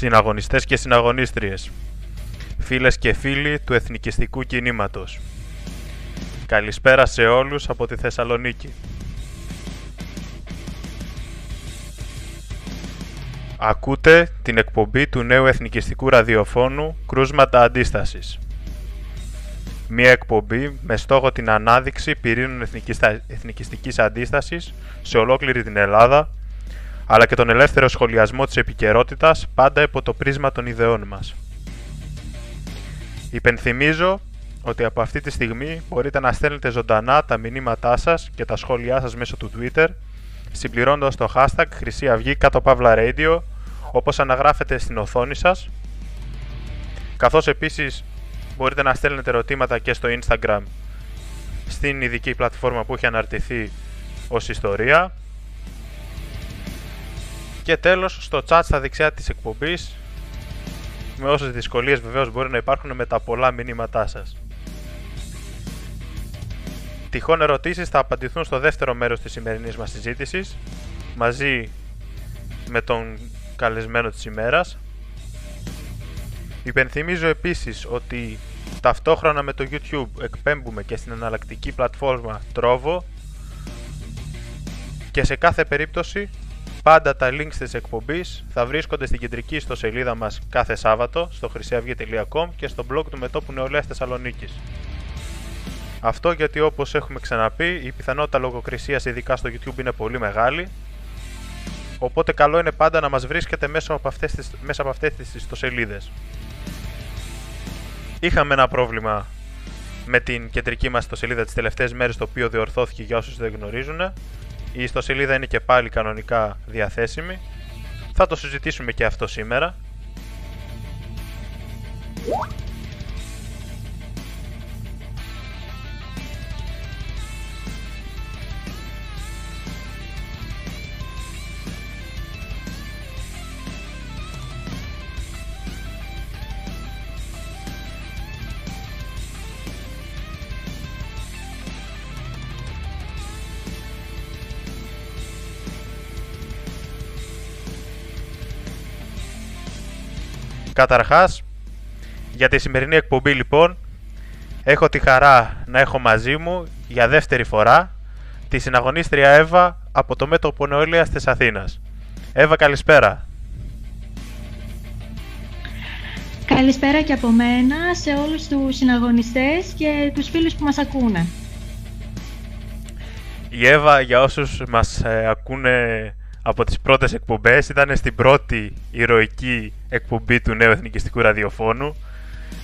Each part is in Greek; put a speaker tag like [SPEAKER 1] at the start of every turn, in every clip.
[SPEAKER 1] συναγωνιστές και συναγωνίστριες, φίλες και φίλοι του εθνικιστικού κινήματος. Καλησπέρα σε όλους από τη Θεσσαλονίκη. Ακούτε την εκπομπή του νέου εθνικιστικού ραδιοφώνου «Κρούσματα Αντίστασης». Μία εκπομπή με στόχο την ανάδειξη πυρήνων εθνικιστικής αντίστασης σε ολόκληρη την Ελλάδα αλλά και τον ελεύθερο σχολιασμό της επικαιρότητας πάντα υπό το πρίσμα των ιδεών μας. Υπενθυμίζω ότι από αυτή τη στιγμή μπορείτε να στέλνετε ζωντανά τα μηνύματά σας και τα σχόλιά σας μέσω του Twitter συμπληρώνοντας το hashtag Χρυσή Αυγή κάτω Παύλα Radio όπως αναγράφετε στην οθόνη σας καθώς επίσης μπορείτε να στέλνετε ερωτήματα και στο Instagram στην ειδική πλατφόρμα που έχει αναρτηθεί ως ιστορία και τέλος, στο chat στα δεξιά της εκπομπής, με όσες δυσκολίες βεβαίως μπορεί να υπάρχουν με τα πολλά μηνύματά σας. Τυχόν ερωτήσεις θα απαντηθούν στο δεύτερο μέρος της σημερινής μας συζήτησης, μαζί με τον καλεσμένο της ημέρας. Υπενθυμίζω επίσης ότι ταυτόχρονα με το YouTube εκπέμπουμε και στην εναλλακτική πλατφόρμα Trovo και σε κάθε περίπτωση Πάντα τα links της εκπομπής θα βρίσκονται στην κεντρική ιστοσελίδα μας κάθε Σάββατο στο χρυσιαυγή.com και στο blog του Μετόπου Νεολαίας Θεσσαλονίκης. Αυτό γιατί όπως έχουμε ξαναπεί η πιθανότητα λογοκρισίας ειδικά στο YouTube είναι πολύ μεγάλη οπότε καλό είναι πάντα να μας βρίσκετε μέσα από αυτές τις, μέσα από αυτές τις ιστοσελίδες. Είχαμε ένα πρόβλημα με την κεντρική μας ιστοσελίδα τις τελευταίες μέρες το οποίο διορθώθηκε για όσους δεν γνωρίζουν η ιστοσελίδα είναι και πάλι κανονικά διαθέσιμη. Θα το συζητήσουμε και αυτό σήμερα. Καταρχάς, για τη σημερινή εκπομπή λοιπόν, έχω τη χαρά να έχω μαζί μου για δεύτερη φορά τη συναγωνίστρια Εύα από το μέτωπο νεολαίας της Αθήνας. Εύα, καλησπέρα.
[SPEAKER 2] Καλησπέρα και από μένα σε όλους τους συναγωνιστές και τους φίλους που μας ακούνε.
[SPEAKER 1] Η Εύα, για όσους μας ε, ακούνε από τις πρώτες εκπομπές, ήταν στην πρώτη ηρωική εκπομπή του νέου εθνικιστικού ραδιοφώνου.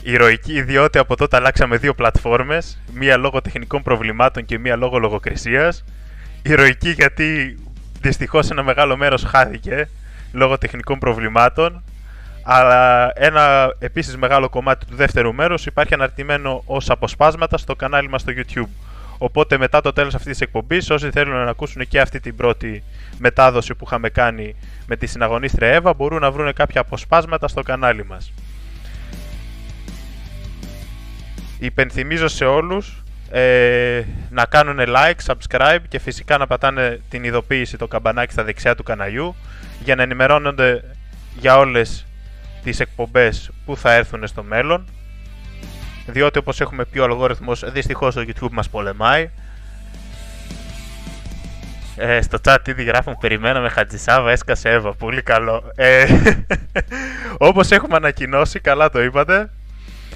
[SPEAKER 1] Ηρωική διότι από τότε αλλάξαμε δύο πλατφόρμες, μία λόγω τεχνικών προβλημάτων και μία λόγω λογοκρισίας. Ηρωική γιατί δυστυχώς ένα μεγάλο μέρος χάθηκε λόγω τεχνικών προβλημάτων. Αλλά ένα επίσης μεγάλο κομμάτι του δεύτερου μέρους υπάρχει αναρτημένο ως αποσπάσματα στο κανάλι μας στο YouTube. Οπότε μετά το τέλος αυτής της εκπομπής, όσοι θέλουν να ακούσουν και αυτή την πρώτη μετάδοση που είχαμε κάνει με τη συναγωνίστρια Εύα, μπορούν να βρουν κάποια αποσπάσματα στο κανάλι μας. Υπενθυμίζω σε όλους ε, να κάνουν like, subscribe και φυσικά να πατάνε την ειδοποίηση το καμπανάκι στα δεξιά του καναλιού για να ενημερώνονται για όλες τις εκπομπές που θα έρθουν στο μέλλον διότι όπως έχουμε πει ο αλγόριθμος δυστυχώς το YouTube μας πολεμάει. Ε, στο chat ήδη γράφουν περιμέναμε Χατζησάβα, έσκασε Εύα, πολύ καλό. Ε, όπως έχουμε ανακοινώσει, καλά το είπατε.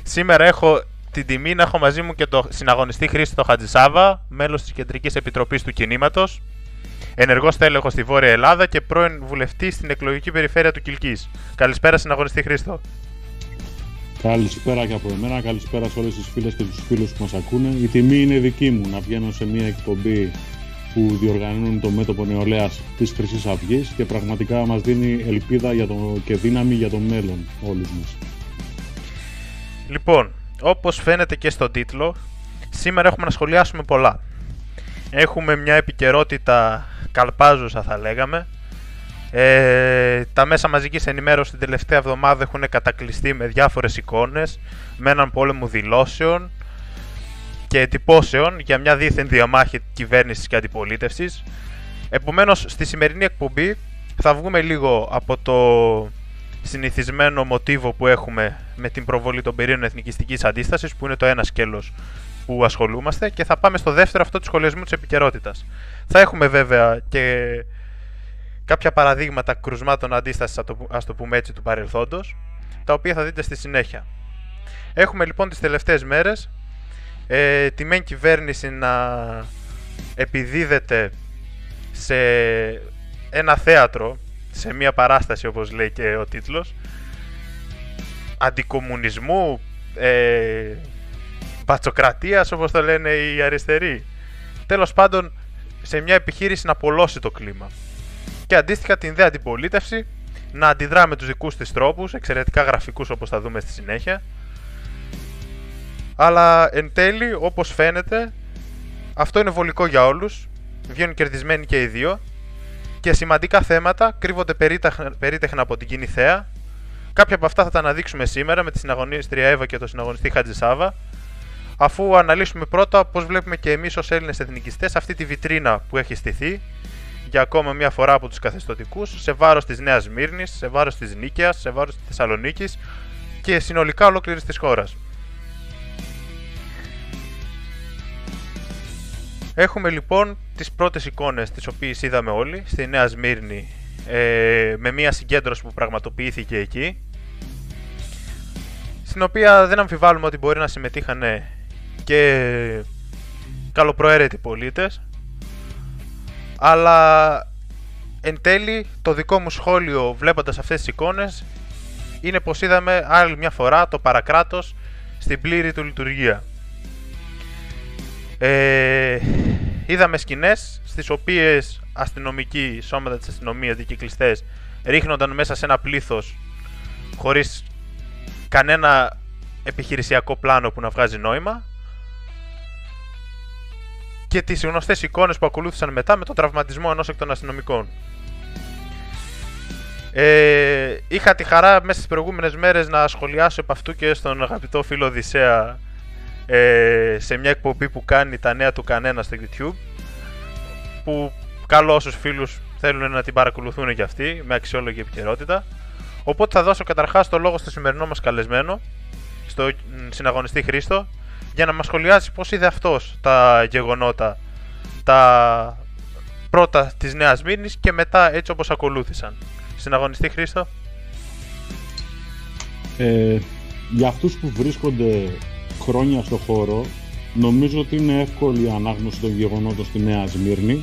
[SPEAKER 1] Σήμερα έχω την τιμή να έχω μαζί μου και το συναγωνιστή Χρήστο Χατζησάβα, μέλος της Κεντρικής Επιτροπής του Κινήματος, ενεργός τέλεχος στη Βόρεια Ελλάδα και πρώην βουλευτής στην εκλογική περιφέρεια του Κιλκής. Καλησπέρα συναγωνιστή Χρήστο.
[SPEAKER 3] Καλησπέρα και από εμένα, καλησπέρα σε όλες τις φίλες και τους φίλους που μας ακούνε. Η τιμή είναι δική μου να βγαίνω σε μια εκπομπή που διοργανώνουν το μέτωπο νεολαίας της Χρυσής Αυγής και πραγματικά μας δίνει ελπίδα για το, και δύναμη για το μέλλον όλους μας.
[SPEAKER 1] Λοιπόν, όπως φαίνεται και στον τίτλο, σήμερα έχουμε να σχολιάσουμε πολλά. Έχουμε μια επικαιρότητα καλπάζουσα θα λέγαμε, ε, τα μέσα μαζικής ενημέρωσης την τελευταία εβδομάδα έχουν κατακλειστεί με διάφορες εικόνες, με έναν πόλεμο δηλώσεων και εντυπώσεων για μια δίθεν διαμάχη κυβέρνησης και αντιπολίτευσης. Επομένως, στη σημερινή εκπομπή θα βγούμε λίγο από το συνηθισμένο μοτίβο που έχουμε με την προβολή των περίων εθνικιστικής αντίστασης που είναι το ένα σκέλος που ασχολούμαστε και θα πάμε στο δεύτερο αυτό του σχολιασμού της επικαιρότητας. Θα έχουμε βέβαια και κάποια παραδείγματα κρουσμάτων αντίστασης, ας το πούμε έτσι, του παρελθόντος, τα οποία θα δείτε στη συνέχεια. Έχουμε λοιπόν τις τελευταίες μέρες ε, τη μεν κυβέρνηση να επιδίδεται σε ένα θέατρο, σε μια παράσταση όπως λέει και ο τίτλος, αντικομουνισμού, ε, πατσοκρατίας όπως το λένε οι αριστεροί. Τέλος πάντων σε μια επιχείρηση να απολώσει το κλίμα. Και αντίστοιχα την δε αντιπολίτευση να αντιδρά με τους δικούς της τρόπους, εξαιρετικά γραφικούς όπως θα δούμε στη συνέχεια, αλλά εν τέλει, όπως φαίνεται, αυτό είναι βολικό για όλους, βγαίνουν κερδισμένοι και οι δύο. Και σημαντικά θέματα κρύβονται περίτεχνα από την κοινή θέα. Κάποια από αυτά θα τα αναδείξουμε σήμερα με τη συναγωνίστρια Εύα και τον συναγωνιστή Χατζησάβα, αφού αναλύσουμε πρώτα πώς βλέπουμε και εμείς ως Έλληνες εθνικιστές αυτή τη βιτρίνα που έχει στηθεί για ακόμα μια φορά από τους καθεστωτικούς σε βάρος της Νέας Μύρνης, σε βάρος της Νίκαιας, σε βάρος της Θεσσαλονίκης και συνολικά ολόκληρης της χώρας. Έχουμε λοιπόν τις πρώτες εικόνες τις οποίες είδαμε όλοι στη Νέα Σμύρνη ε, με μια συγκέντρωση που πραγματοποιήθηκε εκεί στην οποία δεν αμφιβάλλουμε ότι μπορεί να συμμετείχαν και καλοπροαίρετοι πολίτες αλλά εν τέλει το δικό μου σχόλιο βλέποντας αυτές τις εικόνες είναι πως είδαμε άλλη μια φορά το παρακράτος στην πλήρη του λειτουργία. Ε, είδαμε σκηνές στις οποίες αστυνομικοί, σώματα της αστυνομίας, δικυκλιστές ρίχνονταν μέσα σε ένα πλήθος χωρίς κανένα επιχειρησιακό πλάνο που να βγάζει νόημα και τις γνωστές εικόνες που ακολούθησαν μετά με τον τραυματισμό ενός εκ των αστυνομικών. Ε, είχα τη χαρά μέσα στις προηγούμενες μέρες να σχολιάσω επ' αυτού και στον αγαπητό φίλο Οδυσσέα ε, σε μια εκπομπή που κάνει τα νέα του κανένα στο YouTube που καλώ όσους φίλους θέλουν να την παρακολουθούν και αυτοί με αξιόλογη επικαιρότητα. Οπότε θα δώσω καταρχάς το λόγο στο σημερινό μας καλεσμένο, στο συναγωνιστή Χρήστο, για να μας σχολιάσει πώς είδε αυτός τα γεγονότα, τα πρώτα της Νέας Μήνης και μετά έτσι όπως ακολούθησαν. Συναγωνιστή Χρήστο.
[SPEAKER 3] Ε, για αυτούς που βρίσκονται χρόνια στο χώρο, νομίζω ότι είναι εύκολη η ανάγνωση των γεγονότων στη Νέα Σμύρνη.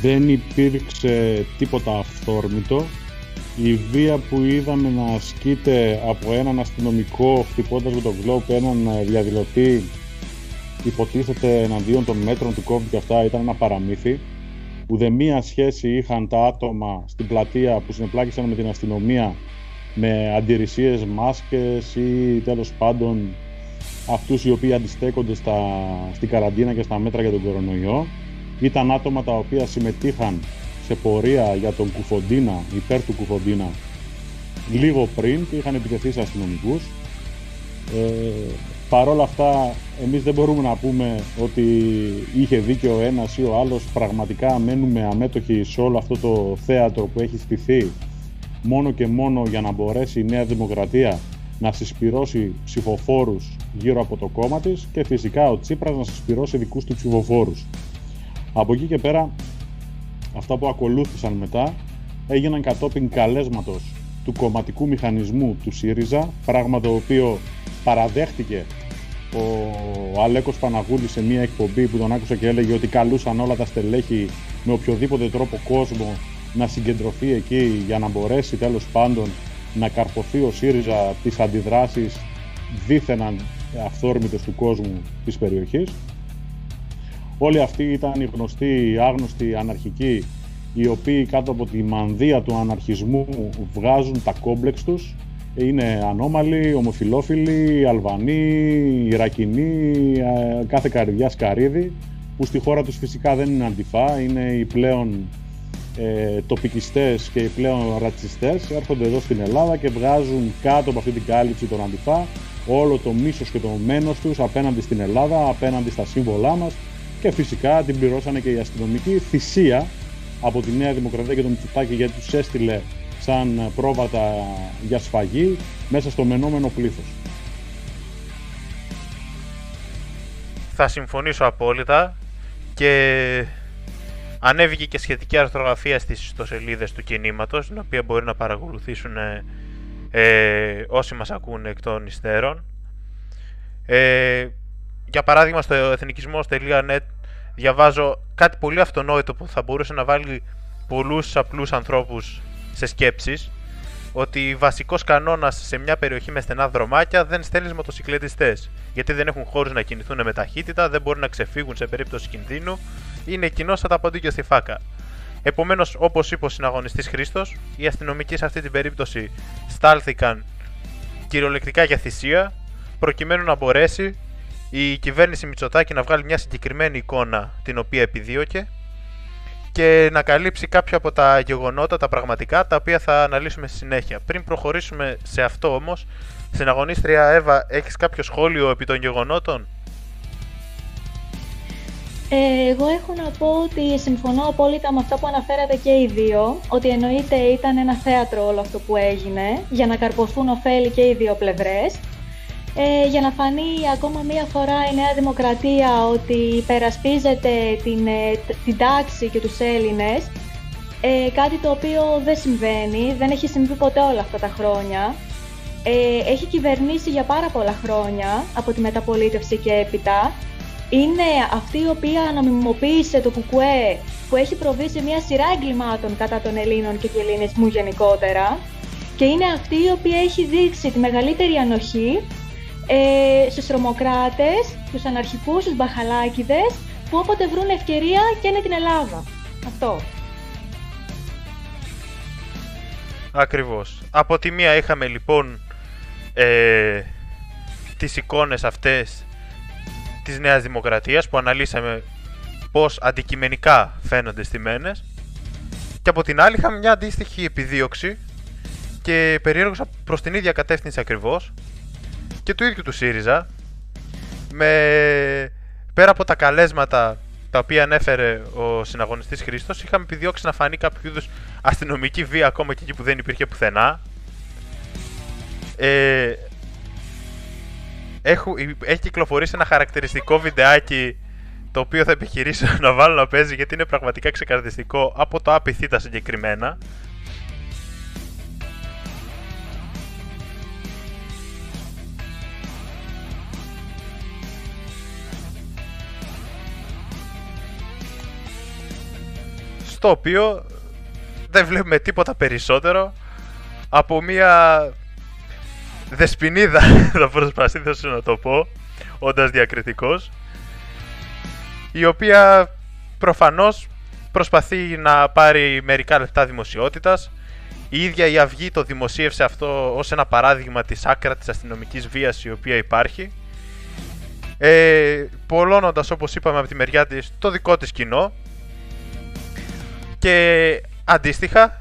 [SPEAKER 3] Δεν υπήρξε τίποτα αυθόρμητο. Η βία που είδαμε να ασκείται από έναν αστυνομικό χτυπώντας με τον γκλόπ έναν διαδηλωτή υποτίθεται εναντίον των μέτρων του COVID και αυτά ήταν ένα παραμύθι. Ουδεμία σχέση είχαν τα άτομα στην πλατεία που συνεπλάκησαν με την αστυνομία με αντιρρησίες, μάσκες ή τέλος πάντων αυτούς οι οποίοι αντιστέκονται στα, στην καραντίνα και στα μέτρα για τον κορονοϊό. Ήταν άτομα τα οποία συμμετείχαν σε πορεία για τον Κουφοντίνα, υπέρ του Κουφοντίνα, λίγο πριν και είχαν επιτεθεί σε αστυνομικούς. Ε, Παρ' όλα αυτά, εμείς δεν μπορούμε να πούμε ότι είχε δίκιο ο ένας ή ο άλλος. Πραγματικά μένουμε αμέτωχοι σε όλο αυτό το θέατρο που έχει στηθεί μόνο και μόνο για να μπορέσει η Νέα Δημοκρατία να συσπυρώσει ψηφοφόρους γύρω από το κόμμα της και φυσικά ο Τσίπρας να συσπυρώσει δικούς του ψηφοφόρους. Από εκεί και πέρα, αυτά που ακολούθησαν μετά έγιναν κατόπιν καλέσματος του κομματικού μηχανισμού του ΣΥΡΙΖΑ, πράγμα το οποίο παραδέχτηκε ο Αλέκος Παναγούλης σε μια εκπομπή που τον άκουσα και έλεγε ότι καλούσαν όλα τα στελέχη με οποιοδήποτε τρόπο κόσμο να συγκεντρωθεί εκεί για να μπορέσει τέλος πάντων να καρποθεί ο ΣΥΡΙΖΑ τις αντιδράσεις δίθεν αυθόρμητες του κόσμου της περιοχής. Όλοι αυτοί ήταν οι γνωστοί, οι άγνωστοι, αναρχικοί, οι οποίοι κάτω από τη μανδύα του αναρχισμού βγάζουν τα κόμπλεξ τους είναι ανώμαλοι, ομοφιλόφιλοι, Αλβανοί, Ιρακινοί, ε, κάθε καρδιά σκαρίδι, που στη χώρα τους φυσικά δεν είναι αντιφά, είναι οι πλέον ε, τοπικιστές και οι πλέον ρατσιστές, έρχονται εδώ στην Ελλάδα και βγάζουν κάτω από αυτή την κάλυψη των αντιφά όλο το μίσος και το μένος τους απέναντι στην Ελλάδα, απέναντι στα σύμβολά μας. Και φυσικά την πληρώσανε και η αστυνομική θυσία από τη Νέα Δημοκρατία και τον Μητσοτάκη γιατί τους έστειλε σαν πρόβατα για σφαγή μέσα στο μενόμενο πλήθος.
[SPEAKER 1] Θα συμφωνήσω απόλυτα και ανέβηκε και σχετική αρθρογραφία στις ιστοσελίδες του κινήματος, την οποία μπορεί να παρακολουθήσουν ε, όσοι μας ακούνε εκ των υστέρων. Ε, για παράδειγμα στο εθνικισμός.net διαβάζω κάτι πολύ αυτονόητο που θα μπορούσε να βάλει πολλούς απλούς ανθρώπους σε σκέψεις ότι βασικός κανόνας σε μια περιοχή με στενά δρομάκια δεν στέλνεις μοτοσυκλετιστές. Γιατί δεν έχουν χώρους να κινηθούν με ταχύτητα, δεν μπορούν να ξεφύγουν σε περίπτωση κινδύνου, είναι κοινός σαν τα ποντίκια στη φάκα. Επομένως, όπως είπε ο συναγωνιστής Χρήστος, οι αστυνομικοί σε αυτή την περίπτωση στάλθηκαν κυριολεκτικά για θυσία, προκειμένου να μπορέσει η κυβέρνηση Μητσοτάκη να βγάλει μια συγκεκριμένη εικόνα την οποία επιδίωκε και να καλύψει κάποια από τα γεγονότα, τα πραγματικά, τα οποία θα αναλύσουμε στη συνέχεια. Πριν προχωρήσουμε σε αυτό όμως, συναγωνίστρια Εύα, έχεις κάποιο σχόλιο επί των γεγονότων;
[SPEAKER 2] Ε, εγώ έχω να πω ότι συμφωνώ απόλυτα με αυτό που αναφέρατε και οι δύο, ότι εννοείται ήταν ένα θέατρο όλο αυτό που έγινε, για να καρποθούν ωφέλη και οι δύο πλευρές. Ε, για να φανεί ακόμα μία φορά η Νέα Δημοκρατία ότι υπερασπίζεται την, ε, την τάξη και τους Έλληνες, ε, κάτι το οποίο δεν συμβαίνει, δεν έχει συμβεί ποτέ όλα αυτά τα χρόνια. Ε, έχει κυβερνήσει για πάρα πολλά χρόνια από τη μεταπολίτευση και έπειτα είναι αυτή η οποία αναμιμοποίησε το κουκουέ που έχει προβεί σε μια σειρά εγκλημάτων κατά των Ελλήνων και του ελληνισμού γενικότερα και είναι αυτή η οποία έχει δείξει τη μεγαλύτερη ανοχή ε, στους τρομοκράτες, τους αναρχικούς, στους μπαχαλάκιδες που όποτε βρουν ευκαιρία και είναι την Ελλάδα. Αυτό.
[SPEAKER 1] Ακριβώς. Από τη μία είχαμε λοιπόν ε, τις εικόνες αυτές της Νέας Δημοκρατίας που αναλύσαμε πώς αντικειμενικά φαίνονται στημένες και από την άλλη είχαμε μια αντίστοιχη επιδίωξη και περίεργος προς την ίδια κατεύθυνση ακριβώς και του ίδιου του ΣΥΡΙΖΑ με πέρα από τα καλέσματα τα οποία ανέφερε ο συναγωνιστής Χρήστος είχαμε επιδιώξει να φανεί κάποιο είδους αστυνομική βία ακόμα και εκεί που δεν υπήρχε πουθενά ε, έχω, έχει κυκλοφορήσει ένα χαρακτηριστικό βιντεάκι το οποίο θα επιχειρήσω να βάλω να παίζει γιατί είναι πραγματικά ξεκαρδιστικό από το απειθήτα συγκεκριμένα. Στο οποίο δεν βλέπουμε τίποτα περισσότερο από μια δεσποινίδα θα προσπαθήσω να το πω όντας διακριτικός η οποία προφανώς προσπαθεί να πάρει μερικά λεπτά δημοσιότητας. Η ίδια η Αυγή το δημοσίευσε αυτό ως ένα παράδειγμα της άκρας της αστυνομικής βίας η οποία υπάρχει. Ε, πολλώνοντας όπως είπαμε από τη μεριά της το δικό της κοινό και αντίστοιχα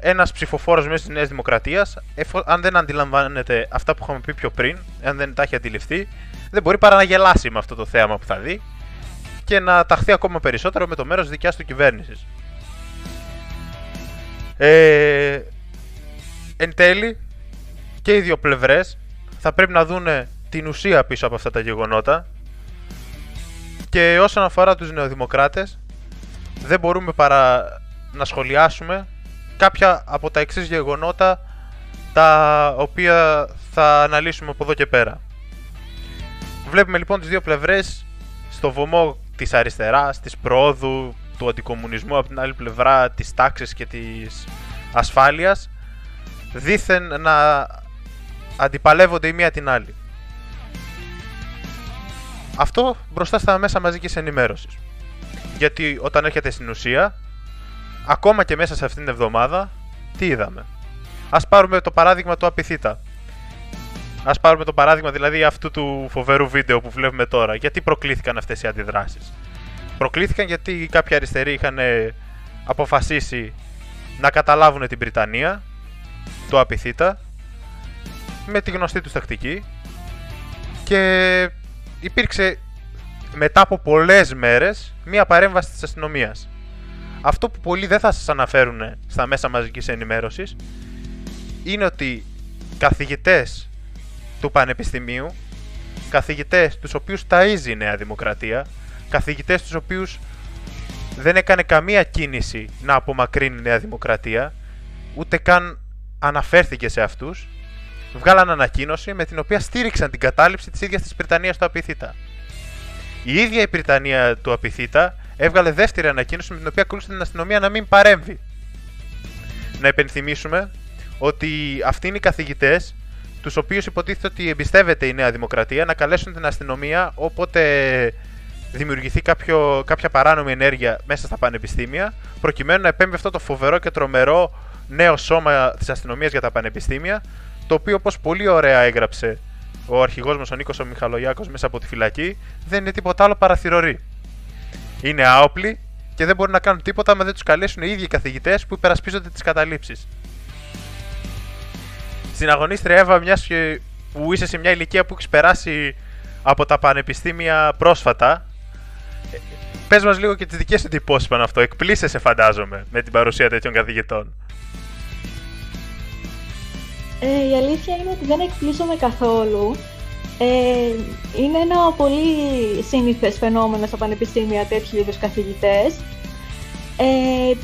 [SPEAKER 1] ένας ψηφοφόρος μέσα τη Νέας Δημοκρατίας, αν δεν αντιλαμβάνεται αυτά που είχαμε πει πιο πριν, αν δεν τα έχει αντιληφθεί, δεν μπορεί παρά να γελάσει με αυτό το θέαμα που θα δει και να ταχθεί ακόμα περισσότερο με το μέρος τη δικιάς του κυβέρνησης. Ε, εν τέλει, και οι δύο πλευρές θα πρέπει να δούνε την ουσία πίσω από αυτά τα γεγονότα και όσον αφορά τους νεοδημοκράτες δεν μπορούμε παρά να σχολιάσουμε κάποια από τα εξής γεγονότα τα οποία θα αναλύσουμε από εδώ και πέρα. Βλέπουμε λοιπόν τις δύο πλευρές στο βωμό της αριστεράς, της πρόοδου, του αντικομουνισμού από την άλλη πλευρά της τάξης και της ασφάλειας δήθεν να αντιπαλεύονται η μία την άλλη. Αυτό μπροστά στα μέσα μαζικής ενημέρωσης. Γιατί όταν έρχεται στην ουσία ακόμα και μέσα σε αυτήν την εβδομάδα, τι είδαμε; Ας πάρουμε το παράδειγμα του Απιθύτα. Ας πάρουμε το παράδειγμα δηλαδή αυτού του φοβερού βίντεο που βλέπουμε τώρα. Γιατί προκλήθηκαν αυτές οι αντιδράσεις; Προκλήθηκαν γιατί κάποιοι αριστεροί είχαν ε, αποφασίσει να καταλάβουν την Βρυτανία, το Απιθύτα, με τη γνωστή τους τακτική και υπήρξε μετά από πολλές μέρες μία παρέμβαση της αστυνομίας αυτό που πολλοί δεν θα σας αναφέρουν στα μέσα μαζικής ενημέρωσης είναι ότι καθηγητές του Πανεπιστημίου, καθηγητές τους οποίους ταΐζει η Νέα Δημοκρατία, καθηγητές τους οποίους δεν έκανε καμία κίνηση να απομακρύνει η Νέα Δημοκρατία, ούτε καν αναφέρθηκε σε αυτούς, βγάλαν ανακοίνωση με την οποία στήριξαν την κατάληψη της ίδιας της Βρυτανίας του Απιθύτα. Η ίδια η Βρυτανία του Απιθύτα έβγαλε δεύτερη ανακοίνωση με την οποία ακολούθησε την αστυνομία να μην παρέμβει. Να υπενθυμίσουμε ότι αυτοί είναι οι καθηγητές, τους οποίους υποτίθεται ότι εμπιστεύεται η Νέα Δημοκρατία, να καλέσουν την αστυνομία όποτε δημιουργηθεί κάποιο, κάποια παράνομη ενέργεια μέσα στα πανεπιστήμια, προκειμένου να επέμβει αυτό το φοβερό και τρομερό νέο σώμα της αστυνομίας για τα πανεπιστήμια, το οποίο όπως πολύ ωραία έγραψε ο αρχηγός μας ο Νίκος ο Μιχαλογιάκος μέσα από τη φυλακή, δεν είναι τίποτα άλλο παρά Είναι άοπλοι και δεν μπορούν να κάνουν τίποτα αν δεν τους καλέσουν οι ίδιοι καθηγητές που υπερασπίζονται τις καταλήψεις. Στην αγωνίστρια Εύα, μιας που είσαι σε μια ηλικία που έχεις περάσει από τα πανεπιστήμια πρόσφατα, ε, πες μας λίγο και τις δικές σου εντυπώσεις πάνω αυτό. Εκπλήσεσαι φαντάζομαι με την παρουσία τέτοιων καθηγητών.
[SPEAKER 2] Ε, η αλήθεια είναι ότι δεν εκπλήσωμαι καθόλου. Ε, είναι ένα πολύ σύνηθες φαινόμενο στα πανεπιστήμια τέτοιου είδους καθηγητές. Ε,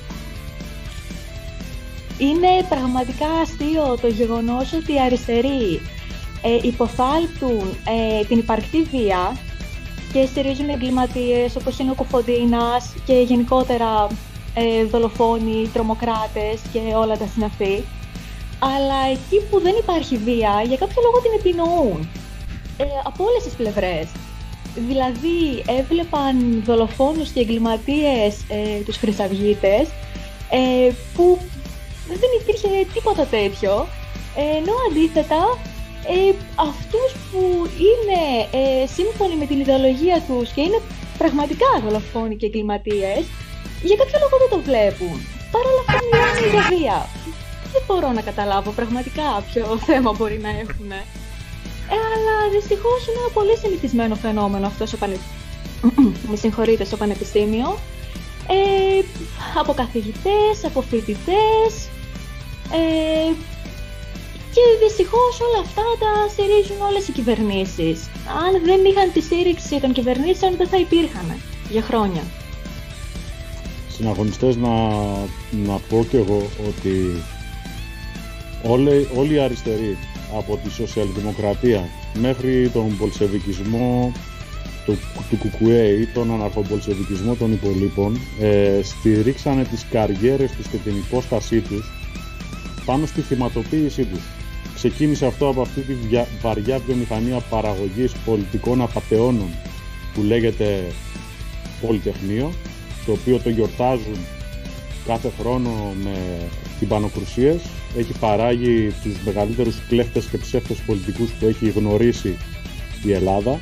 [SPEAKER 2] είναι πραγματικά αστείο το γεγονός ότι οι αριστεροί ε, υποθάλπτουν ε, την υπαρκτή βία και στηρίζουν εγκληματίες όπως είναι ο Κοφοντίνας και γενικότερα ε, δολοφόνοι, τρομοκράτες και όλα τα συναφή αλλά εκεί που δεν υπάρχει βία, για κάποιο λόγο την επινοούν. Ε, από όλες τις πλευρές. Δηλαδή, έβλεπαν δολοφόνους και εγκληματίες ε, τους χρυσαυγίτες, ε, που δεν υπήρχε τίποτα τέτοιο, ενώ αντίθετα ε, αυτούς που είναι ε, σύμφωνοι με την ιδεολογία τους και είναι πραγματικά δολοφόνοι και εγκληματίες, για κάποιο λόγο δεν το βλέπουν. Παρ' όλα αυτά μιλάνε για βία δεν μπορώ να καταλάβω πραγματικά ποιο θέμα μπορεί να έχουν. Ε, αλλά δυστυχώς είναι ένα πολύ συνηθισμένο φαινόμενο αυτό στο Με συγχωρείτε, στο πανεπιστήμιο. Ε, από καθηγητές, από φοιτητές. Ε, και δυστυχώς όλα αυτά τα στηρίζουν όλες οι κυβερνήσεις. Αν δεν είχαν τη στήριξη των κυβερνήσεων, δεν θα υπήρχαν για χρόνια.
[SPEAKER 3] Συναγωνιστές να, να πω και εγώ ότι όλοι, όλοι οι αριστεροί από τη σοσιαλδημοκρατία μέχρι τον πολσεβικισμό του, του Κουκουέ ή τον αναρχοπολσεβικισμό των υπολείπων ε, στηρίξανε τις καριέρες τους και την υπόστασή τους πάνω στη θυματοποίησή τους. Ξεκίνησε αυτό από αυτή τη βαριά βιομηχανία παραγωγής πολιτικών απαταιώνων που λέγεται Πολυτεχνείο, το οποίο το γιορτάζουν κάθε χρόνο με τυμπανοκρουσίες έχει παράγει τους μεγαλύτερους κλέφτες και ψεύτες πολιτικούς που έχει γνωρίσει η Ελλάδα.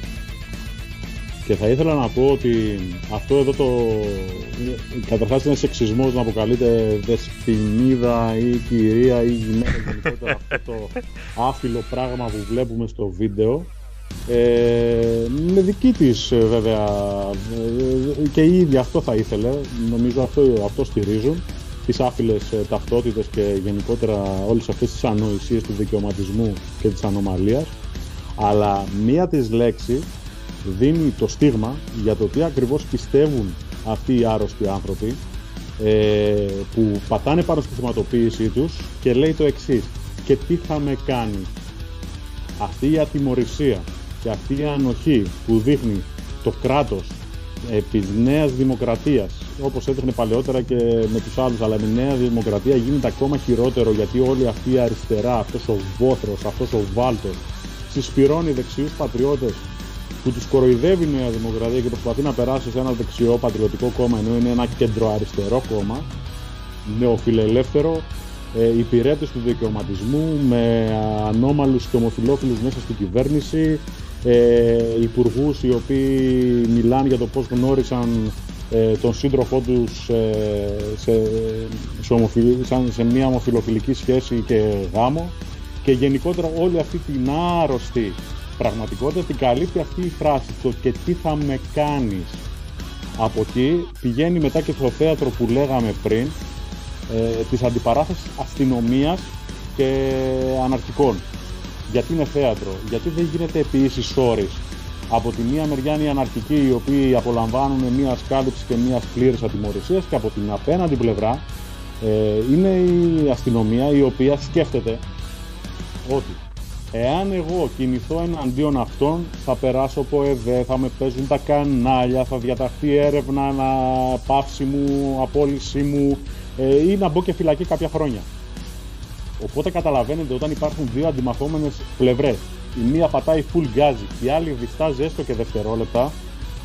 [SPEAKER 3] Και θα ήθελα να πω ότι αυτό εδώ το... Καταρχάς είναι σεξισμός να αποκαλείται δεσποινίδα ή κυρία ή γυναίκα γενικότερα αυτό το άφιλο πράγμα που βλέπουμε στο βίντεο. Ε, με δική της βέβαια ε, και η ίδια αυτό θα ήθελε νομίζω αυτό, αυτό στηρίζουν τις άφιλες ε, ταυτότητες και γενικότερα όλες αυτές τις ανοησίες του δικαιωματισμού και της ανομαλίας. Αλλά μία της λέξη δίνει το στίγμα για το τι ακριβώς πιστεύουν αυτοί οι άρρωστοι άνθρωποι ε, που πατάνε πάνω στη θυματοποίησή τους και λέει το εξής. Και τι θα με κάνει αυτή η ατιμορρησία και αυτή η ανοχή που δείχνει το κράτος επί νέας δημοκρατίας όπως έδειχνε παλαιότερα και με τους άλλους αλλά με νέας δημοκρατίας γίνεται ακόμα χειρότερο γιατί όλη αυτή η αριστερά, αυτός ο βόθρος, αυτός ο βάλτος συσπηρώνει δεξιούς πατριώτες που τους κοροϊδεύει η Νέα Δημοκρατία και προσπαθεί να περάσει σε ένα δεξιό πατριωτικό κόμμα ενώ είναι ένα κεντροαριστερό κόμμα νεοφιλελεύθερο ε, υπηρέτες του δικαιωματισμού με ανώμαλους και ομοφιλόφιλους μέσα στην κυβέρνηση ε, υπουργούς οι οποίοι μιλάνε για το πώς γνώρισαν ε, τον σύντροφό τους ε, σε, σε, σε μια ομοφιλοφιλική σχέση και γάμο και γενικότερα όλη αυτή την άρρωστη πραγματικότητα την καλύπτει αυτή η φράση το και τι θα με κάνεις Από εκεί πηγαίνει μετά και στο θέατρο που λέγαμε πριν, ε, της αντιπαράθεσης αστυνομίας και αναρχικών. Γιατί είναι θέατρο, γιατί δεν γίνεται επί ίσης Από τη μία μεριά είναι οι αναρχικοί οι οποίοι απολαμβάνουν μια σκάλυψη και μια πλήρης ατιμορρησίας και από την απέναντι πλευρά ε, είναι η αστυνομία η οποία σκέφτεται ότι εάν εγώ κινηθώ εναντίον αυτών θα περάσω από ΕΔΕ, θα με παίζουν τα κανάλια, θα διαταχθεί έρευνα, να πάυση μου, απόλυση μου ε, ή να μπω και φυλακή κάποια χρόνια. Οπότε καταλαβαίνετε όταν υπάρχουν δύο αντιμαχόμενες πλευρές, η μία πατάει full γκάζι και η άλλη διστάζει έστω και δευτερόλεπτα,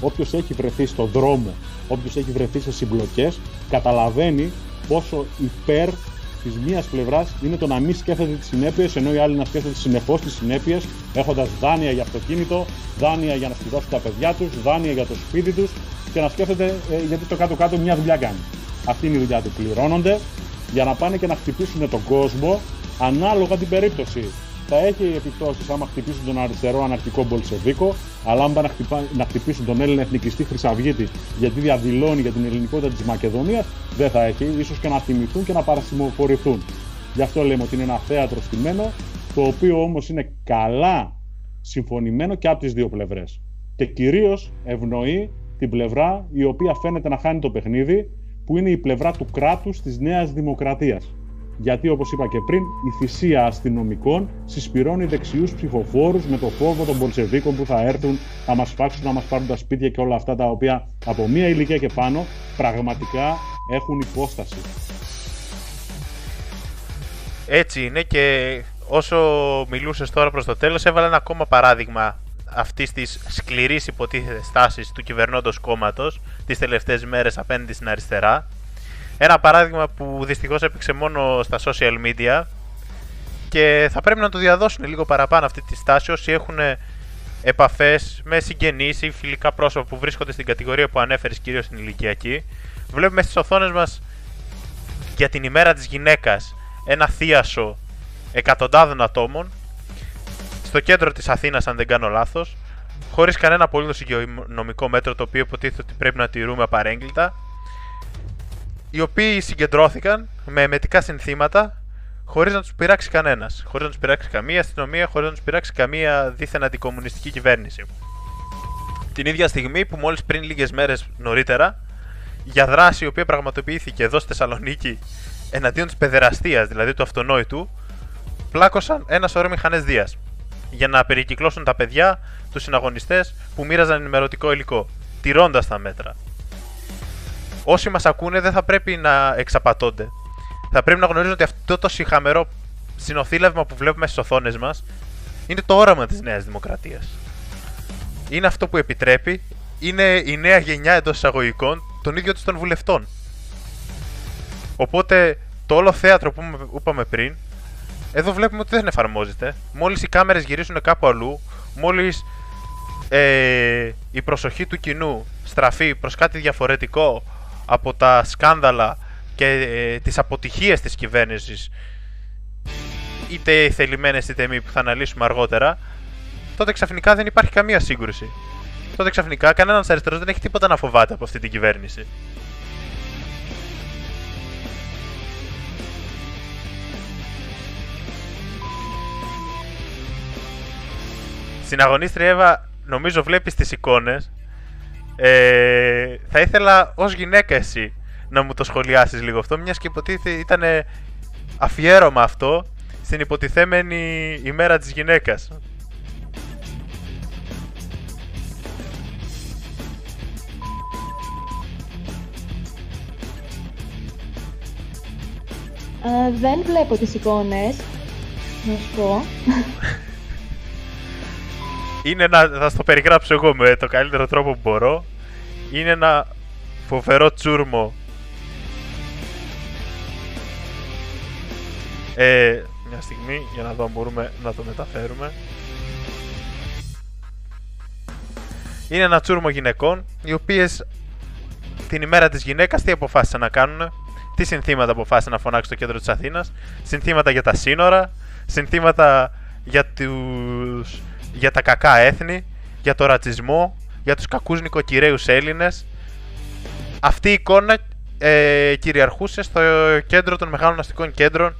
[SPEAKER 3] όποιος έχει βρεθεί στον δρόμο, όποιος έχει βρεθεί σε συμπλοκές, καταλαβαίνει πόσο υπέρ της μίας πλευράς είναι το να μην σκέφτεται τις συνέπειες, ενώ οι άλλοι να σκέφτονται συνεχώ τις συνέπειες, έχοντας δάνεια για αυτοκίνητο, δάνεια για να σπουδάσουν τα παιδιά τους, δάνεια για το σπίτι τους και να σκέφτεται ε, γιατί το κάτω-κάτω μια δουλειά κάνει. Αυτή είναι η δουλειά του. Πληρώνονται για να πάνε και να χτυπήσουν τον κόσμο ανάλογα την περίπτωση θα έχει επιπτώσεις άμα χτυπήσουν τον αριστερό αναρχικό Μπολσεβίκο, αλλά αν πάνε να χτυπήσουν τον Έλληνα εθνικιστή Χρυσαυγίτη γιατί διαδηλώνει για την ελληνικότητα της Μακεδονίας, δεν θα έχει, ίσως και να θυμηθούν και να παρασημοφορηθούν. Γι' αυτό λέμε ότι είναι ένα θέατρο στημένο, το οποίο όμως είναι καλά συμφωνημένο και από τις δύο πλευρές. Και κυρίως ευνοεί την πλευρά η οποία φαίνεται να χάνει το παιχνίδι, που είναι η πλευρά του κράτους της Νέας Δημοκρατίας γιατί όπως είπα και πριν η θυσία αστυνομικών συσπηρώνει δεξιούς ψηφοφόρους με το φόβο των Πολσεβίκων που θα έρθουν να μας φάξουν, να μας πάρουν τα σπίτια και όλα αυτά τα οποία από μία ηλικία και πάνω πραγματικά έχουν υπόσταση.
[SPEAKER 1] Έτσι είναι και όσο μιλούσες τώρα προς το τέλος έβαλα ένα ακόμα παράδειγμα αυτής της σκληρής υποτίθεται στάσης του κυβερνώντος κόμματος τις τελευταίες μέρες απέναντι στην αριστερά, ένα παράδειγμα που δυστυχώς έπαιξε μόνο στα social media και θα πρέπει να το διαδώσουν λίγο παραπάνω αυτή τη στάση όσοι έχουν επαφές με συγγενείς ή φιλικά πρόσωπα που βρίσκονται στην κατηγορία που ανέφερες, κυρίως στην ηλικιακή. Βλέπουμε στις οθόνες μας για την ημέρα της γυναίκας ένα θίασο εκατοντάδων ατόμων στο κέντρο της Αθήνας, αν δεν κάνω λάθος, χωρίς κανένα απολύτως υγειονομικό μέτρο το οποίο υποτίθεται ότι πρέπει να τηρούμε απαρέγκλητα οι οποίοι συγκεντρώθηκαν με εμετικά συνθήματα χωρίς να τους πειράξει κανένας. Χωρίς να τους πειράξει καμία αστυνομία, χωρίς να τους πειράξει καμία δίθεν αντικομουνιστική κυβέρνηση. Την ίδια στιγμή που μόλις πριν λίγες μέρες νωρίτερα, για δράση η οποία πραγματοποιήθηκε εδώ στη Θεσσαλονίκη εναντίον της παιδεραστίας, δηλαδή του αυτονόητου, πλάκωσαν ένας σωρό μηχανέ Δίας για να περικυκλώσουν τα παιδιά, τους συναγωνιστές που μοίραζαν ενημερωτικό υλικό, τηρώντας τα μέτρα όσοι μας ακούνε δεν θα πρέπει να εξαπατώνται. Θα πρέπει να γνωρίζουν ότι αυτό το συχαμερό συνοθήλευμα που βλέπουμε στις οθόνες μας είναι το όραμα της Νέας Δημοκρατίας. Είναι αυτό που επιτρέπει, είναι η νέα γενιά εντός εισαγωγικών των ίδιων των βουλευτών. Οπότε το όλο θέατρο που είπαμε πριν, εδώ βλέπουμε ότι δεν εφαρμόζεται. Μόλις οι κάμερες γυρίσουν κάπου αλλού, μόλις ε, η προσοχή του κοινού στραφεί προς κάτι διαφορετικό από τα σκάνδαλα και ε, τις αποτυχίες της κυβέρνησης είτε θελημένες είτε μη που θα αναλύσουμε αργότερα τότε ξαφνικά δεν υπάρχει καμία σύγκρουση. Τότε ξαφνικά κανένας αριστερός δεν έχει τίποτα να φοβάται από αυτή την κυβέρνηση. Στην αγωνίστρια Εύα νομίζω βλέπεις τις εικόνες ε, θα ήθελα ως γυναίκα εσύ να μου το σχολιάσεις λίγο αυτό, μιας και υποτίθεται ήταν αφιέρωμα αυτό στην υποτιθέμενη ημέρα της γυναίκας.
[SPEAKER 2] δεν βλέπω τις εικόνες, να σου πω.
[SPEAKER 1] είναι ένα, θα στο περιγράψω εγώ με το καλύτερο τρόπο που μπορώ. Είναι ένα φοβερό τσούρμο. Ε, μια στιγμή για να δω αν μπορούμε να το μεταφέρουμε. Είναι ένα τσούρμο γυναικών, οι οποίες την ημέρα της γυναίκας τι αποφάσισαν να κάνουν, τι συνθήματα αποφάσισαν να φωνάξουν στο κέντρο της Αθήνας, συνθήματα για τα σύνορα, συνθήματα για τους για τα κακά έθνη, για το ρατσισμό, για τους κακούς νοικοκυρέους Έλληνες, αυτή η εικόνα ε, κυριαρχούσε στο κέντρο των μεγάλων αστικών κέντρων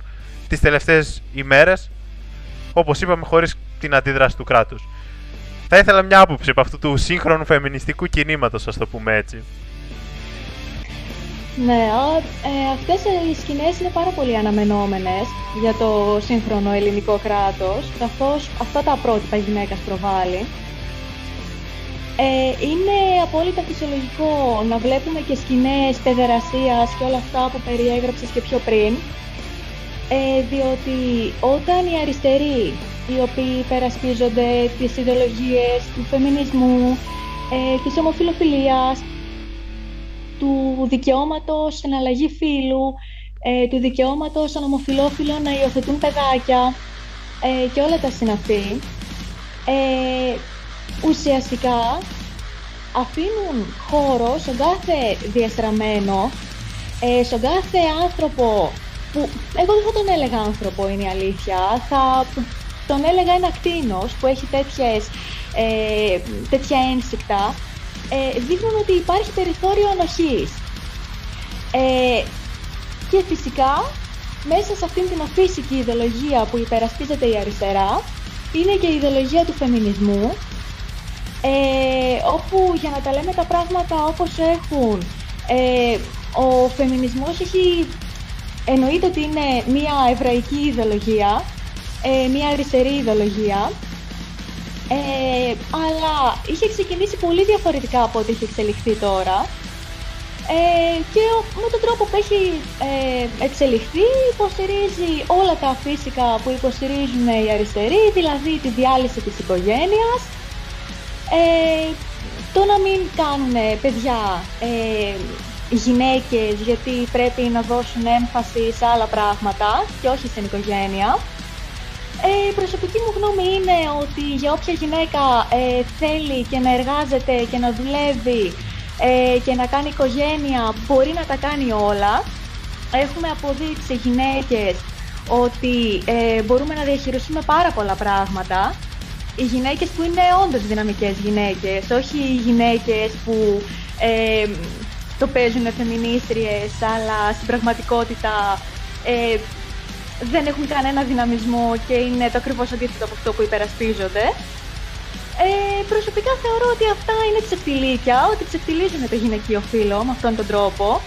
[SPEAKER 1] τις τελευταίες ημέρες, όπως είπαμε χωρίς την αντίδραση του κράτους. Θα ήθελα μια άποψη από αυτού του σύγχρονου φεμινιστικού κινήματος, ας το πούμε έτσι.
[SPEAKER 2] Ναι, ε, αυτές οι σκηνές είναι πάρα πολύ αναμενόμενες για το σύγχρονο ελληνικό κράτος, καθώς αυτά τα πρότυπα γυναίκας προβάλλει. Ε, είναι απόλυτα φυσιολογικό να βλέπουμε και σκηνές παιδερασίας και όλα αυτά που περιέγραψες και πιο πριν, ε, διότι όταν οι αριστεροί, οι οποίοι υπερασπίζονται τις ιδεολογίες του φεμινισμού, ε, της ομοφιλοφιλίας, του δικαιώματος στην αλλαγή φύλου, ε, του δικαιώματος των ομοφιλόφιλων να υιοθετούν παιδάκια ε, και όλα τα συναφή, ε, ουσιαστικά αφήνουν χώρο στον κάθε διαστραμμένο, ε, στον κάθε άνθρωπο που εγώ δεν θα τον έλεγα άνθρωπο είναι η αλήθεια, θα τον έλεγα ένα κτίνος που έχει τέτοιες, ε, τέτοια ένστικτα, ε, δείχνουν ότι υπάρχει περιθώριο ανοχής. Ε, και φυσικά μέσα σε αυτήν την αφύσικη ιδεολογία που υπερασπίζεται η αριστερά είναι και η ιδεολογία του φεμινισμού ε, όπου για να τα λέμε τα πράγματα όπως έχουν, ε, ο φεμινισμός έχει, εννοείται ότι είναι μια εβραϊκή ιδεολογία, ε, μια αριστερή ιδεολογία, ε, αλλά είχε ξεκινήσει πολύ διαφορετικά από ό,τι έχει εξελιχθεί τώρα. Ε, και με τον τρόπο που έχει ε, εξελιχθεί υποστηρίζει όλα τα φύσικα που υποστηρίζουν οι αριστεροί, δηλαδή τη διάλυση της οικογένειας, ε, το να μην κάνουν παιδιά ε, γυναίκες γιατί πρέπει να δώσουν έμφαση σε άλλα πράγματα και όχι στην οικογένεια. Ε, η προσωπική μου γνώμη είναι ότι για όποια γυναίκα ε, θέλει και να εργάζεται και να δουλεύει ε, και να κάνει οικογένεια μπορεί να τα κάνει όλα. Έχουμε αποδείξει γυναίκες ότι ε, μπορούμε να διαχειριστούμε πάρα πολλά πράγματα οι γυναίκες που είναι όντως δυναμικές γυναίκες, όχι οι γυναίκες που ε, το παίζουν φεμινίστριες, αλλά στην πραγματικότητα ε, δεν έχουν κανένα δυναμισμό και είναι το ακριβώς αντίθετο από αυτό που υπερασπίζονται. Ε, προσωπικά θεωρώ ότι αυτά είναι ξεφτιλίκια, ότι ξεφτιλίζουν το γυναικείο φύλλο με αυτόν τον τρόπο.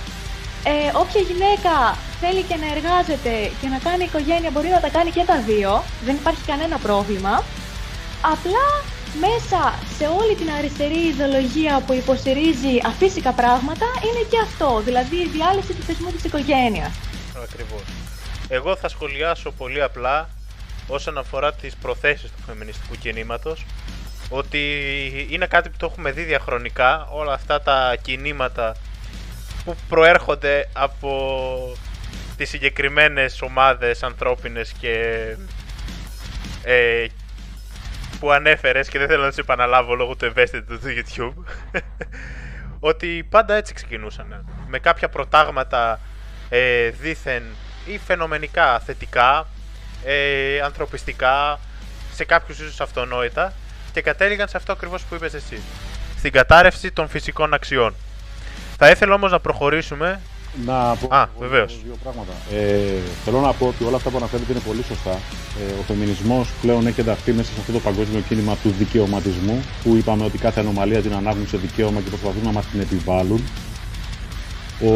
[SPEAKER 2] Ε, όποια γυναίκα θέλει και να εργάζεται και να κάνει οικογένεια μπορεί να τα κάνει και τα δύο, δεν υπάρχει κανένα πρόβλημα. Απλά μέσα σε όλη την αριστερή ιδεολογία που υποστηρίζει αφύσικα πράγματα είναι και αυτό, δηλαδή η διάλυση του θεσμού της οικογένειας.
[SPEAKER 1] Ακριβώς. Εγώ θα σχολιάσω πολύ απλά όσον αφορά τις προθέσεις του φεμινιστικού κινήματος ότι είναι κάτι που το έχουμε δει διαχρονικά όλα αυτά τα κινήματα που προέρχονται από τις συγκεκριμένες ομάδες ανθρώπινες και ε, που ανέφερες και δεν θέλω να σε επαναλάβω λόγω του ευαίσθητου του YouTube ότι πάντα έτσι ξεκινούσαν. Με κάποια προτάγματα ε, δήθεν ή φαινομενικά θετικά, ε, ανθρωπιστικά, σε κάποιους ίσως αυτονόητα και κατέληγαν σε αυτό ακριβώς που είπες εσύ. Στην κατάρρευση των φυσικών αξιών. Θα ήθελα όμως να προχωρήσουμε
[SPEAKER 3] να πω
[SPEAKER 1] Α, βεβαίως.
[SPEAKER 3] δύο πράγματα. Ε, θέλω να πω ότι όλα αυτά που αναφέρετε είναι πολύ σωστά. Ε, ο φεμινισμός πλέον έχει ενταχθεί μέσα σε αυτό το παγκόσμιο κίνημα του δικαιωματισμού, που είπαμε ότι κάθε ανομαλία την ανάγνουν σε δικαίωμα και προσπαθούν να μας την επιβάλλουν. Ο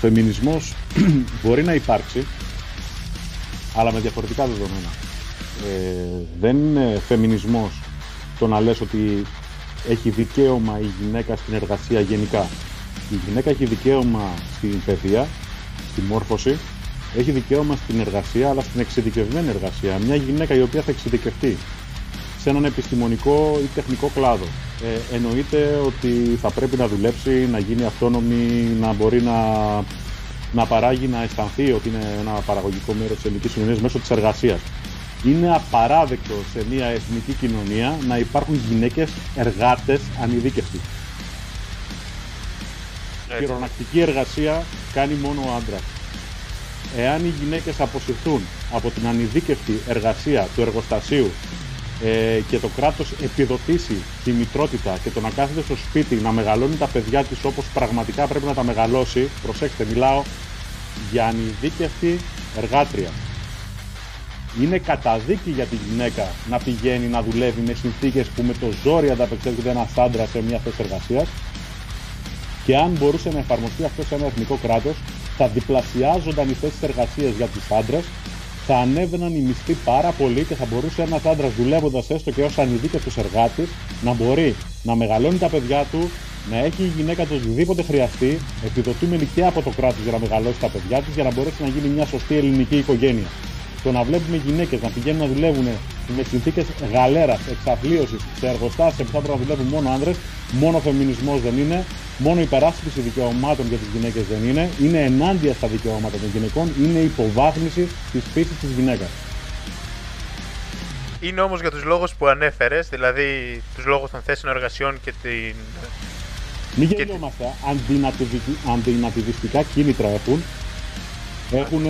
[SPEAKER 3] φεμινισμός μπορεί να υπάρξει, αλλά με διαφορετικά δεδομένα. Ε, δεν είναι φεμινισμός το να λες ότι έχει δικαίωμα η γυναίκα στην εργασία γενικά η γυναίκα έχει δικαίωμα στην παιδεία, στη μόρφωση, έχει δικαίωμα στην εργασία, αλλά στην εξειδικευμένη εργασία. Μια γυναίκα η οποία θα εξειδικευτεί σε έναν επιστημονικό ή τεχνικό κλάδο. Ε, εννοείται ότι θα πρέπει να δουλέψει, να γίνει αυτόνομη, να μπορεί να, να παράγει, να αισθανθεί ότι είναι ένα παραγωγικό μέρος της ελληνικής κοινωνίας μέσω της εργασίας. Είναι απαράδεκτο σε μια εθνική κοινωνία να υπάρχουν γυναίκες εργάτες ανειδίκευτοι. Χειρονακτική εργασία κάνει μόνο ο άντρας. Εάν οι γυναίκες αποσυρθούν από την ανειδίκευτη εργασία του εργοστασίου ε, και το κράτος επιδοτήσει τη μητρότητα και το να κάθεται στο σπίτι να μεγαλώνει τα παιδιά της όπως πραγματικά πρέπει να τα μεγαλώσει, προσέξτε, μιλάω για ανειδίκευτη εργάτρια. Είναι καταδίκη για τη γυναίκα να πηγαίνει να δουλεύει με συνθήκες που με το ζόρι ανταπεξέρχεται ένας άντρας σε μια θέση εργασίας. Και αν μπορούσε να εφαρμοστεί αυτό σε ένα εθνικό κράτος, θα διπλασιάζονταν οι θέσεις εργασίας για του άντρες θα ανέβαιναν οι μισθοί πάρα πολύ και θα μπορούσε ένας άντρας δουλεύοντας έστω και ως ανειδίκευτο εργάτη να μπορεί να μεγαλώνει τα παιδιά του, να έχει η γυναίκα του οτιδήποτε χρειαστεί, επιδοτούμενη και από το κράτος για να μεγαλώσει τα παιδιά της, για να μπορέσει να γίνει μια σωστή ελληνική οικογένεια. Το να βλέπουμε γυναίκες να πηγαίνουν να δουλεύουν με συνθήκες γαλέρας, εξαθλίωσης, σε εργοστάσια που θα πρέπει να δουλεύουν μόνο άνδρες, μόνο φεμινισμός δεν είναι, μόνο υπεράσπιση δικαιωμάτων για τις γυναίκες δεν είναι, είναι ενάντια στα δικαιώματα των γυναικών, είναι υποβάθμιση της φύσης της γυναίκας.
[SPEAKER 1] Είναι όμως για τους λόγους που ανέφερες, δηλαδή τους λόγους των θέσεων εργασιών και την.
[SPEAKER 3] Μην γελιόμαστε. Αντινατιβιστικά κίνητρα έχουν. Έχουν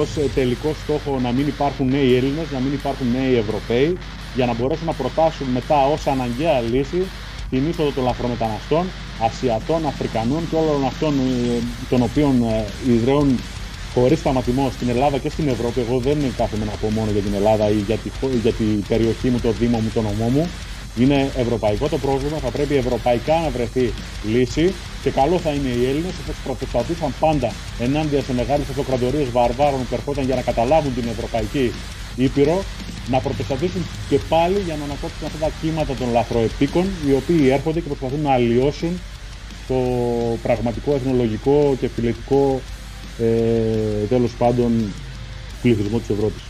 [SPEAKER 3] ως τελικό στόχο να μην υπάρχουν νέοι Έλληνες, να μην υπάρχουν νέοι Ευρωπαίοι, για να μπορέσουν να προτάσουν μετά ως αναγκαία λύση την είσοδο των λαθρομεταναστών, Ασιατών, Αφρικανών και όλων αυτών ε, των οποίων ε, ιδρύουν χωρίς σταματημό στην Ελλάδα και στην Ευρώπη. Εγώ δεν κάθομαι να πω μόνο για την Ελλάδα ή για, τη, για την περιοχή μου, το Δήμο μου, το νομό μου. Είναι ευρωπαϊκό το πρόβλημα, θα πρέπει ευρωπαϊκά να βρεθεί λύση και καλό θα είναι οι Έλληνες όπως προτεστατούσαν πάντα ενάντια σε μεγάλε αυτοκρατορίες βαρβάρων που ερχόταν για να καταλάβουν την Ευρωπαϊκή Ήπειρο να προτεστατήσουν και πάλι για να ανακόψουν αυτά τα κύματα των λαθροεπίκων οι οποίοι έρχονται και προσπαθούν να αλλοιώσουν το πραγματικό εθνολογικό και φιλετικό ε, τέλος πάντων πληθυσμό της Ευρώπης.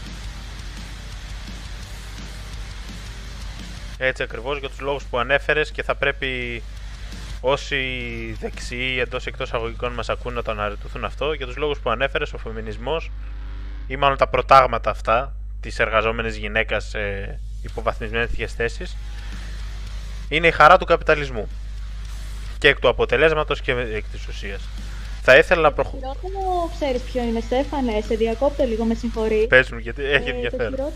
[SPEAKER 1] Έτσι ακριβώς για τους λόγους που ανέφερες και θα πρέπει όσοι δεξιοί εντός εκτός αγωγικών μας ακούν να το αναρριτηθούν αυτό για τους λόγους που ανέφερες ο φεμινισμός ή μάλλον τα προτάγματα αυτά της εργαζόμενης γυναίκας σε υποβαθμισμένες θέσεις είναι η χαρά του καπιταλισμού και εκ του αποτελέσματος και εκ της ουσίας. Θα ήθελα να προχωρήσω.
[SPEAKER 2] Το χειρότερο, ξέρεις ποιο είναι, Στέφανε, σε διακόπτω λίγο, με συγχωρεί.
[SPEAKER 1] Πες μου, γιατί έχει ε, ενδιαφέρον.
[SPEAKER 2] το,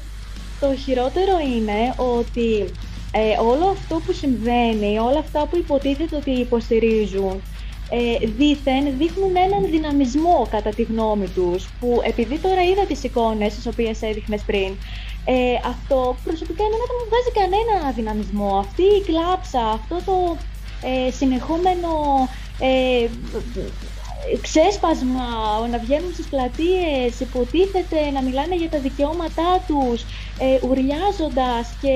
[SPEAKER 2] το χειρότερο είναι ότι ε, όλο αυτό που συμβαίνει, όλα αυτά που υποτίθεται ότι υποστηρίζουν, ε, δήθεν δείχνουν έναν δυναμισμό κατά τη γνώμη τους, που επειδή τώρα είδα τις εικόνες τις οποίες έδειχνες πριν, ε, αυτό προσωπικά εμένα δεν μου βγάζει κανένα δυναμισμό. Αυτή η κλάψα, αυτό το ε, συνεχόμενο ε, ξέσπασμα, να βγαίνουν στις πλατείες, υποτίθεται να μιλάνε για τα δικαιώματά τους, ε, ουρλιάζοντας και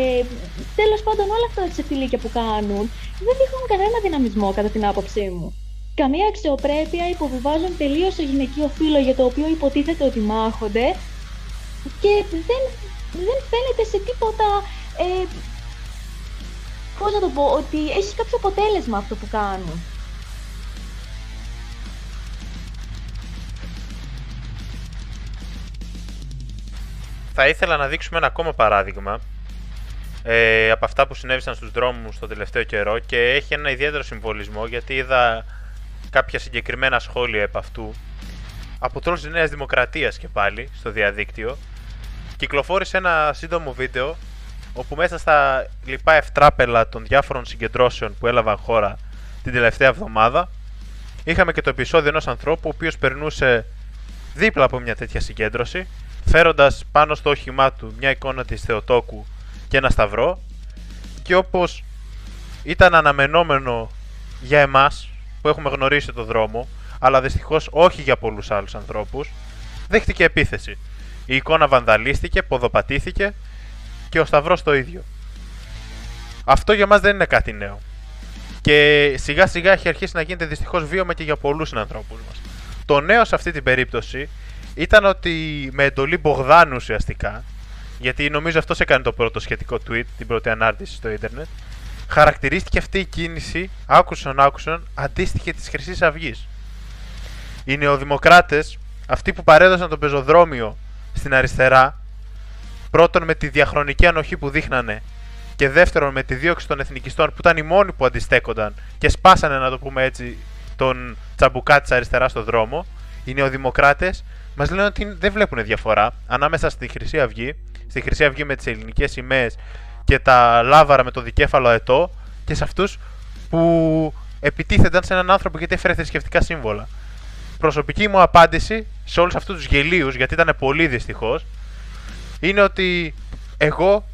[SPEAKER 2] τέλος πάντων όλα αυτά τα τσεφιλίκια που κάνουν, δεν δείχνουν κανένα δυναμισμό κατά την άποψή μου καμία αξιοπρέπεια, υποβιβάζουν τελείως το γυναικείο φύλλο για το οποίο υποτίθεται ότι μάχονται και δεν, δεν φαίνεται σε τίποτα. Ε, πώς να το πω, ότι έχει κάποιο αποτέλεσμα αυτό που κάνουν.
[SPEAKER 1] Θα ήθελα να δείξουμε ένα ακόμα παράδειγμα ε, από αυτά που συνέβησαν στους δρόμους το τελευταίο καιρό και έχει ένα ιδιαίτερο συμβολισμό γιατί είδα κάποια συγκεκριμένα σχόλια επ' αυτού από τρόλους της Νέας Δημοκρατίας και πάλι στο διαδίκτυο. Κυκλοφόρησε ένα σύντομο βίντεο όπου μέσα στα λοιπά ευτράπελα των διάφορων συγκεντρώσεων που έλαβαν χώρα την τελευταία εβδομάδα είχαμε και το επεισόδιο ενός ανθρώπου ο οποίος περνούσε δίπλα από μια τέτοια συγκέντρωση φέροντας πάνω στο όχημά του μια εικόνα της Θεοτόκου και ένα σταυρό και όπως ήταν αναμενόμενο για εμάς που έχουμε γνωρίσει το δρόμο, αλλά δυστυχώς όχι για πολλούς άλλους ανθρώπους, δέχτηκε επίθεση. Η εικόνα βανδαλίστηκε, ποδοπατήθηκε και ο Σταυρός το ίδιο. Αυτό για μας δεν είναι κάτι νέο. Και σιγά σιγά έχει αρχίσει να γίνεται δυστυχώς βίωμα και για πολλούς ανθρώπου μας. Το νέο σε αυτή την περίπτωση ήταν ότι με εντολή Μπογδάνου ουσιαστικά, γιατί νομίζω αυτός έκανε το πρώτο σχετικό tweet, την πρώτη ανάρτηση στο ίντερνετ, χαρακτηρίστηκε αυτή η κίνηση, άκουσαν άκουσαν, αντίστοιχη της Χρυσής Αυγής. Οι νεοδημοκράτες, αυτοί που παρέδωσαν το πεζοδρόμιο στην αριστερά, πρώτον με τη διαχρονική ανοχή που δείχνανε και δεύτερον με τη δίωξη των εθνικιστών που ήταν οι μόνοι που αντιστέκονταν και σπάσανε, να το πούμε έτσι, τον τσαμπουκά της αριστεράς στο δρόμο, οι νεοδημοκράτες μας λένε ότι δεν βλέπουν διαφορά ανάμεσα στη Χρυσή Αυγή, στη Χρυσή Αυγή με τις ελληνικές σημαίες και τα λάβαρα με το δικέφαλο αετό και σε αυτούς που επιτίθενταν σε έναν άνθρωπο γιατί έφερε θρησκευτικά σύμβολα. Προσωπική μου απάντηση σε όλους αυτούς τους γελίους, γιατί ήταν πολύ δυστυχώς, είναι ότι εγώ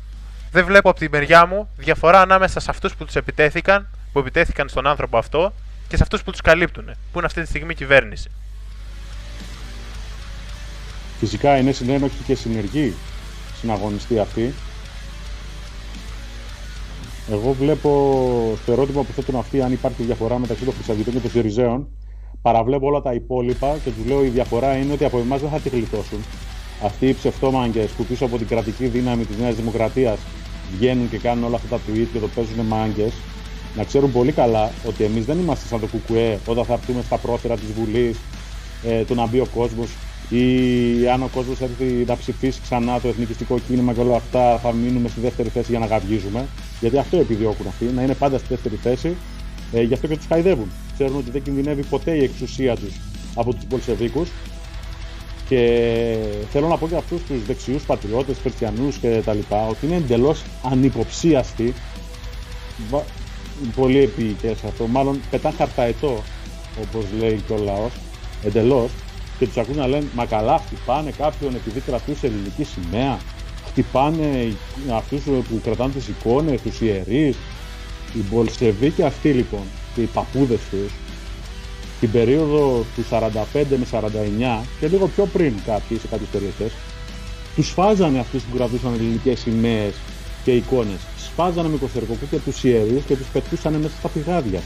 [SPEAKER 1] δεν βλέπω από τη μεριά μου διαφορά ανάμεσα σε αυτούς που τους επιτέθηκαν, που επιτέθηκαν στον άνθρωπο αυτό και σε αυτούς που τους καλύπτουν, που είναι αυτή τη στιγμή κυβέρνηση.
[SPEAKER 3] Φυσικά είναι συνένοχοι και συνεργοί συναγωνιστή αυτή. Εγώ βλέπω στο ερώτημα που θέτουν αυτοί αν υπάρχει διαφορά μεταξύ των Χρυσαυγητών και των Συριζέων. Παραβλέπω όλα τα υπόλοιπα και τους λέω η διαφορά είναι ότι από εμάς δεν θα τη γλιτώσουν. Αυτοί οι ψευτόμαγκες που πίσω από την κρατική δύναμη της Νέας Δημοκρατίας βγαίνουν και κάνουν όλα αυτά τα tweet και το παίζουν μάγκες, να ξέρουν πολύ καλά ότι εμείς δεν είμαστε σαν το Κουκουέ όταν θα έρθουμε στα πρόθυρα της Βουλής, ε, το να μπει ο κόσμος ή αν ο κόσμος έρθει να ψηφίσει ξανά το εθνικιστικό κίνημα και όλα αυτά, θα μείνουμε στη δεύτερη θέση για να γαυγίζουμε. Γιατί αυτό επιδιώκουν αυτοί, να είναι πάντα στη δεύτερη θέση. Ε, γι' αυτό και τους χαϊδεύουν. Ξέρουν ότι δεν κινδυνεύει ποτέ η εξουσία τους από τους Πολσεβίκους. Και θέλω να πω και αυτούς τους δεξιούς πατριώτες, χριστιανούς κτλ. ότι είναι εντελώς ανυποψίαστοι. Πολύ επίοικες αυτό. Μάλλον πετά χαρταετό, όπως λέει και ο λαός. Εντελώς και τους ακούν να λένε Μα καλά, χτυπάνε κάποιον επειδή κρατούσε ελληνική σημαία. Χτυπάνε αυτούς που κρατάνε τι εικόνες, τους ιερείς. Οι Μπολσεβίκοι αυτοί λοιπόν και οι παππούδες τους την περίοδο του 45 με 49 και λίγο πιο πριν κάποιοι σε κάποιες περιοχές, τους φάζανε αυτούς που κρατούσαν ελληνικές σημαίες και εικόνες. Σφάζανε με κοστερκοκού και τους ιερείς και τους πετούσαν μέσα στα πηγάδια.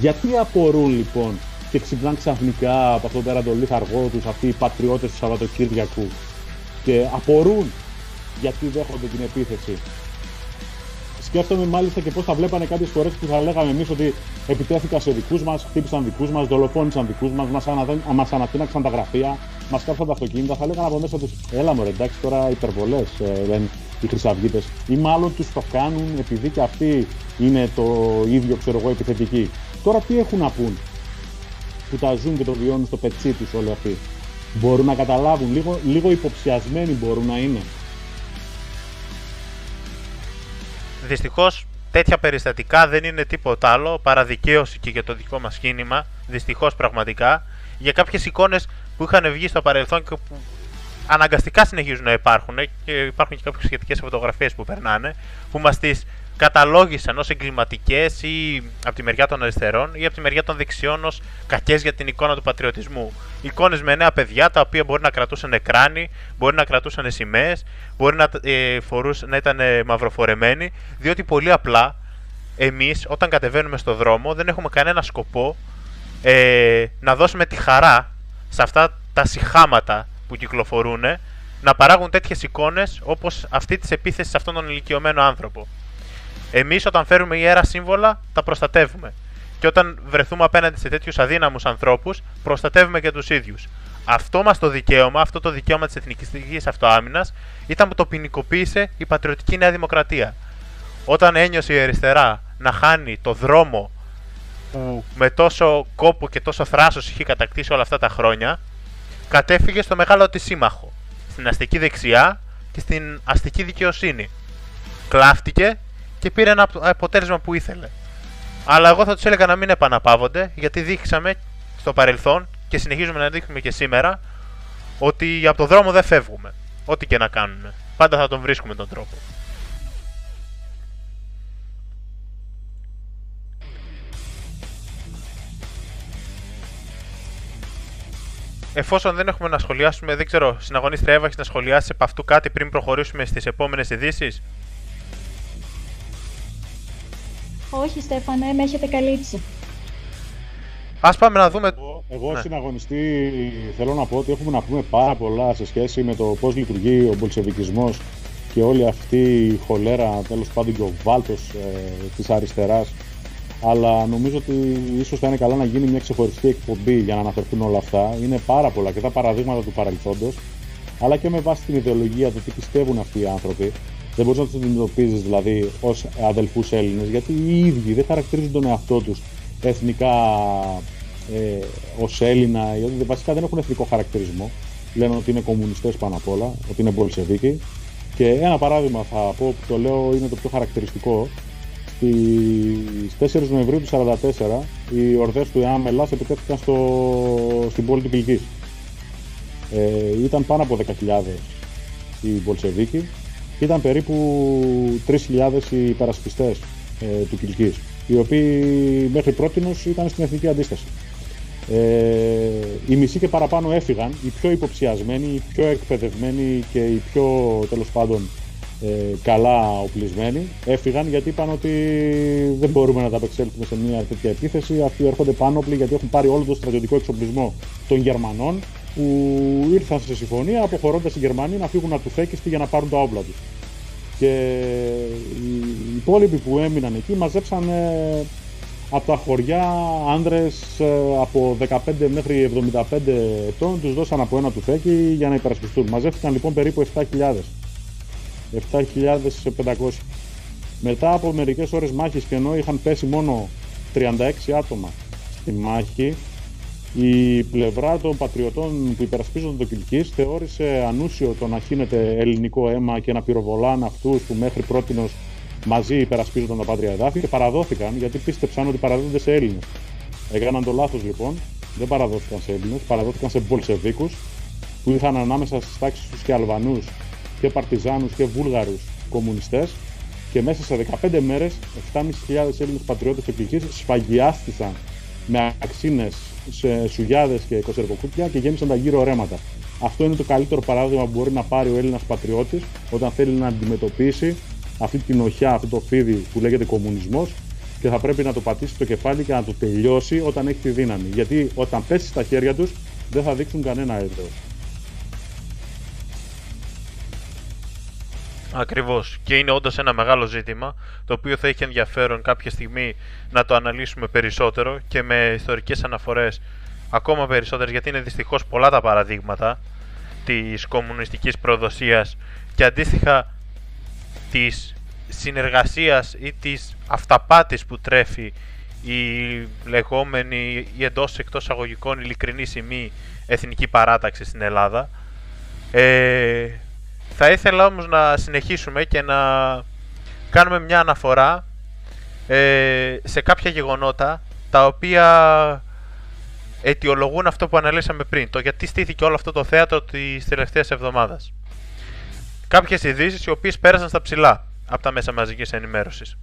[SPEAKER 3] Γιατί απορούν λοιπόν και ξυπνάνε ξαφνικά από αυτόν τον το αργό τους αυτοί οι πατριώτες του Σαββατοκύριακου και απορούν γιατί δέχονται την επίθεση. Σκέφτομαι μάλιστα και πώς θα βλέπανε κάποιες φορές που θα λέγαμε εμείς ότι επιτέθηκαν σε δικούς μας, χτύπησαν δικούς μας, δολοφόνησαν δικούς μας, μας ανατείναξαν τα γραφεία, μας κάψαν τα αυτοκίνητα. Θα λέγανε από μέσα τους, έλα μου εντάξει τώρα υπερβολές, ε, λένε οι Χρυσαυγίτες. Ή μάλλον τους το κάνουν επειδή και αυτοί είναι το ίδιο, ξέρω εγώ, επιθετικοί. Τώρα τι έχουν να πούν που τα ζουν και το βιώνουν στο πετσί τους όλοι αυτοί. Μπορούν να καταλάβουν, λίγο, λίγο υποψιασμένοι μπορούν να είναι.
[SPEAKER 1] Δυστυχώς τέτοια περιστατικά δεν είναι τίποτα άλλο παρά δικαίωση και για το δικό μας κίνημα, δυστυχώς πραγματικά, για κάποιες εικόνες που είχαν βγει στο παρελθόν και που αναγκαστικά συνεχίζουν να υπάρχουν και υπάρχουν και κάποιες σχετικές φωτογραφίες που περνάνε, που μας τις καταλόγησαν ως εγκληματικές ή από τη μεριά των αριστερών ή από τη μεριά των δεξιών ως κακές για την εικόνα του πατριωτισμού. Εικόνες με νέα παιδιά τα οποία μπορεί να κρατούσαν εκράνη, μπορεί να κρατούσαν σημαίες, μπορεί να, ε, να ήταν ε, μαυροφορεμένοι, διότι πολύ απλά εμείς όταν κατεβαίνουμε στο δρόμο δεν έχουμε κανένα σκοπό ε, να δώσουμε τη χαρά σε αυτά τα συχάματα που κυκλοφορούν να παράγουν τέτοιες εικόνες όπως αυτή της επίθεσης σε αυτόν τον ηλικιωμένο άνθρωπο. Εμείς όταν φέρουμε ιερά σύμβολα, τα προστατεύουμε. Και όταν βρεθούμε απέναντι σε τέτοιους αδύναμους ανθρώπους, προστατεύουμε και τους ίδιους. Αυτό μας το δικαίωμα, αυτό το δικαίωμα της εθνικιστικής αυτοάμυνας, ήταν που το ποινικοποίησε η πατριωτική Νέα Δημοκρατία. Όταν ένιωσε η αριστερά να χάνει το δρόμο που με τόσο κόπο και τόσο θράσος είχε κατακτήσει όλα αυτά τα χρόνια, κατέφυγε στο μεγάλο της σύμμαχο, στην αστική δεξιά και στην αστική δικαιοσύνη. Κλάφτηκε και πήρε ένα αποτέλεσμα που ήθελε. Αλλά εγώ θα τους έλεγα να μην επαναπαύονται, γιατί δείξαμε στο παρελθόν και συνεχίζουμε να δείχνουμε και σήμερα ότι από το δρόμο δεν φεύγουμε. Ό,τι και να κάνουμε. Πάντα θα τον βρίσκουμε τον τρόπο. Εφόσον δεν έχουμε να σχολιάσουμε, δεν ξέρω, συναγωνίστρια Εύα, να σχολιάσεις από αυτού κάτι πριν προχωρήσουμε στις επόμενες ειδήσεις;
[SPEAKER 2] Όχι, Στέφανε, με έχετε καλύψει.
[SPEAKER 1] Ας πάμε να δούμε...
[SPEAKER 3] Εγώ, εγώ ναι. συναγωνιστή θέλω να πω ότι έχουμε να πούμε πάρα πολλά σε σχέση με το πώς λειτουργεί ο μπολσεβικισμός και όλη αυτή η χολέρα, τέλος πάντων και ο βάλτος ε, της αριστεράς. Αλλά νομίζω ότι ίσως θα είναι καλά να γίνει μια ξεχωριστή εκπομπή για να αναφερθούν όλα αυτά. Είναι πάρα πολλά και τα παραδείγματα του παρελθόντος, αλλά και με βάση την ιδεολογία του τι πιστεύουν αυτοί οι άνθρωποι. Δεν μπορείς να τους αντιμετωπίζεις δηλαδή ως αδελφούς Έλληνες, γιατί οι ίδιοι δεν χαρακτηρίζουν τον εαυτό τους εθνικά ε, ως Έλληνα, γιατί βασικά δεν έχουν εθνικό χαρακτηρισμό. Λένε ότι είναι κομμουνιστές πάνω απ' όλα, ότι είναι Μπολσεβίκοι. Και ένα παράδειγμα θα πω που το λέω είναι το πιο χαρακτηριστικό. Στις 4 Νοεμβρίου του 1944 οι ορδές του ΕΑΜ Ελλάς επιτέθηκαν στο, στην πόλη του Κιλκής. Ε, ήταν πάνω από 10.000 οι Βολσεβίκοι και ήταν περίπου 3.000 οι υπερασπιστές ε, του Κιλκής οι οποίοι μέχρι πρότινος ήταν στην εθνική αντίσταση. Ε, οι μισοί και παραπάνω έφυγαν, οι πιο υποψιασμένοι, οι πιο εκπαιδευμένοι και οι πιο τέλος πάντων ε, καλά οπλισμένοι έφυγαν γιατί είπαν ότι δεν μπορούμε να τα απεξέλθουμε σε μια τέτοια επίθεση. Αυτοί έρχονται πάνωπλοι γιατί έχουν πάρει όλο το στρατιωτικό εξοπλισμό των Γερμανών που ήρθαν σε συμφωνία αποχωρώντας οι Γερμανοί να φύγουν από του Φέκιστη για να πάρουν τα όπλα τους. Και οι υπόλοιποι που έμειναν εκεί μαζέψαν από τα χωριά άνδρες ε, από 15 μέχρι 75 ετών τους δώσαν από ένα του φέκι για να υπερασπιστούν. Μαζεύτηκαν λοιπόν περίπου 7.000. 7.500. Μετά από μερικές ώρες μάχης και ενώ είχαν πέσει μόνο 36 άτομα στη μάχη, η πλευρά των πατριωτών που υπερασπίζονται το Κιλκής θεώρησε ανούσιο το να χύνεται ελληνικό αίμα και να πυροβολάνε αυτούς που μέχρι πρότινος μαζί υπερασπίζονταν τα πάτρια εδάφη και παραδόθηκαν γιατί πίστεψαν ότι παραδίδονται σε Έλληνες. Έκαναν το λάθος λοιπόν, δεν παραδόθηκαν σε Έλληνες, παραδόθηκαν σε Μπολσεβίκους που είχαν ανάμεσα στις τάξεις τους και Αλβανούς και Παρτιζάνους και Βούλγαρους κομμουνιστές και μέσα σε 15 μέρες 7.500 Έλληνες πατριώτες εκκλησίε σφαγιάστησαν με αξίνες σε σουγιάδες και κοσερβοκούπια και γέμισαν τα γύρω ρέματα. Αυτό είναι το καλύτερο παράδειγμα που μπορεί να πάρει ο Έλληνας πατριώτης όταν θέλει να αντιμετωπίσει αυτή την οχιά, αυτό το φίδι που λέγεται κομμουνισμός και θα πρέπει να το πατήσει στο κεφάλι και να το τελειώσει όταν έχει τη δύναμη. Γιατί όταν πέσει στα χέρια τους δεν θα δείξουν κανένα έδρος.
[SPEAKER 1] Ακριβώς. Και είναι όντως ένα μεγάλο ζήτημα, το οποίο θα έχει ενδιαφέρον κάποια στιγμή να το αναλύσουμε περισσότερο και με ιστορικές αναφορές ακόμα περισσότερες, γιατί είναι δυστυχώς πολλά τα παραδείγματα της κομμουνιστικής προδοσίας και αντίστοιχα της συνεργασίας ή της αυταπάτης που τρέφει η λεγόμενη ή εντός εκτός αγωγικών ειλικρινή σημή εθνική παράταξη στην Ελλάδα. Ε, θα ήθελα όμως να συνεχίσουμε και να κάνουμε μια αναφορά ε, σε κάποια γεγονότα τα οποία αιτιολογούν αυτό που αναλύσαμε πριν. Το γιατί στήθηκε όλο αυτό το θέατρο της τελευταίας εβδομάδας κάποιες ειδήσεις οι οποίες πέρασαν στα ψηλά από τα μέσα μαζικής ενημέρωσης.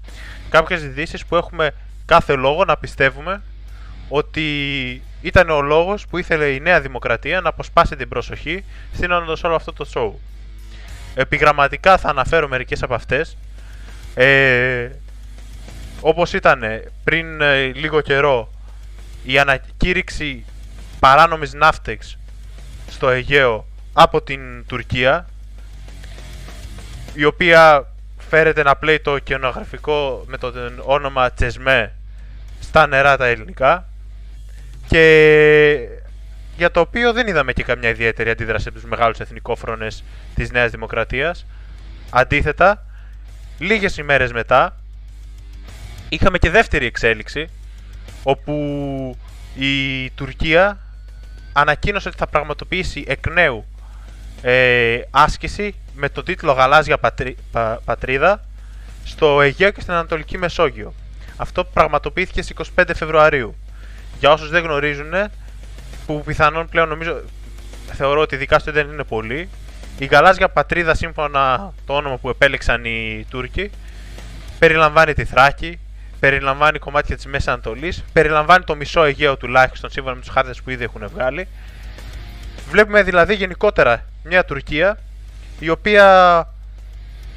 [SPEAKER 1] Κάποιες ειδήσεις που έχουμε κάθε λόγο να πιστεύουμε ότι ήταν ο λόγος που ήθελε η Νέα Δημοκρατία να αποσπάσει την προσοχή στείνοντας όλο αυτό το show. Επιγραμματικά θα αναφέρω μερικές από αυτές. Ε, όπως ήταν πριν ε, λίγο καιρό η ανακήρυξη παράνομης ναύτεξ στο Αιγαίο από την Τουρκία η οποία φέρεται να πλέει το καινογραφικό με το όνομα Τσεσμέ στα νερά τα ελληνικά και για το οποίο δεν είδαμε και καμιά ιδιαίτερη αντίδραση από τους μεγάλους εθνικόφρονες της Νέας Δημοκρατίας. Αντίθετα, λίγες ημέρες μετά είχαμε και δεύτερη εξέλιξη όπου η Τουρκία ανακοίνωσε ότι θα πραγματοποιήσει εκ νέου ε, άσκηση με τον τίτλο Γαλάζια Πατρίδα στο Αιγαίο και στην Ανατολική Μεσόγειο. Αυτό πραγματοποιήθηκε στις 25 Φεβρουαρίου. Για όσους δεν γνωρίζουν, που πιθανόν πλέον νομίζω θεωρώ ότι ειδικά στο δεν είναι πολύ, η Γαλάζια Πατρίδα σύμφωνα το όνομα που επέλεξαν οι Τούρκοι περιλαμβάνει τη Θράκη, περιλαμβάνει κομμάτια της Μέσης Ανατολής, περιλαμβάνει το μισό Αιγαίο τουλάχιστον σύμφωνα με τους χάρτες που ήδη έχουν βγάλει. Βλέπουμε δηλαδή γενικότερα μια Τουρκία η οποία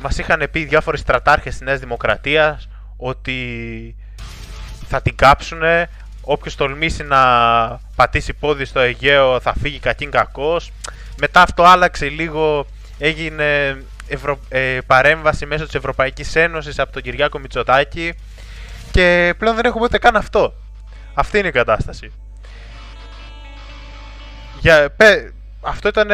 [SPEAKER 1] μας είχαν πει διάφοροι στρατάρχες της Νέας Δημοκρατίας ότι θα την κάψουνε, όποιος τολμήσει να πατήσει πόδι στο Αιγαίο θα φύγει κακήν κακός. Μετά αυτό άλλαξε λίγο, έγινε ευρω... ε, παρέμβαση μέσω της Ευρωπαϊκής Ένωσης από τον Κυριάκο Μητσοτάκη και πλέον δεν έχουμε ούτε καν αυτό. Αυτή είναι η κατάσταση. Για, αυτό ήταν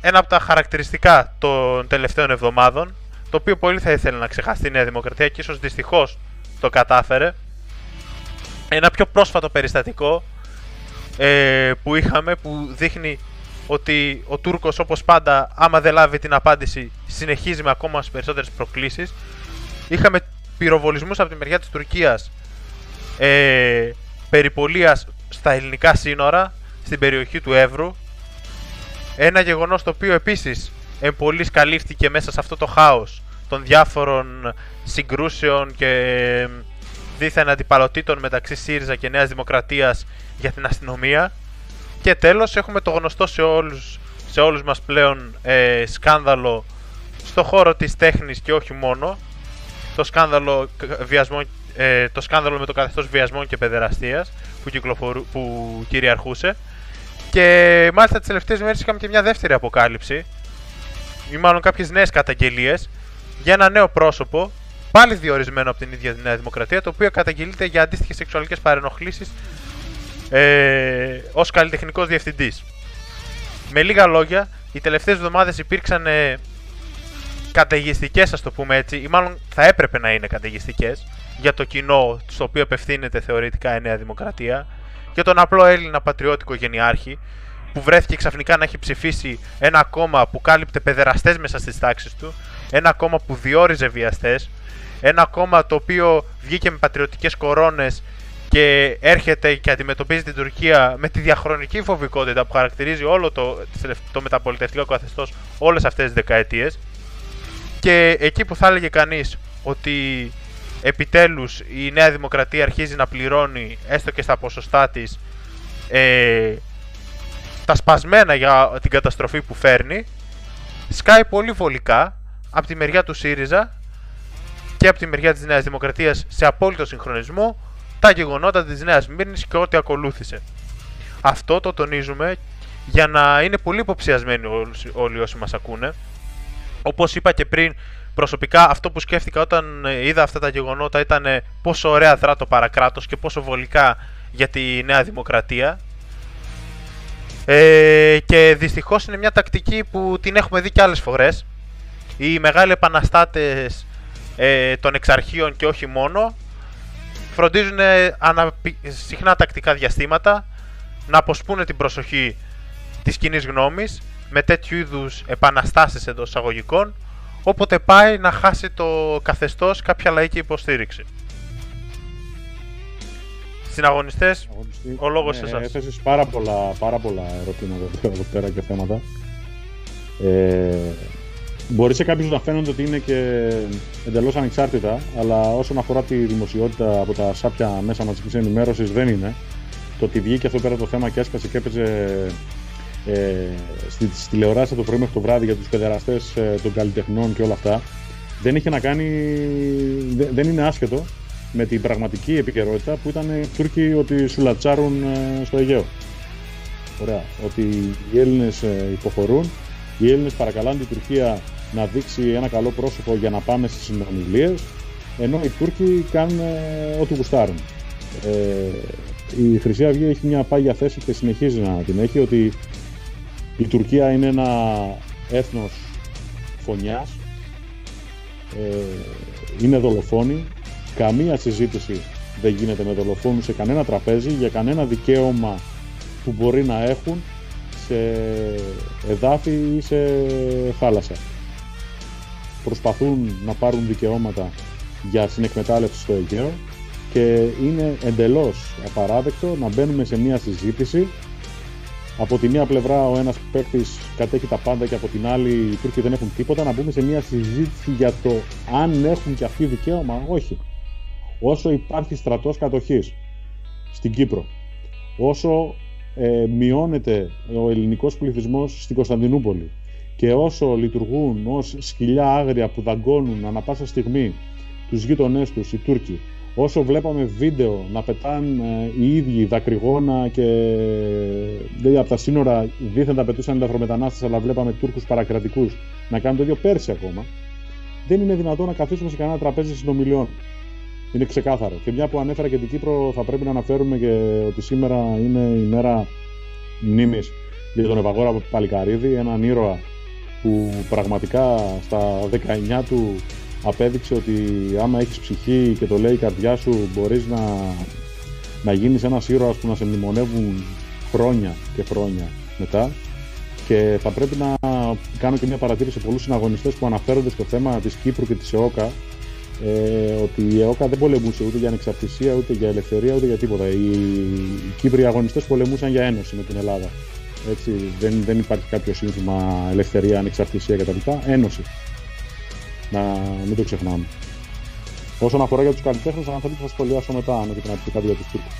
[SPEAKER 1] ένα από τα χαρακτηριστικά των τελευταίων εβδομάδων, το οποίο πολύ θα ήθελε να ξεχάσει η Νέα Δημοκρατία και ίσως δυστυχώς το κατάφερε. Ένα πιο πρόσφατο περιστατικό ε, που είχαμε που δείχνει ότι ο Τούρκος όπως πάντα άμα δεν λάβει την απάντηση συνεχίζει με ακόμα περισσότερες προκλήσεις. Είχαμε πυροβολισμούς από τη μεριά της Τουρκίας ε, περιπολίας στα ελληνικά σύνορα στην περιοχή του Εύρου. Ένα γεγονός το οποίο επίσης εμπολής καλύφθηκε μέσα σε αυτό το χάος των διάφορων συγκρούσεων και δίθεν αντιπαλωτήτων μεταξύ ΣΥΡΙΖΑ και Νέας Δημοκρατίας για την αστυνομία. Και τέλος έχουμε το γνωστό σε όλους, σε όλους μας πλέον ε, σκάνδαλο στο χώρο της τέχνης και όχι μόνο. Το σκάνδαλο, βιασμών, ε, το σκάνδαλο με το καθεστώς βιασμών και παιδεραστίας που, που κυριαρχούσε. Και μάλιστα τις τελευταίες μέρες είχαμε και μια δεύτερη αποκάλυψη ή μάλλον κάποιες νέες καταγγελίες για ένα νέο πρόσωπο πάλι διορισμένο από την ίδια τη Νέα Δημοκρατία, το οποίο καταγγελείται για αντίστοιχες σεξουαλικές παρενοχλήσεις ε, ως καλλιτεχνικός διευθυντής. Με λίγα λόγια, οι τελευταίες εβδομάδες υπήρξαν ε, καταιγιστικές, ας το πούμε έτσι, ή μάλλον θα έπρεπε να είναι καταιγιστικές για το κοινό στο οποίο απευθύνεται θεωρητικά η Νέα Δημοκρατία, για τον απλό Έλληνα πατριώτικο γενιάρχη, που βρέθηκε ξαφνικά να έχει ψηφίσει ένα κόμμα που κάλυπτε παιδεραστές μέσα στις τάξεις του, ένα κόμμα που διόριζε βιαστές, ένα κόμμα το οποίο βγήκε με πατριωτικές κορώνες και έρχεται και αντιμετωπίζει την Τουρκία με τη διαχρονική φοβικότητα που χαρακτηρίζει όλο το, το μεταπολιτευτικό καθεστώς όλες αυτές τις δεκαετίες. Και εκεί που θα έλεγε κανείς ότι επιτέλους η Νέα Δημοκρατία αρχίζει να πληρώνει έστω και στα ποσοστά της ε, τα σπασμένα για την καταστροφή που φέρνει σκάει πολύ βολικά από τη μεριά του ΣΥΡΙΖΑ και από τη μεριά της Νέας Δημοκρατίας σε απόλυτο συγχρονισμό τα γεγονότα της Νέας Μύρνης και ό,τι ακολούθησε. Αυτό το τονίζουμε για να είναι πολύ υποψιασμένοι όλοι όσοι μας ακούνε. Όπως είπα και πριν, προσωπικά αυτό που σκέφτηκα όταν είδα αυτά τα γεγονότα ήταν πόσο ωραία δρά το παρακράτος και πόσο βολικά για τη Νέα Δημοκρατία. Ε, και δυστυχώς είναι μια τακτική που την έχουμε δει και άλλες φορές. Οι μεγάλοι επαναστάτες ε, των εξαρχείων και όχι μόνο φροντίζουν ανα, συχνά τακτικά διαστήματα να αποσπούν την προσοχή της κοινή γνώμης με τέτοιου είδους επαναστάσεις εντός εισαγωγικών όποτε πάει να χάσει το καθεστώς κάποια λαϊκή υποστήριξη. Συναγωνιστές, ο λόγος ναι, σε εσάς.
[SPEAKER 3] Έθεσες πάρα πολλά, πάρα πολλά ερωτήματα εδώ πέρα και θέματα. Ε, Μπορεί σε κάποιους να φαίνονται ότι είναι και εντελώς ανεξάρτητα, αλλά όσον αφορά τη δημοσιότητα από τα σάπια μέσα μαζικής ενημέρωσης δεν είναι. Το ότι βγήκε αυτό πέρα το θέμα και έσκασε και έπαιζε ε, στη τηλεοράση το πρωί μέχρι το βράδυ για τους παιδεραστές ε, των καλλιτεχνών και όλα αυτά, δεν είχε να κάνει. δεν είναι άσχετο με την πραγματική επικαιρότητα που ήταν οι Τούρκοι ότι σουλατσάρουν ε, στο Αιγαίο. Ωραία. Ότι οι Έλληνες ε, υποχωρούν, οι Έλληνες παρακαλάνε την Τουρκία να δείξει ένα καλό πρόσωπο για να πάμε στις συνομιλίες ενώ οι Τούρκοι κάνουν ε, ό,τι γουστάρουν. Ε, η Χρυσή Αυγή έχει μια πάγια θέση και συνεχίζει να την έχει ότι η Τουρκία είναι ένα έθνος φωνιάς, ε, είναι δολοφόνοι, καμία συζήτηση δεν γίνεται με δολοφόνους σε κανένα τραπέζι για κανένα δικαίωμα που μπορεί να έχουν σε εδάφη ή σε θάλασσα προσπαθούν να πάρουν δικαιώματα για συνεκμετάλλευση στο Αιγαίο και είναι εντελώς απαράδεκτο να μπαίνουμε σε μια συζήτηση. Από τη μία πλευρά ο ένας παίκτης κατέχει τα πάντα και από την άλλη οι Τούρκοι δεν έχουν τίποτα. Να μπούμε σε μια συζήτηση για το αν έχουν και αυτοί δικαίωμα. Όχι. Όσο υπάρχει στρατός κατοχής στην Κύπρο όσο ε, μειώνεται ο ελληνικός πληθυσμός στην Κωνσταντινούπολη και όσο λειτουργούν ως σκυλιά άγρια που δαγκώνουν ανα πάσα στιγμή τους γείτονές τους οι Τούρκοι, όσο βλέπαμε βίντεο να πετάνε οι ίδιοι δακρυγόνα και δηλαδή από τα σύνορα δίθεν τα πετούσαν λαθρομετανάστες αλλά βλέπαμε Τούρκους παρακρατικούς να κάνουν το ίδιο πέρσι ακόμα, δεν είναι δυνατόν να καθίσουμε σε κανένα τραπέζι συνομιλιών. Είναι ξεκάθαρο. Και μια που ανέφερα και την Κύπρο, θα πρέπει να αναφέρουμε και ότι σήμερα είναι η μέρα μνήμης για τον Ευαγόρα Παλικαρίδη, έναν ήρωα που πραγματικά στα 19 του απέδειξε ότι άμα έχεις ψυχή και το λέει η καρδιά σου μπορείς να, να γίνεις ένας ήρωας που να σε μνημονεύουν χρόνια και χρόνια μετά Και θα πρέπει να κάνω και μια παρατήρηση σε πολλούς συναγωνιστές που αναφέρονται στο θέμα της Κύπρου και της ΕΟΚΑ. Ε, ότι η ΕΟΚΑ δεν πολεμούσε ούτε για ανεξαρτησία, ούτε για ελευθερία, ούτε για τίποτα. Οι, οι Κύπροι αγωνιστές πολεμούσαν για ένωση με την Ελλάδα. Έτσι, δεν, δεν υπάρχει κάποιο σύνθημα ελευθερία, ανεξαρτησία κτλ. Ένωση. Να μην το ξεχνάμε. Όσον αφορά για τους καλλιτέχνες, αν θέλετε θα σχολιάσω μετά, αν έχετε να πείτε κάτι για τους Τούρκους.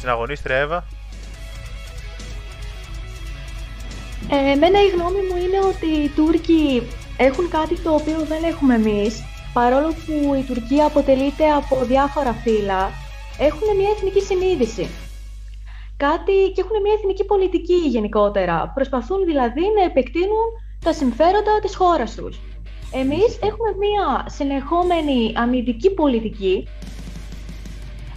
[SPEAKER 1] Συναγωνίστρια Εύα.
[SPEAKER 2] Ε, εμένα η γνώμη μου είναι ότι οι Τούρκοι έχουν κάτι το οποίο δεν έχουμε εμείς, παρόλο που η Τουρκία αποτελείται από διάφορα φύλλα, έχουν μια εθνική συνείδηση. Κάτι και έχουν μια εθνική πολιτική γενικότερα. Προσπαθούν δηλαδή να επεκτείνουν τα συμφέροντα της χώρας τους. Εμείς έχουμε μια συνεχόμενη αμυντική πολιτική,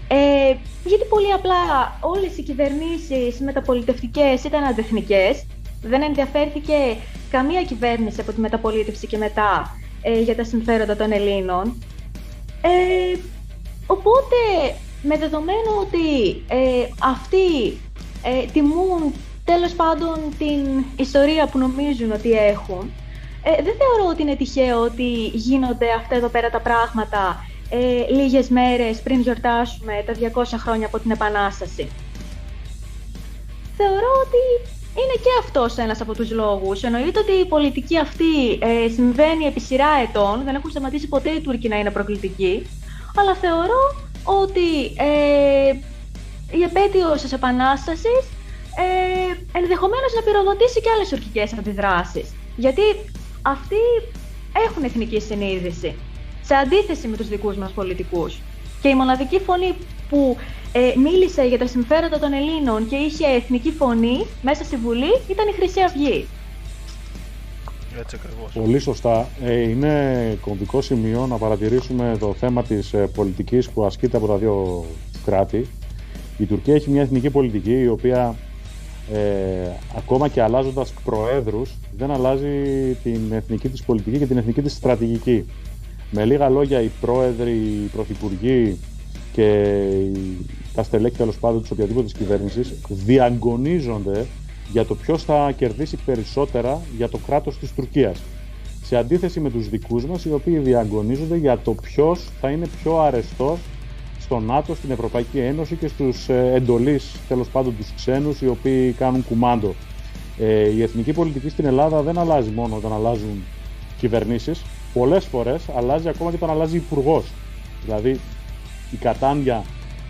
[SPEAKER 2] ε, γιατί πολύ απλά όλες οι κυβερνήσεις μεταπολιτευτικές ήταν αντεθνικές, δεν ενδιαφέρθηκε καμία κυβέρνηση από τη μεταπολίτευση και μετά ε, για τα συμφέροντα των Ελλήνων. Ε, οπότε, με δεδομένο ότι ε, αυτοί ε, τιμούν τέλος πάντων την ιστορία που νομίζουν ότι έχουν, ε, δεν θεωρώ ότι είναι τυχαίο ότι γίνονται αυτά εδώ πέρα τα πράγματα ε, λίγες μέρες πριν γιορτάσουμε τα 200 χρόνια από την Επανάσταση. Θεωρώ ότι είναι και αυτός ένας από τους λόγους. Εννοείται ότι η πολιτική αυτή ε, συμβαίνει επί σειρά ετών, δεν έχουν σταματήσει ποτέ οι Τούρκοι να είναι προκλητικοί, αλλά θεωρώ ότι ε, η επέτειος της Επανάστασης ε, ενδεχομένως να πυροδοτήσει και άλλες τουρκικές αντιδράσεις. Γιατί αυτοί έχουν εθνική συνείδηση, σε αντίθεση με τους δικούς μας πολιτικούς. Και η μοναδική φωνή που ε, μίλησε για τα συμφέροντα των Ελλήνων και είχε εθνική φωνή μέσα στη Βουλή ήταν η Χρυσή Αυγή.
[SPEAKER 1] Έτσι ακριβώς.
[SPEAKER 3] Πολύ σωστά. Ε, είναι κομβικό σημείο να παρατηρήσουμε το θέμα της ε, πολιτικής που ασκείται από τα δύο κράτη. Η Τουρκία έχει μια εθνική πολιτική η οποία ε, ακόμα και αλλάζοντας προέδρους δεν αλλάζει την εθνική της πολιτική και την εθνική της στρατηγική. Με λίγα λόγια οι πρόεδροι, οι πρωθυπουργοί και τα στελέχη τέλος πάντων της οποιαδήποτε κυβέρνησης διαγωνίζονται για το ποιος θα κερδίσει περισσότερα για το κράτος της Τουρκίας. Σε αντίθεση με τους δικούς μας, οι οποίοι διαγωνίζονται για το ποιος θα είναι πιο αρεστός στο ΝΑΤΟ, στην Ευρωπαϊκή Ένωση και στους ε, εντολείς τέλος πάντων τους ξένους οι οποίοι κάνουν κουμάντο. Ε, η εθνική πολιτική στην Ελλάδα δεν αλλάζει μόνο όταν αλλάζουν κυβερνήσεις. Πολλές φορές αλλάζει ακόμα και όταν αλλάζει υπουργός. Δηλαδή, η κατάντια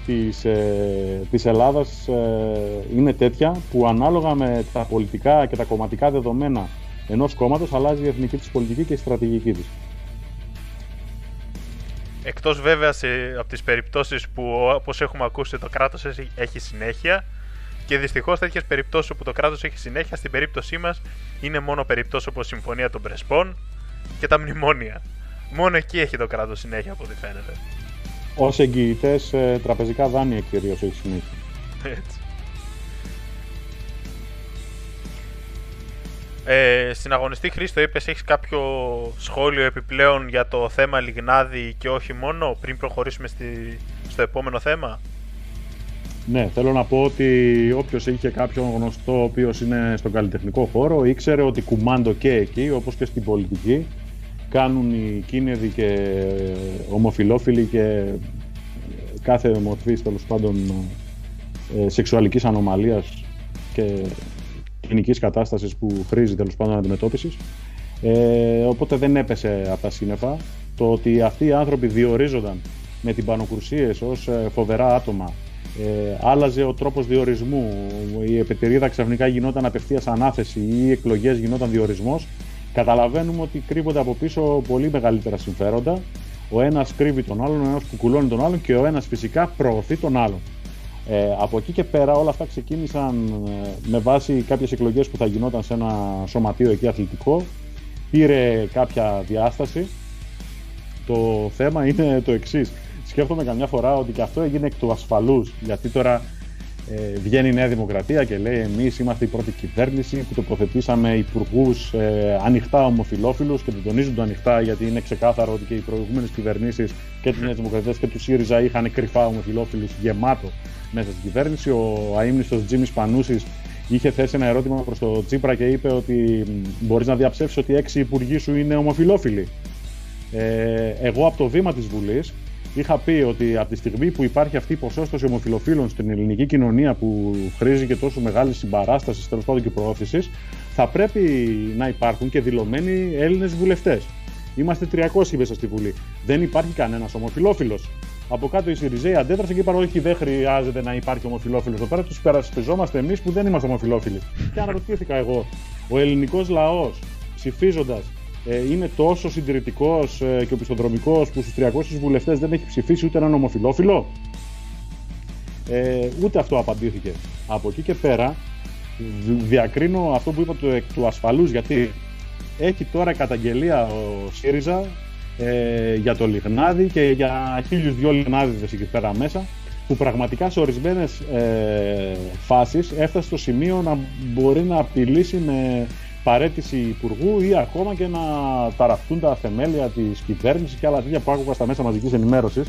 [SPEAKER 3] της, ε, της Ελλάδας ε, είναι τέτοια που ανάλογα με τα πολιτικά και τα κομματικά δεδομένα ενός κόμματος αλλάζει η εθνική της πολιτική και η στρατηγική της.
[SPEAKER 1] Εκτός βέβαια σε, από τις περιπτώσεις που όπως έχουμε ακούσει το κράτος έχει συνέχεια και δυστυχώς τέτοιες περιπτώσεις που το κράτος έχει συνέχεια στην περίπτωσή μας είναι μόνο περιπτώσεις όπως η Συμφωνία των Πρεσπών και τα μνημόνια. Μόνο εκεί έχει το κράτος συνέχεια από ό,τι φαίνεται.
[SPEAKER 3] Ω εγγυητές ε, τραπεζικά δάνεια κυρίως έχει συνήθεια.
[SPEAKER 1] Έτσι. Ε, στην αγωνιστή Χρήστο είπες έχεις κάποιο σχόλιο επιπλέον για το θέμα Λιγνάδη και όχι μόνο πριν προχωρήσουμε στη, στο επόμενο θέμα;
[SPEAKER 3] Ναι, θέλω να πω ότι όποιος είχε κάποιον γνωστό ο οποίος είναι στον καλλιτεχνικό χώρο ήξερε ότι κουμάντο και εκεί όπως και στην πολιτική κάνουν οι κίνεδοι και ομοφιλόφιλοι και κάθε μορφής τέλος πάντων ε, σεξουαλικής ανομαλίας και κοινικής κατάστασης που χρήζει τέλος πάντων αντιμετώπισης. Ε, οπότε δεν έπεσε από τα σύννεφα το ότι αυτοί οι άνθρωποι διορίζονταν με την πανοκρουσίες ως ε, φοβερά άτομα. Ε, άλλαζε ο τρόπος διορισμού, η επιτερίδα ξαφνικά γινόταν απευθείας ανάθεση ή οι εκλογές γινόταν διορισμός καταλαβαίνουμε ότι κρύβονται από πίσω πολύ μεγαλύτερα συμφέροντα. Ο ένας κρύβει τον άλλον, ο ένας κουκουλώνει τον άλλον και ο ένας φυσικά προωθεί τον άλλον. Ε, από εκεί και πέρα όλα αυτά ξεκίνησαν ε, με βάση κάποιες εκλογές που θα γινόταν σε ένα σωματείο εκεί αθλητικό. Πήρε κάποια διάσταση. Το θέμα είναι το εξής. Σκέφτομαι καμιά φορά ότι και αυτό έγινε εκ του ασφαλούς, γιατί τώρα ε, βγαίνει η Νέα Δημοκρατία και λέει εμείς είμαστε η πρώτη κυβέρνηση που τοποθετήσαμε υπουργούς ε, ανοιχτά ομοφιλόφιλους και το τονίζουν το ανοιχτά γιατί είναι ξεκάθαρο ότι και οι προηγούμενες κυβερνήσεις και τη Νέα Δημοκρατία και τους ΣΥΡΙΖΑ είχαν κρυφά ομοφιλόφιλους γεμάτο μέσα στην κυβέρνηση. Ο αείμνηστος Τζίμις Πανούσης είχε θέσει ένα ερώτημα προς το Τσίπρα και είπε ότι μπορείς να διαψεύσεις ότι έξι υπουργοί σου είναι ομοφιλόφιλοι. Ε, εγώ από το βήμα της Βουλής είχα πει ότι από τη στιγμή που υπάρχει αυτή η ποσόστοση ομοφιλοφίλων στην ελληνική κοινωνία που χρήζει και τόσο μεγάλη συμπαράσταση τέλος πάντων και προώθησης, θα πρέπει να υπάρχουν και δηλωμένοι Έλληνες βουλευτές. Είμαστε 300 μέσα στη Βουλή. Δεν υπάρχει κανένας ομοφιλόφιλο. Από κάτω η Σιριζέη αντέδρασε και είπαν: Όχι, δεν χρειάζεται να υπάρχει ομοφιλόφιλο εδώ πέρα. Τους περασπιζόμαστε εμείς που δεν είμαστε ομοφιλόφιλοι. και αναρωτήθηκα εγώ, ο ελληνικός λαός ψηφίζοντας ε, είναι τόσο συντηρητικός ε, και οπισθοδρομικός που στους 300 βουλευτές δεν έχει ψηφίσει ούτε έναν ομοφιλόφιλο. Ε, ούτε αυτό απαντήθηκε. Από εκεί και πέρα διακρίνω αυτό που είπα του, του ασφαλούς γιατί έχει τώρα καταγγελία ο ΣΥΡΙΖΑ ε, για το Λιγνάδι και για χίλιους δυο Λιγνάδιδες εκεί πέρα μέσα που πραγματικά σε ορισμένες ε, φάσεις έφτασε στο σημείο να μπορεί να απειλήσει με παρέτηση υπουργού ή ακόμα και να ταραχτούν τα θεμέλια της κυβέρνησης και άλλα τέτοια που άκουγα στα μέσα μαζικής ενημέρωσης.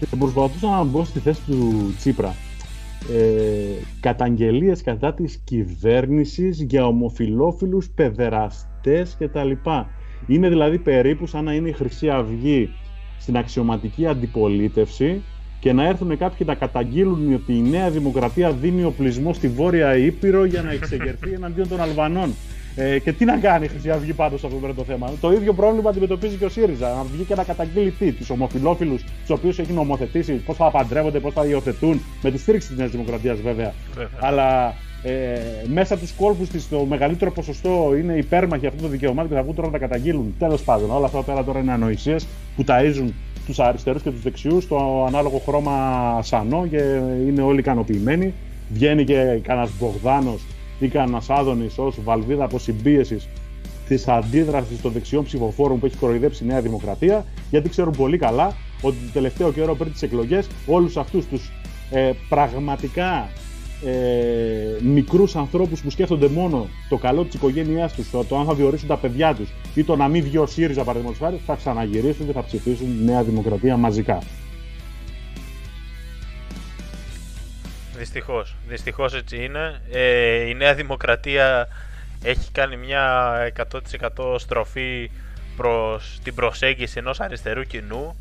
[SPEAKER 3] Και προσπαθούσα να μπω στη θέση του Τσίπρα. Ε, καταγγελίες κατά της κυβέρνησης για ομοφιλόφιλους παιδεραστές κτλ. Είναι δηλαδή περίπου σαν να είναι η Χρυσή Αυγή στην αξιωματική αντιπολίτευση και να έρθουν κάποιοι να καταγγείλουν ότι η Νέα Δημοκρατία δίνει οπλισμό στη Βόρεια Ήπειρο για να εξεγερθεί εναντίον των Αλβανών. Ε, και τι να κάνει η Χρυσή Αυγή πάντως αυτό το θέμα. Το ίδιο πρόβλημα αντιμετωπίζει και ο ΣΥΡΙΖΑ. Να βγει και να καταγγείλει τι, τους ομοφυλόφιλους, τους οποίους έχει νομοθετήσει, πώς θα παντρεύονται, πώς θα υιοθετούν, με τη στήριξη της Νέας Δημοκρατίας βέβαια. Αλλά ε, μέσα από τους κόλπους της το μεγαλύτερο ποσοστό είναι υπέρμαχοι αυτού του δικαιωμάτων και θα βγουν τώρα να τα καταγγείλουν. Τέλος πάντων, όλα αυτά πέρα τώρα είναι ανοησίες που ταΐζουν τους αριστερούς και τους δεξιούς στο ανάλογο χρώμα σανό και είναι όλοι ικανοποιημένοι. Βγαίνει και κανένας Μπογδάνος ή κανένας Άδωνης ως βαλβίδα αποσυμπίεσης της αντίδρασης των δεξιών ψηφοφόρων που έχει κοροϊδέψει η Νέα Δημοκρατία, γιατί ξέρουν πολύ καλά ότι το τελευταίο καιρό πριν τις εκλογές όλους αυτούς τους ε, πραγματικά ε, μικρούς ανθρώπους που σκέφτονται μόνο το καλό της οικογένειάς τους, το, το αν θα διορίσουν τα παιδιά τους ή το να μην βγει ο ΣΥΡΙΖΑ παραδείγματος χάρη, θα ξαναγυρίσουν και θα ψηφίσουν Νέα Δημοκρατία μαζικά.
[SPEAKER 1] Δυστυχώς, δυστυχώς έτσι είναι. Ε, η Νέα Δημοκρατία έχει κάνει μια 100% στροφή προς την προσέγγιση ενός αριστερού κοινού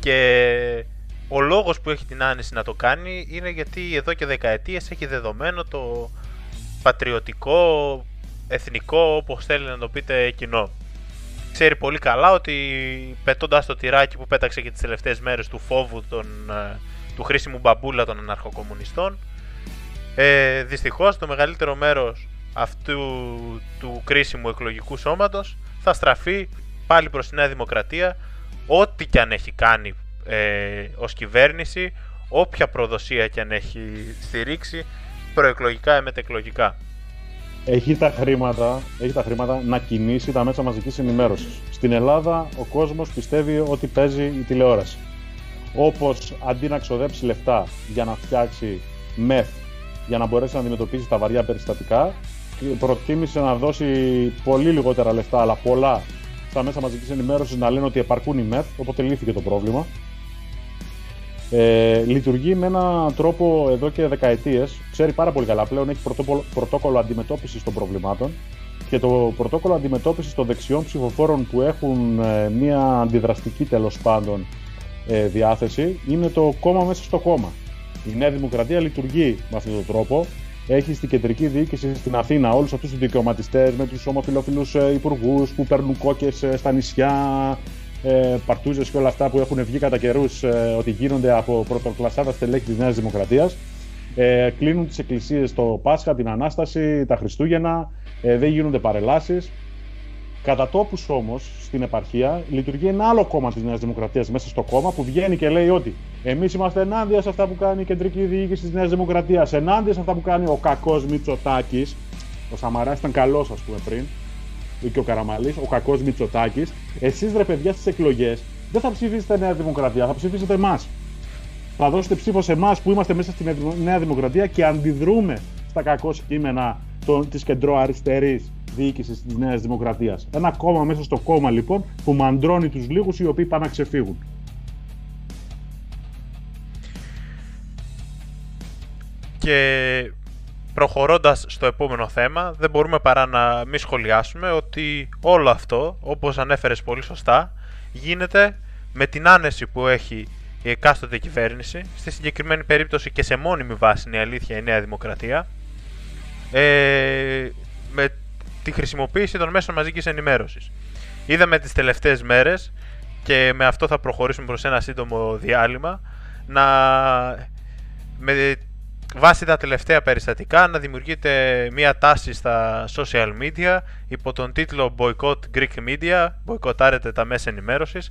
[SPEAKER 1] και ο λόγος που έχει την άνεση να το κάνει είναι γιατί εδώ και δεκαετίες έχει δεδομένο το πατριωτικό, εθνικό, όπως θέλει να το πείτε, κοινό. Ξέρει πολύ καλά ότι πετώντας το τυράκι που πέταξε και τις τελευταίες μέρες του φόβου των, ε, του χρήσιμου μπαμπούλα των αναρχοκομμουνιστών, ε, δυστυχώς το μεγαλύτερο μέρος αυτού του κρίσιμου εκλογικού σώματος θα στραφεί πάλι προς τη Νέα Δημοκρατία ό,τι και αν έχει κάνει ε, ως κυβέρνηση όποια προδοσία και αν έχει στηρίξει προεκλογικά ή μετεκλογικά.
[SPEAKER 3] Έχει τα, χρήματα, έχει τα χρήματα να κινήσει τα μέσα μαζικής ενημέρωσης. Στην Ελλάδα ο κόσμος πιστεύει ότι παίζει η τηλεόραση. Όπως αντί να ξοδέψει λεφτά για να φτιάξει μεθ για να μπορέσει να αντιμετωπίσει τα βαριά περιστατικά, προτίμησε να δώσει πολύ λιγότερα λεφτά, αλλά πολλά στα μέσα μαζικής ενημέρωσης να λένε ότι επαρκούν οι μεθ, οπότε λύθηκε το πρόβλημα. Ε, λειτουργεί με έναν τρόπο εδώ και δεκαετίες. Ξέρει πάρα πολύ καλά πλέον, έχει πρωτόκολλο, πρωτόκολλο αντιμετώπισης των προβλημάτων και το πρωτόκολλο αντιμετώπισης των δεξιών ψηφοφόρων που έχουν ε, μια αντιδραστική τέλος πάντων ε, διάθεση είναι το κόμμα μέσα στο κόμμα. Η Νέα Δημοκρατία λειτουργεί με αυτόν τον τρόπο. Έχει στην κεντρική διοίκηση στην Αθήνα όλους αυτούς τους δικαιωματιστές με τους ομοφυλόφιλου ε, υπουργούς που παίρνουν κόκκες ε, στα νησιά, ε, παρτούζες και όλα αυτά που έχουν βγει κατά καιρούς ε, ότι γίνονται από πρωτοκλασσάτα στελέχη της Νέας Δημοκρατίας. Ε, κλείνουν τις εκκλησίες το Πάσχα, την Ανάσταση, τα Χριστούγεννα, ε, δεν γίνονται παρελάσεις. Κατά τόπους όμως στην επαρχία λειτουργεί ένα άλλο κόμμα της Νέας Δημοκρατίας μέσα στο κόμμα που βγαίνει και λέει ότι εμείς είμαστε ενάντια σε αυτά που κάνει η κεντρική διοίκηση της Νέας Δημοκρατίας, ενάντια σε αυτά που κάνει ο κακός Μητσοτάκης. Ο Σαμαράς ήταν καλός, ας πούμε, πριν, και ο Καραμαλής, ο κακός Μητσοτάκης. Εσείς ρε παιδιά στις εκλογές δεν θα ψηφίσετε Νέα Δημοκρατία, θα ψηφίσετε εμάς. Θα δώσετε ψήφο σε εμάς που είμαστε μέσα στη Νέα Δημοκρατία και αντιδρούμε στα κακός κείμενα της κεντροαριστερής διοίκησης της Νέας Δημοκρατίας. Ένα κόμμα μέσα στο κόμμα λοιπόν που μαντρώνει τους λίγους οι οποίοι πάνε να ξεφύγουν.
[SPEAKER 1] Και προχωρώντας στο επόμενο θέμα, δεν μπορούμε παρά να μη σχολιάσουμε ότι όλο αυτό, όπως ανέφερες πολύ σωστά, γίνεται με την άνεση που έχει η εκάστοτε κυβέρνηση, στη συγκεκριμένη περίπτωση και σε μόνιμη βάση είναι η αλήθεια η Νέα Δημοκρατία, ε, με τη χρησιμοποίηση των μέσων μαζικής ενημέρωσης. Είδαμε τις τελευταίες μέρες και με αυτό θα προχωρήσουμε προς ένα σύντομο διάλειμμα να με βάσει τα τελευταία περιστατικά να δημιουργείται μια τάση στα social media υπό τον τίτλο Boycott Greek Media, μποϊκοτάρετε τα μέσα ενημέρωσης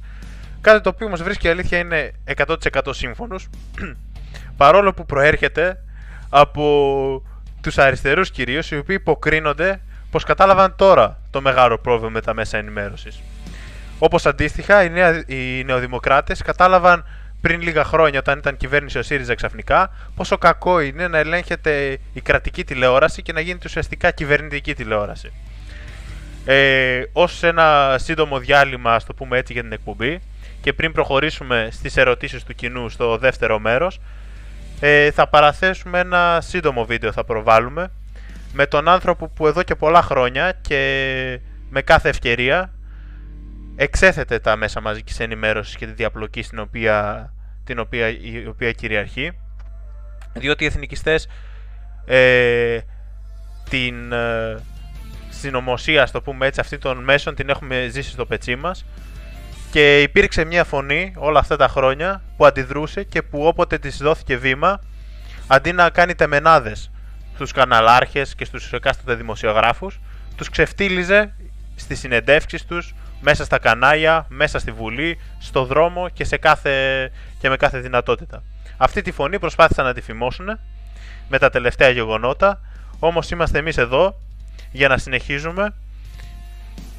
[SPEAKER 1] κάτι το οποίο μας βρίσκει η αλήθεια είναι 100% σύμφωνος παρόλο που προέρχεται από τους αριστερούς κυρίως οι οποίοι υποκρίνονται πως κατάλαβαν τώρα το μεγάλο πρόβλημα με τα μέσα ενημέρωσης. Όπως αντίστοιχα οι, νεα... οι νεοδημοκράτες κατάλαβαν πριν λίγα χρόνια, όταν ήταν κυβέρνηση ο ΣΥΡΙΖΑ ξαφνικά, πόσο κακό είναι να ελέγχεται η κρατική τηλεόραση και να γίνεται ουσιαστικά κυβερνητική τηλεόραση. Ε, Ω ένα σύντομο διάλειμμα, ας το πούμε έτσι, για την εκπομπή και πριν προχωρήσουμε στις ερωτήσεις του κοινού στο δεύτερο μέρος, ε, θα παραθέσουμε ένα σύντομο βίντεο θα προβάλλουμε με τον άνθρωπο που εδώ και πολλά χρόνια και με κάθε ευκαιρία εξέθετε τα μέσα μαζικής ενημέρωσης και τη διαπλοκή στην οποία, την οποία, η οποία κυριαρχεί διότι οι εθνικιστές ε, την ε, συνωμοσία, στο πούμε έτσι, αυτή των μέσων την έχουμε ζήσει στο πετσί μας και υπήρξε μια φωνή όλα αυτά τα χρόνια που αντιδρούσε και που όποτε της δόθηκε βήμα αντί να κάνει τεμενάδες στους καναλάρχες και στους εκάστοτε δημοσιογράφους τους ξεφτύλιζε στις συνεντεύξεις τους μέσα στα κανάλια, μέσα στη Βουλή, στο δρόμο και, σε κάθε, και με κάθε δυνατότητα. Αυτή τη φωνή προσπάθησαν να τη φημώσουν με τα τελευταία γεγονότα, όμως είμαστε εμείς εδώ για να συνεχίζουμε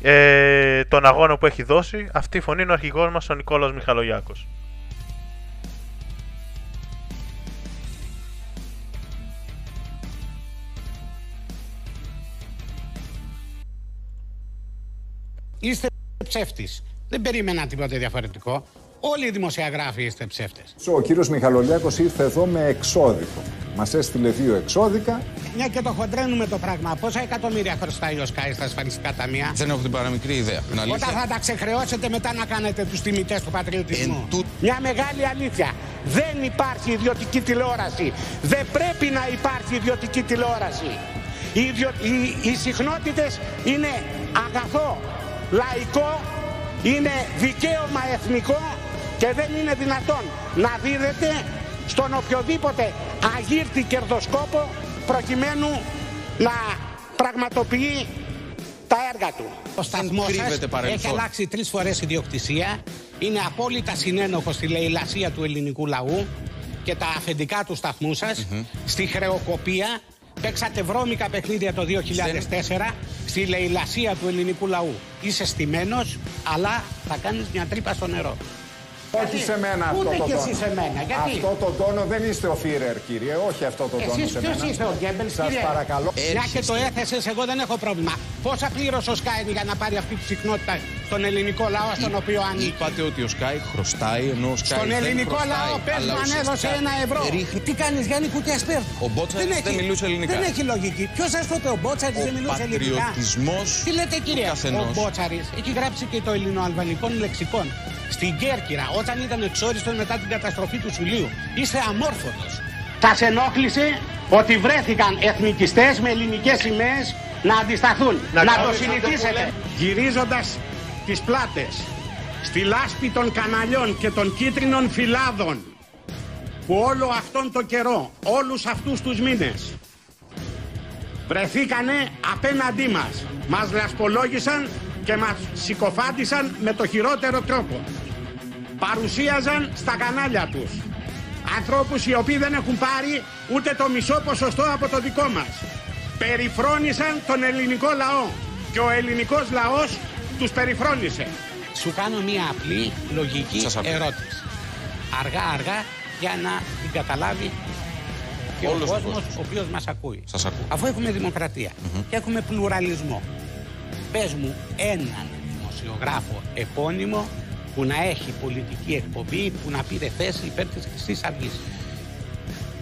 [SPEAKER 1] ε, τον αγώνα που έχει δώσει. Αυτή η φωνή είναι ο αρχηγός μας ο Νικόλαος Μιχαλογιάκος.
[SPEAKER 4] Είστε ψεύτης. Δεν περίμενα τίποτε διαφορετικό. Όλοι οι δημοσιογράφοι είστε ψεύτες.
[SPEAKER 5] Ο κύριος Μιχαλολιάκος ήρθε εδώ με εξώδικο. Μας έστειλε δύο εξώδικα.
[SPEAKER 4] Μια και το χοντρένουμε το πράγμα. Πόσα εκατομμύρια χρωστάει ο Σκάι στα ασφαλιστικά ταμεία;
[SPEAKER 6] Δεν έχω την παραμικρή ιδέα.
[SPEAKER 4] Όταν θα τα ξεχρεώσετε μετά να κάνετε τους τιμητές του πατριωτισμού. Εν Μια μεγάλη αλήθεια. Δεν υπάρχει ιδιωτική τηλεόραση. Δεν πρέπει να υπάρχει ιδιωτική τηλεόραση. Οι, ιδιο... οι... οι συχνότητες είναι αγαθό λαϊκό, είναι δικαίωμα εθνικό και δεν είναι δυνατόν να δίδεται στον οποιοδήποτε αγύρτη κερδοσκόπο προκειμένου να πραγματοποιεί τα έργα του. Ο σταθμός έχει αλλάξει τρεις φορές ιδιοκτησία, είναι απόλυτα συνένοχος στη λαιλασία του ελληνικού λαού και τα αφεντικά του σταθμού σας, στη χρεοκοπία Παίξατε βρώμικα παιχνίδια το 2004 στη λαιλασία του ελληνικού λαού. Είσαι στημένος, αλλά θα κάνεις μια τρύπα στο νερό.
[SPEAKER 5] Όχι σε μένα αυτό
[SPEAKER 4] Ούτε
[SPEAKER 5] το
[SPEAKER 4] και
[SPEAKER 5] τόνο.
[SPEAKER 4] εσύ σε μένα. Γιατί;
[SPEAKER 5] Αυτό το τόνο δεν είστε ο Φίρερ, κύριε. Όχι αυτό το τόνο
[SPEAKER 4] Εσείς
[SPEAKER 5] σε
[SPEAKER 4] ποιος
[SPEAKER 5] μένα.
[SPEAKER 4] είστε ο Γκέμπελς,
[SPEAKER 5] Σας
[SPEAKER 4] κύριε;
[SPEAKER 5] παρακαλώ.
[SPEAKER 4] Μια και το έθεσες, εγώ δεν έχω πρόβλημα. Πόσα πλήρωσε ο Σκάιν για να πάρει αυτή τη συχνότητα στον ελληνικό λαό στον οποίο ανήκει;
[SPEAKER 6] Είπατε ότι ο Sky χρωστάει ενώ ο Sky
[SPEAKER 4] Στον
[SPEAKER 6] δεν
[SPEAKER 4] ελληνικό
[SPEAKER 6] χρωστάει,
[SPEAKER 4] λαό πες
[SPEAKER 6] αλλά
[SPEAKER 4] μου αν
[SPEAKER 6] ουσιαστικά
[SPEAKER 4] έδωσε ένα ευρώ.
[SPEAKER 6] ρίχνει-
[SPEAKER 4] Τι κάνεις Γιάννη κουτιά σπέρ.
[SPEAKER 6] Ο Μπότσαρης δεν μιλούσε ελληνικά.
[SPEAKER 4] Δεν έχει λογική. Ποιος σας το είπε ο Μπότσαρης
[SPEAKER 6] Ο
[SPEAKER 4] δεν μιλούσε ελληνικά;
[SPEAKER 6] πατριωτισμός
[SPEAKER 4] Τι λέτε κύριε,
[SPEAKER 6] του καθενός.
[SPEAKER 4] ο Μπότσαρης έχει γράψει και το ελληνοαλβανικών λεξικών. Στην Κέρκυρα όταν ήταν εξόριστον μετά την καταστροφή του Σουλίου. Είστε αμόρφωτος. Σας ενόχλησε ότι βρέθηκαν εθνικιστές με ελληνικές σημαίες να αντισταθούν. Να, το συνηθίσετε. Γυρίζοντας τις πλάτες στη λάσπη των καναλιών και των κίτρινων φυλάδων που όλο αυτόν τον καιρό, όλους αυτούς τους μήνες βρεθήκανε απέναντί μας. Μας λασπολόγησαν και μας συκοφάντησαν με το χειρότερο τρόπο. Παρουσίαζαν στα κανάλια τους ανθρώπους οι οποίοι δεν έχουν πάρει ούτε το μισό ποσοστό από το δικό μας. Περιφρόνησαν τον ελληνικό λαό και ο ελληνικός λαός τους περιφρόνησε. Σου κάνω μία απλή λογική
[SPEAKER 6] Σας ακούω.
[SPEAKER 4] ερώτηση. Αργά αργά για να την καταλάβει και
[SPEAKER 6] Όλος
[SPEAKER 4] ο
[SPEAKER 6] ο
[SPEAKER 4] κόσμος
[SPEAKER 6] κόσμος.
[SPEAKER 4] ο οποίος μας ακούει.
[SPEAKER 6] Σας ακούω.
[SPEAKER 4] Αφού έχουμε δημοκρατία και έχουμε πλουραλισμό, πες μου έναν δημοσιογράφο επώνυμο που να έχει πολιτική εκπομπή, που να πήρε θέση υπέρ της Χρυσής Αυγής.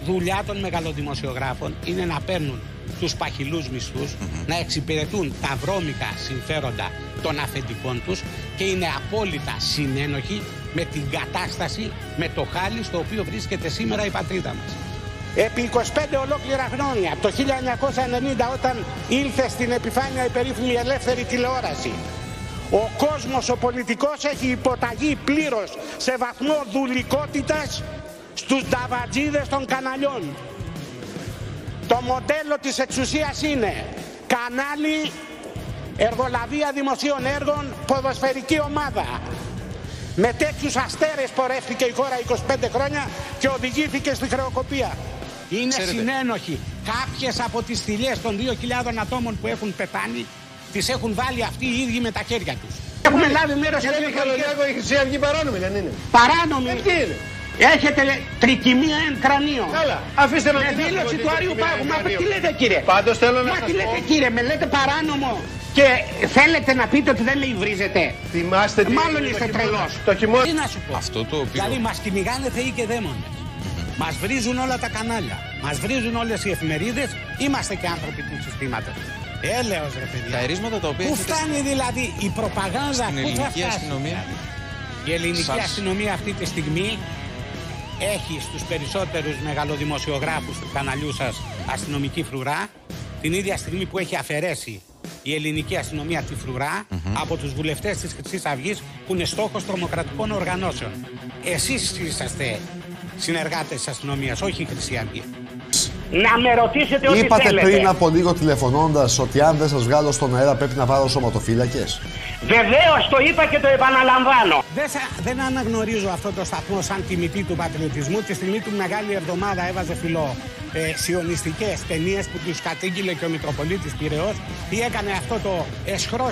[SPEAKER 4] δουλειά των μεγαλοδημοσιογράφων είναι να παίρνουν τους παχυλούς μισθούς, να εξυπηρετούν τα βρώμικα συμφέροντα των αφεντικών τους και είναι απόλυτα συνένοχοι με την κατάσταση, με το χάλι στο οποίο βρίσκεται σήμερα η πατρίδα μας. Επί 25 ολόκληρα χρόνια, το 1990 όταν ήλθε στην επιφάνεια η περίφημη ελεύθερη τηλεόραση, ο κόσμος, ο πολιτικός έχει υποταγεί πλήρως σε βαθμό δουλικότητας στους νταβατζίδες των καναλιών. Το μοντέλο της εξουσίας είναι κανάλι, εργολαβία δημοσίων έργων, ποδοσφαιρική ομάδα. Με τέτοιους αστέρες πορεύτηκε η χώρα 25 χρόνια και οδηγήθηκε στη χρεοκοπία. Είναι
[SPEAKER 6] Ξέρετε.
[SPEAKER 4] συνένοχοι. Κάποιες από τις θηλιές των 2.000 ατόμων που έχουν πεθάνει τις έχουν βάλει αυτοί οι ίδιοι με τα χέρια τους. Έχουμε λάβει μέρος σε
[SPEAKER 7] Κύριε
[SPEAKER 4] δύο
[SPEAKER 7] Μιχαλολιάκο, η Χρυσή Αυγή παράνομη δεν είναι;
[SPEAKER 4] Παράνομη.
[SPEAKER 7] Ε, τι είναι;
[SPEAKER 4] Έχετε λέ- τρικυμία εν κρανίο.
[SPEAKER 7] Καλά, αφήστε με
[SPEAKER 4] Με
[SPEAKER 7] την
[SPEAKER 4] δήλωση
[SPEAKER 7] αυτή
[SPEAKER 4] του Άριου
[SPEAKER 7] την
[SPEAKER 4] Πάγου. Μα
[SPEAKER 7] κρανίο.
[SPEAKER 4] τι λέτε κύριε;
[SPEAKER 7] Πάντως θέλω να
[SPEAKER 4] Μα
[SPEAKER 7] σας
[SPEAKER 4] τι λέτε
[SPEAKER 7] πω-
[SPEAKER 4] κύριε, με λέτε παράνομο και θέλετε να πείτε ότι δεν με υβρίζετε.
[SPEAKER 7] Θυμάστε τι
[SPEAKER 4] Μάλλον
[SPEAKER 7] έγινε
[SPEAKER 4] είστε
[SPEAKER 7] το χειμώνα.
[SPEAKER 4] τρελός.
[SPEAKER 7] Το χειμώνα.
[SPEAKER 4] Τι να σου πω;
[SPEAKER 6] Αυτό το οποίο-
[SPEAKER 4] Δηλαδή μας κυνηγάνε θεοί και δαίμονες. Μας βρίζουν όλα τα κανάλια. Μας βρίζουν όλες οι εφημερίδες. Είμαστε και άνθρωποι του συστήματος. Έλεος ρε παιδιά.
[SPEAKER 6] Τα ερίσματα τα οποία
[SPEAKER 4] Πού
[SPEAKER 6] έχετε
[SPEAKER 4] φτάνει δηλαδή η προπαγάνδα,
[SPEAKER 6] στην
[SPEAKER 4] πού θα
[SPEAKER 6] ελληνική
[SPEAKER 4] φτάσει;
[SPEAKER 6] αστυνομία;
[SPEAKER 4] Η ελληνική
[SPEAKER 6] Σας-
[SPEAKER 4] αστυνομία αυτή τη στιγμή έχει στους περισσότερους μεγαλοδημοσιογράφους του καναλιού σας αστυνομική φρουρά την ίδια στιγμή που έχει αφαιρέσει η ελληνική αστυνομία τη φρουρα από τους βουλευτές της Χρυσής Αυγής που είναι στόχος τρομοκρατικών οργανώσεων. Εσείς είσαστε συνεργάτες της αστυνομίας, όχι η Χρυσή Αυγή. Να με ρωτήσετε ό,τι
[SPEAKER 8] Είπατε
[SPEAKER 4] θέλετε.
[SPEAKER 8] πριν από λίγο τηλεφωνώντας ότι αν δεν σας βγάλω στον αέρα πρέπει να βάλω σωματοφύλακες.
[SPEAKER 4] Βεβαίως το είπα και το επαναλαμβάνω. Δεν, σα- δεν αναγνωρίζω αυτό το σταθμό σαν τιμητή του πατριωτισμού. Τη στιγμή του Μεγάλη Εβδομάδα έβαζε φιλό ε, σιωνιστικές ταινίες που τους κατήγγειλε και ο Μητροπολίτης Πυραιός. Τι έκανε αυτό το εσχρό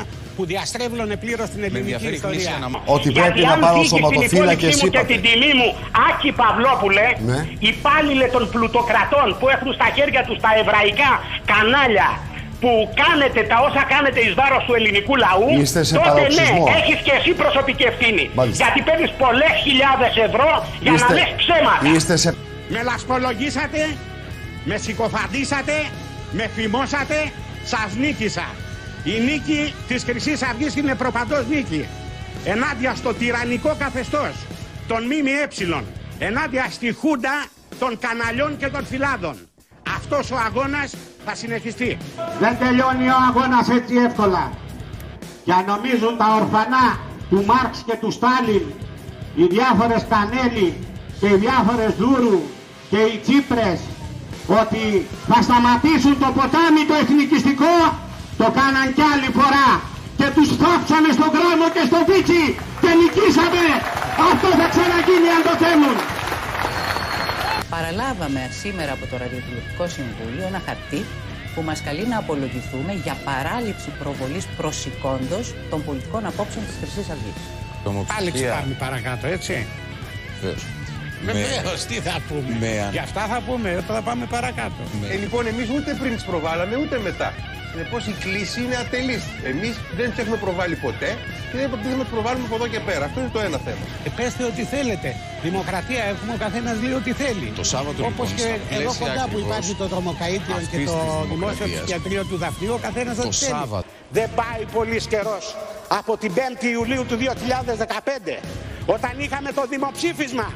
[SPEAKER 4] 1821 που διαστρέβλωνε πλήρως την ελληνική
[SPEAKER 6] ενδιαφέρει η
[SPEAKER 4] ιστορία.
[SPEAKER 6] Γνήσια να μ-
[SPEAKER 8] Ότι
[SPEAKER 4] Γιατί
[SPEAKER 8] πρέπει να
[SPEAKER 4] αν
[SPEAKER 8] πάρω
[SPEAKER 4] τύχει στην
[SPEAKER 8] σωματοφύλακες,
[SPEAKER 4] υπόλοιψή μου και
[SPEAKER 8] είπατε.
[SPEAKER 4] την τιμή μου, Άκη Παυλόπουλε,
[SPEAKER 8] Ναι.
[SPEAKER 4] υπάλληλε των πλουτοκρατών που έχουν στα χέρια τους τα εβραϊκά κανάλια που κάνετε τα όσα κάνετε εις βάρος του ελληνικού λαού,
[SPEAKER 8] Είστε σε
[SPEAKER 4] τότε
[SPEAKER 8] παροξισμό.
[SPEAKER 4] ναι, έχεις και εσύ προσωπική ευθύνη.
[SPEAKER 8] Μάλιστα.
[SPEAKER 4] Γιατί παίρνεις πολλές χιλιάδες ευρώ για να λες ψέματα.
[SPEAKER 8] είστε σε
[SPEAKER 4] Με λασπολογήσατε, με συκοφαντήσατε, με φημώσατε, σας νίκησα. Η νίκη της Χρυσής Αυγής είναι προπαντός νίκη. Ενάντια στο τυραννικό καθεστώς των ΜΜΕ, ενάντια στη χούντα των καναλιών και των φυλάδων. Αυτός ο αγώνας θα συνεχιστεί. Δεν τελειώνει ο αγώνας έτσι εύκολα. Για νομίζουν τα ορφανά του Μάρξ και του Στάλιν, οι διάφορες Κανέλη και οι διάφορες Δούρου και οι Τσίπρες ότι θα σταματήσουν το ποτάμι το εθνικιστικό, το κάναν κι άλλη φορά και τους θάψανε στον γράμμο και στο πίτσι και νικήσαμε. Αυτό θα ξαναγίνει αν το θέλουν.
[SPEAKER 9] Παραλάβαμε σήμερα από το Ραδιοτηλεοπτικό Συμβούλιο ένα χαρτί που μας καλεί να απολογηθούμε για παράληψη προβολής προσηκόντος των πολιτικών απόψεων της Χρυσής Αυγής.
[SPEAKER 4] Πάλι
[SPEAKER 6] Ομοψυχία.
[SPEAKER 4] ξυπάμε παρακάτω, έτσι.
[SPEAKER 6] Βεβαίως.
[SPEAKER 4] Βεβαίως, τι θα πούμε.
[SPEAKER 6] με αν-
[SPEAKER 4] Γι' αυτά θα πούμε, θα πάμε παρακάτω.
[SPEAKER 7] Ε, λοιπόν, εμείς ούτε πριν τις προβάλαμε, ούτε μετά. Συνεπώς η κλίση είναι ατελής. Εμείς δεν τις έχουμε προβάλει ποτέ και δεν πρέπει να τι προβάλλουμε από εδώ και πέρα. Αυτό είναι το ένα θέμα.
[SPEAKER 4] Ε, πέστε ό,τι θέλετε. Δημοκρατία έχουμε, ο καθένας λέει ό,τι θέλει.
[SPEAKER 6] Το Σάββατο,
[SPEAKER 4] Όπως
[SPEAKER 6] λοιπόν,
[SPEAKER 4] και
[SPEAKER 6] στα
[SPEAKER 4] εδώ
[SPEAKER 6] πλαίσια
[SPEAKER 4] κοντά που
[SPEAKER 6] ακριβώς
[SPEAKER 4] υπάρχει το δρομοκαίτιο και
[SPEAKER 6] αυτής
[SPEAKER 4] το
[SPEAKER 6] της
[SPEAKER 4] δημόσιο
[SPEAKER 6] δημοκρατίας.
[SPEAKER 4] ψυχιατρίο του Δαφνίου, ο καθένας
[SPEAKER 6] Το
[SPEAKER 4] ό,τι θέλει.
[SPEAKER 6] Σάββατο.
[SPEAKER 4] Δεν πάει πολύ καιρός από την 5η Ιουλίου του 2015, όταν είχαμε το δημοψήφισμα,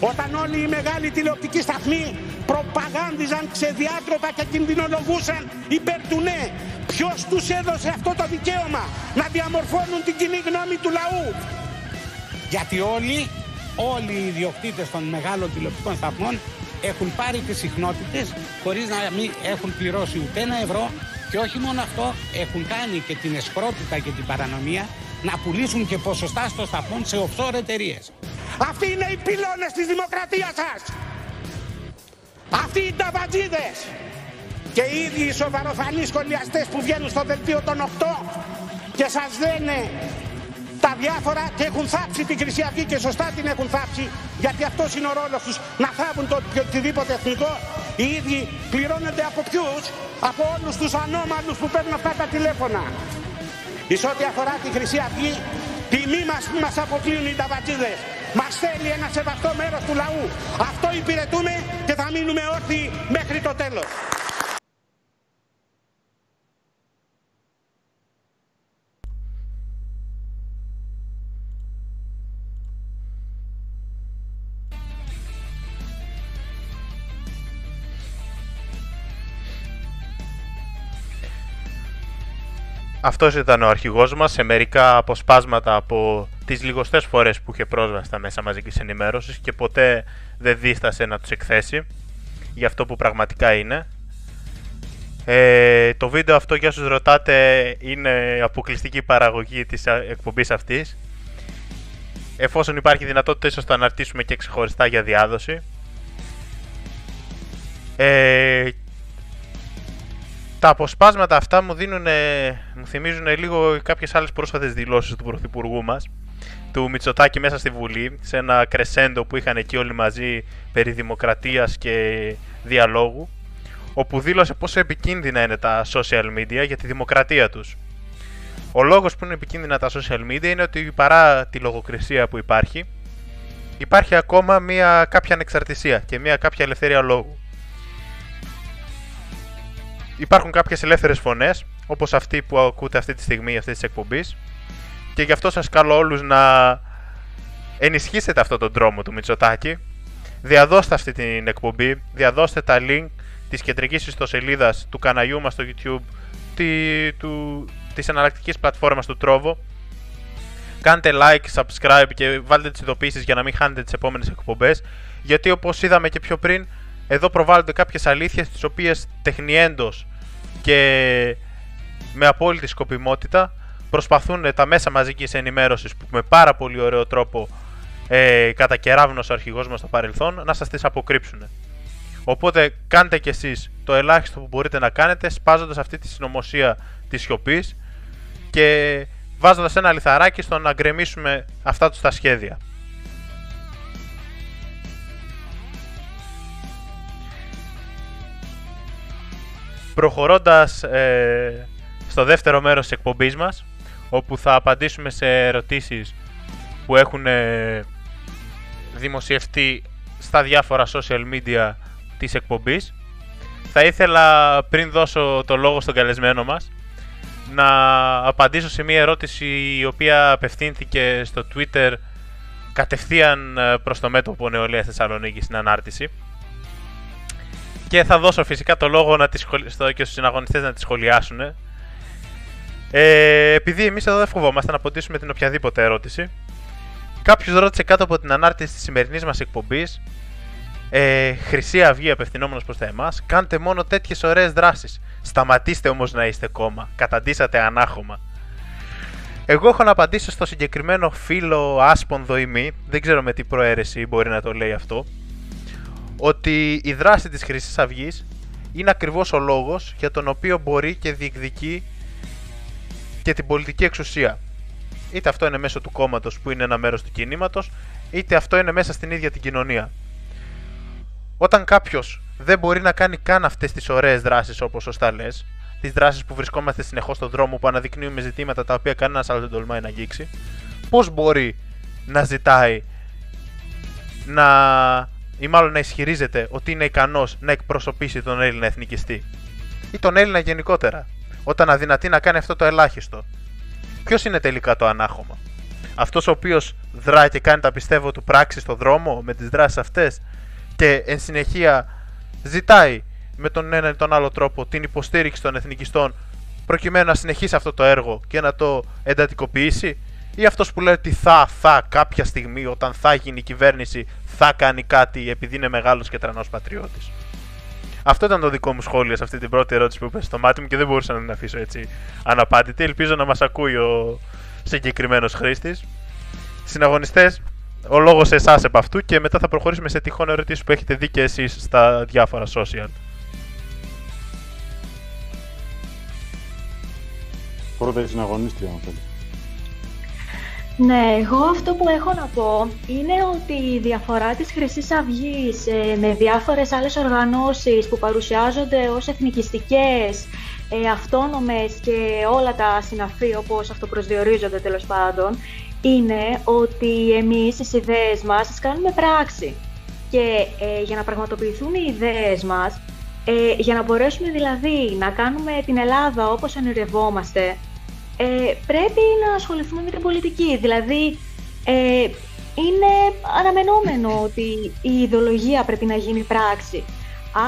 [SPEAKER 4] όταν όλοι οι μεγάλοι τηλεοπτικοί σταθμοί προπαγάνδιζαν ξεδιάτροπα και κινδυνολογούσαν υπέρ του ναι. Ποιος τους έδωσε αυτό το δικαίωμα να διαμορφώνουν την κοινή γνώμη του λαού; Γιατί όλοι, όλοι οι ιδιοκτήτες των μεγάλων τηλεοπτικών σταθμών έχουν πάρει τις συχνότητες χωρίς να μην έχουν πληρώσει ούτε ένα ευρώ και όχι μόνο αυτό, έχουν κάνει και την εσχρότητα και την παρανομία να πουλήσουν και ποσοστά στο σταθμό σε offshore εταιρείες. Αυτοί είναι οι πυλώνες της δημοκρατίας σας. Αυτοί οι ταβατζίδες και οι ίδιοι οι σοβαροφανείς σχολιαστές που βγαίνουν στο δελτίο των 8 και σας λένε τα διάφορα και έχουν θάψει την Χρυσή Αυγή και σωστά την έχουν θάψει γιατί αυτός είναι ο ρόλος τους να θάβουν το οτιδήποτε εθνικό οι ίδιοι πληρώνονται από ποιους; Από όλους τους ανώμαλους που παίρνουν αυτά τα τηλέφωνα Εις ό,τι αφορά τη Χρυσή Αυγή τιμή μας που μας αποκλείουν οι ταβατζίδες Μας θέλει ένα σεβαστό μέρος του λαού. Αυτό υπηρετούμε και θα μείνουμε όρθιοι μέχρι το τέλος.
[SPEAKER 1] Αυτός ήταν ο αρχηγός μας σε μερικά αποσπάσματα από τις λιγοστές φορές που είχε πρόσβαση στα μέσα μαζικής ενημέρωσης και ποτέ δεν δίστασε να τους εκθέσει για αυτό που πραγματικά είναι. Ε, το βίντεο αυτό για όσους ρωτάτε είναι αποκλειστική παραγωγή της εκπομπής αυτής. Εφόσον υπάρχει δυνατότητα ίσως το αναρτήσουμε και ξεχωριστά για διάδοση. Ε, τα αποσπάσματα αυτά μου δίνουν, μου θυμίζουν λίγο κάποιες άλλες πρόσφατες δηλώσεις του Πρωθυπουργού μας του Μητσοτάκη μέσα στη Βουλή σε ένα κρεσέντο που είχαν εκεί όλοι μαζί περί δημοκρατίας και διαλόγου όπου δήλωσε πόσο επικίνδυνα είναι τα social media για τη δημοκρατία τους. Ο λόγος που είναι επικίνδυνα τα social media είναι ότι παρά τη λογοκρισία που υπάρχει υπάρχει ακόμα μια κάποια ανεξαρτησία και μια κάποια ελευθερία λόγου υπάρχουν κάποιες ελεύθερες φωνές, όπως αυτή που ακούτε αυτή τη στιγμή αυτής της εκπομπής και γι' αυτό σας καλώ όλους να ενισχύσετε αυτό τον δρόμο του Μητσοτάκη. Διαδώστε αυτή την εκπομπή, διαδώστε τα link της κεντρικής ιστοσελίδας του καναλιού μας στο YouTube, τη, του, της εναλλακτικής πλατφόρμας του Τρόβο. Κάντε like, subscribe και βάλτε τις ειδοποίησεις για να μην χάνετε τις επόμενες εκπομπές. Γιατί όπως είδαμε και πιο πριν, εδώ προβάλλονται κάποιες αλήθειες τις οποίες τεχνιέντος και με απόλυτη σκοπιμότητα προσπαθούν τα μέσα μαζικής ενημέρωσης που με πάρα πολύ ωραίο τρόπο ε, κατακεράβνωσε ο αρχηγός μας στο παρελθόν να σας τις αποκρύψουν. Οπότε κάντε κι εσείς το ελάχιστο που μπορείτε να κάνετε σπάζοντας αυτή τη συνωμοσία της σιωπής και βάζοντας ένα λιθαράκι στο να γκρεμίσουμε αυτά τους τα σχέδια. Προχωρώντας ε, στο δεύτερο μέρος της εκπομπής μας, όπου θα απαντήσουμε σε ερωτήσεις που έχουν ε, δημοσιευτεί στα διάφορα social media της εκπομπής, θα ήθελα πριν δώσω το λόγο στον καλεσμένο μας, να απαντήσω σε μια ερώτηση η οποία απευθύνθηκε στο Twitter κατευθείαν ε, προς το μέτωπο Νεολαία Θεσσαλονίκη στην ανάρτηση. Και θα δώσω φυσικά το λόγο να τις στο... και στους συναγωνιστές να τη σχολιάσουν. Ε, επειδή εμείς εδώ δεν φοβόμαστε να απαντήσουμε την οποιαδήποτε ερώτηση, κάποιος ρώτησε κάτω από την ανάρτηση της σημερινής μας εκπομπής ε, Χρυσή Αυγή απευθυνόμενος προς τα εμάς, κάντε μόνο τέτοιες ωραίες δράσεις. Σταματήστε όμως να είστε κόμμα. Καταντήσατε ανάχωμα. Εγώ έχω να απαντήσω στο συγκεκριμένο φίλο άσπονδο ή μη, δεν ξέρω με τι προαίρεση μπορεί να το λέει αυτό, ότι η δράση της χρυσή αυγής είναι ακριβώς ο λόγος για τον οποίο μπορεί και διεκδικεί και την πολιτική εξουσία. Είτε αυτό είναι μέσω του κόμματος που είναι ένα μέρος του κινήματος, είτε αυτό είναι μέσα στην ίδια την κοινωνία. Όταν κάποιος δεν μπορεί να κάνει καν αυτές τις ωραίες δράσεις όπως σωστά λες, τις δράσεις που βρισκόμαστε συνεχώς στον δρόμο που αναδεικνύουμε ζητήματα τα οποία κανένας άλλος δεν τολμάει να αγγίξει, πώς μπορεί να ζητάει να ή μάλλον να ισχυρίζεται ότι είναι ικανός να εκπροσωπήσει τον Έλληνα εθνικιστή ή τον Έλληνα γενικότερα, όταν αδυνατεί να κάνει αυτό το ελάχιστο. Ποιος είναι τελικά το ανάχωμα, Αυτός ο οποίος δρά και κάνει τα πιστεύω του πράξη στο δρόμο με τις δράσεις αυτές και εν συνεχεία ζητάει με τον ένα ή τον άλλο τρόπο την υποστήριξη των εθνικιστών προκειμένου να συνεχίσει αυτό το έργο και να το εντατικοποιήσει; Ή αυτός που λέει ότι θα, θα κάποια στιγμή όταν θα γίνει η κυβέρνηση θα κάνει κάτι επειδή είναι μεγάλος και τρανός πατριώτης. Αυτό ήταν το δικό μου σχόλιο σε αυτή την πρώτη ερώτηση που είπε στο μάτι μου και δεν μπορούσα να την αφήσω έτσι αναπάντητη. Ελπίζω να μας ακούει ο συγκεκριμένος χρήστης. Συναγωνιστές, ο λόγος σε εσάς επ' αυτού και μετά θα προχωρήσουμε σε τυχόν ερωτήσεις που έχετε δει και εσείς στα διάφορα social.
[SPEAKER 3] Πρώτα η συναγωνίστρια, αν θέλει.
[SPEAKER 2] Ναι, εγώ αυτό που έχω να πω είναι ότι η διαφορά της χρυσής αυγής ε, με διάφορες άλλες οργανώσεις που παρουσιάζονται ως εθνικιστικές, ε, αυτόνομες και όλα τα συναφή όπως αυτό προσδιορίζονται τέλος πάντων, είναι ότι εμείς τις ιδέες μας τις κάνουμε πράξη. Και ε, για να πραγματοποιηθούν οι ιδέες μας, ε, για να μπορέσουμε δηλαδή να κάνουμε την Ελλάδα όπως ονειρευόμαστε, ε, πρέπει να ασχοληθούμε με την πολιτική. Δηλαδή, ε, είναι αναμενόμενο ότι η ιδεολογία πρέπει να γίνει πράξη.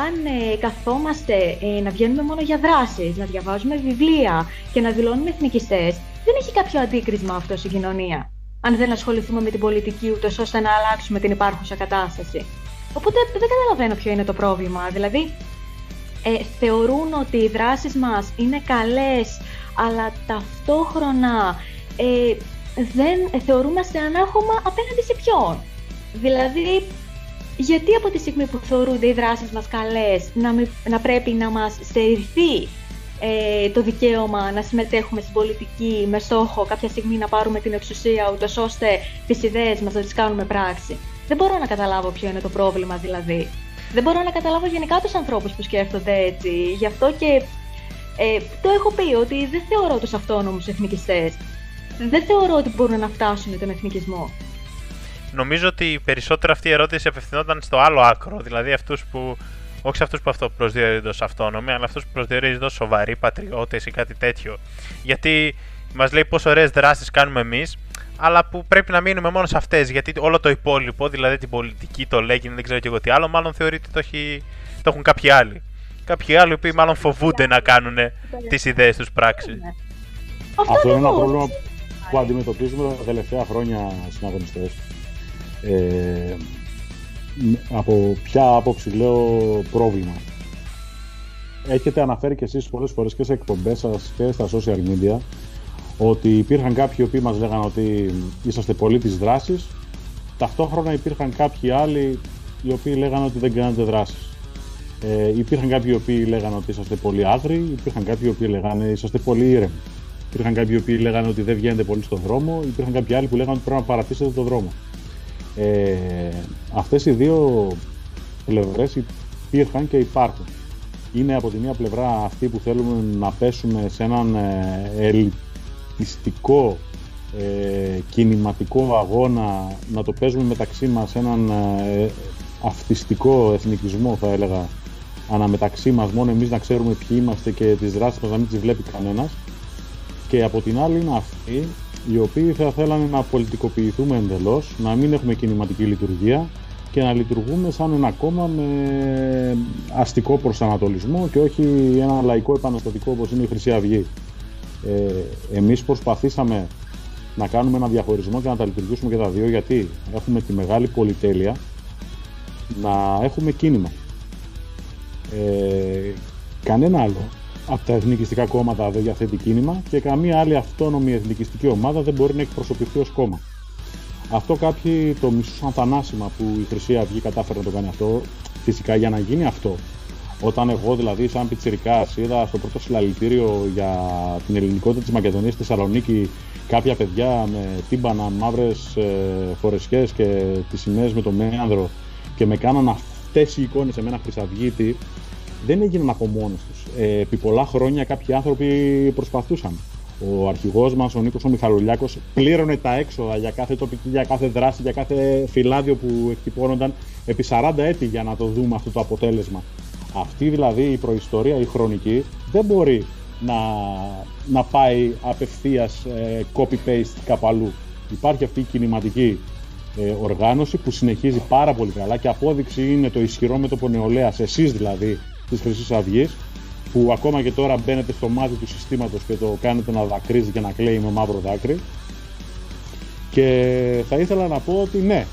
[SPEAKER 2] Αν ε, καθόμαστε ε, να βγαίνουμε μόνο για δράσεις, να διαβάζουμε βιβλία και να δηλώνουμε εθνικιστές, δεν έχει κάποιο αντίκρισμα αυτό στην κοινωνία. Αν δεν ασχοληθούμε με την πολιτική ούτως ώστε να αλλάξουμε την υπάρχουσα κατάσταση. Οπότε δεν καταλαβαίνω ποιο είναι το πρόβλημα. Δηλαδή, ε, θεωρούν ότι οι δράσεις μας είναι καλές, αλλά ταυτόχρονα ε, δεν θεωρούμαστε ανάχωμα απέναντι σε ποιον. Δηλαδή, γιατί από τη στιγμή που θεωρούνται οι δράσεις μας καλές να, να πρέπει να μας στερηθεί ε, το δικαίωμα να συμμετέχουμε στην πολιτική με στόχο κάποια στιγμή να πάρουμε την εξουσία ούτως ώστε τις ιδέες μας να τις κάνουμε πράξη. Δεν μπορώ να καταλάβω ποιο είναι το πρόβλημα δηλαδή. Δεν μπορώ να καταλάβω γενικά τους ανθρώπους που σκέφτονται έτσι. Γι' αυτό και ε, το έχω πει ότι δεν θεωρώ τους αυτόνομους εθνικιστές. Δεν θεωρώ ότι μπορούν να φτάσουν τον εθνικισμό.
[SPEAKER 1] Νομίζω ότι περισσότερο αυτή η ερώτηση απευθυνόταν στο άλλο άκρο, δηλαδή αυτούς που όχι σε αυτούς που αυτό προσδιορίζονται ως αυτόνομοι, αλλά αυτούς που προσδιορίζονται ως σοβαροί πατριώτες ή κάτι τέτοιο. Γιατί μας λέει πόσο ωραίες δράσεις κάνουμε εμείς, αλλά που πρέπει να μείνουμε μόνο σε αυτές. Γιατί όλο το υπόλοιπο, δηλαδή την πολιτική, το λέγει, δεν ξέρω και εγώ τι άλλο, μάλλον θεωρείται ότι το, έχει, το έχουν κάποιοι άλλοι. Κάποιοι άλλοι που μάλλον φοβούνται να κάνουν τις ιδέες τους πράξη.
[SPEAKER 3] Αυτό είναι ένα πρόβλημα που αντιμετωπίζουμε τα τελευταία χρόνια συναγωνιστέ. Ε, από ποια άποψη λέω πρόβλημα. Έχετε αναφέρει και εσείς πολλές φορές και σε εκπομπές σας και στα social media ότι υπήρχαν κάποιοι οι οποίοι μας λέγανε ότι είσαστε πολύ της δράσης ταυτόχρονα υπήρχαν κάποιοι άλλοι οι οποίοι λέγανε ότι δεν κάνετε δράσεις. Ε, υπήρχαν κάποιοι οι οποίοι λέγανε ότι είσαστε πολύ άγριοι, υπήρχαν κάποιοι οι οποίοι λέγανε είσαστε πολύ ήρεμοι. Υπήρχαν κάποιοι οι οποίοι λέγανε ότι δεν βγαίνετε πολύ στον δρόμο, υπήρχαν κάποιοι άλλοι που λέγανε ότι πρέπει να παρατήσετε τον δρόμο. Ε, αυτές οι δύο πλευρές υπήρχαν και υπάρχουν. Είναι από τη μία πλευρά αυτοί που θέλουμε να πέσουμε σε έναν ε, ελιτιστικό ε, κινηματικό αγώνα, να το παίζουμε μεταξύ μας έναν ε, αυτιστικό εθνικισμό θα έλεγα αναμεταξύ μας, μόνο εμείς να ξέρουμε ποιοι είμαστε και τις δράσεις μας να μην τις βλέπει κανένας και από την άλλη είναι αυτοί οι οποίοι θα θέλανε να πολιτικοποιηθούμε εντελώς, να μην έχουμε κινηματική λειτουργία και να λειτουργούμε σαν ένα κόμμα με αστικό προσανατολισμό και όχι ένα λαϊκό επαναστατικό όπως είναι η Χρυσή Αυγή. Ε, εμείς προσπαθήσαμε να κάνουμε ένα διαχωρισμό και να τα λειτουργήσουμε και τα δύο γιατί έχουμε τη μεγάλη πολυτέλεια να έχουμε κίνημα. Ε, κανένα άλλο από τα εθνικιστικά κόμματα δεν διαθέτει κίνημα και καμία άλλη αυτόνομη εθνικιστική ομάδα δεν μπορεί να εκπροσωπηθεί ως κόμμα. Αυτό κάποιοι το μισούσαν θανάσιμα που η Χρυσή Αυγή κατάφερε να το κάνει αυτό. Φυσικά για να γίνει αυτό, όταν εγώ δηλαδή, σαν πιτσυρικά, είδα στο πρώτο συλλαλητήριο για την ελληνικότητα της Μακεδονίας στη Θεσσαλονίκη κάποια παιδιά με τύμπανα, μαύρες ε, φορεσιέ και τις σημαίες με το μέανδρο και με κάναν αυτές οι εικόνες σε μένα Χρυσαυγήτη, δεν έγιναν από μόνοι τους. Ε, επί πολλά χρόνια κάποιοι άνθρωποι προσπαθούσαν. Ο αρχηγός μας, ο Νίκος ο Μιχαλολιάκος, πλήρωνε τα έξοδα για κάθε τοπική, για κάθε δράση, για κάθε φυλάδιο που εκτυπώνονταν επί 40 έτη για να το δούμε αυτό το αποτέλεσμα. Αυτή δηλαδή η προϊστορία, η χρονική, δεν μπορεί να, να πάει απευθείας ε, copy-paste κάπου αλλού. Υπάρχει αυτή η κινηματική ε, οργάνωση που συνεχίζει πάρα πολύ καλά και απόδειξη είναι το ισχυρό μέτωπο νεολαίας, εσείς δηλαδή, της Χρυσής Αυγής, που ακόμα και τώρα μπαίνετε στο μάτι του συστήματος και το κάνετε να δακρύζει και να κλαίει με μαύρο δάκρυ. Και θα ήθελα να πω ότι ναι,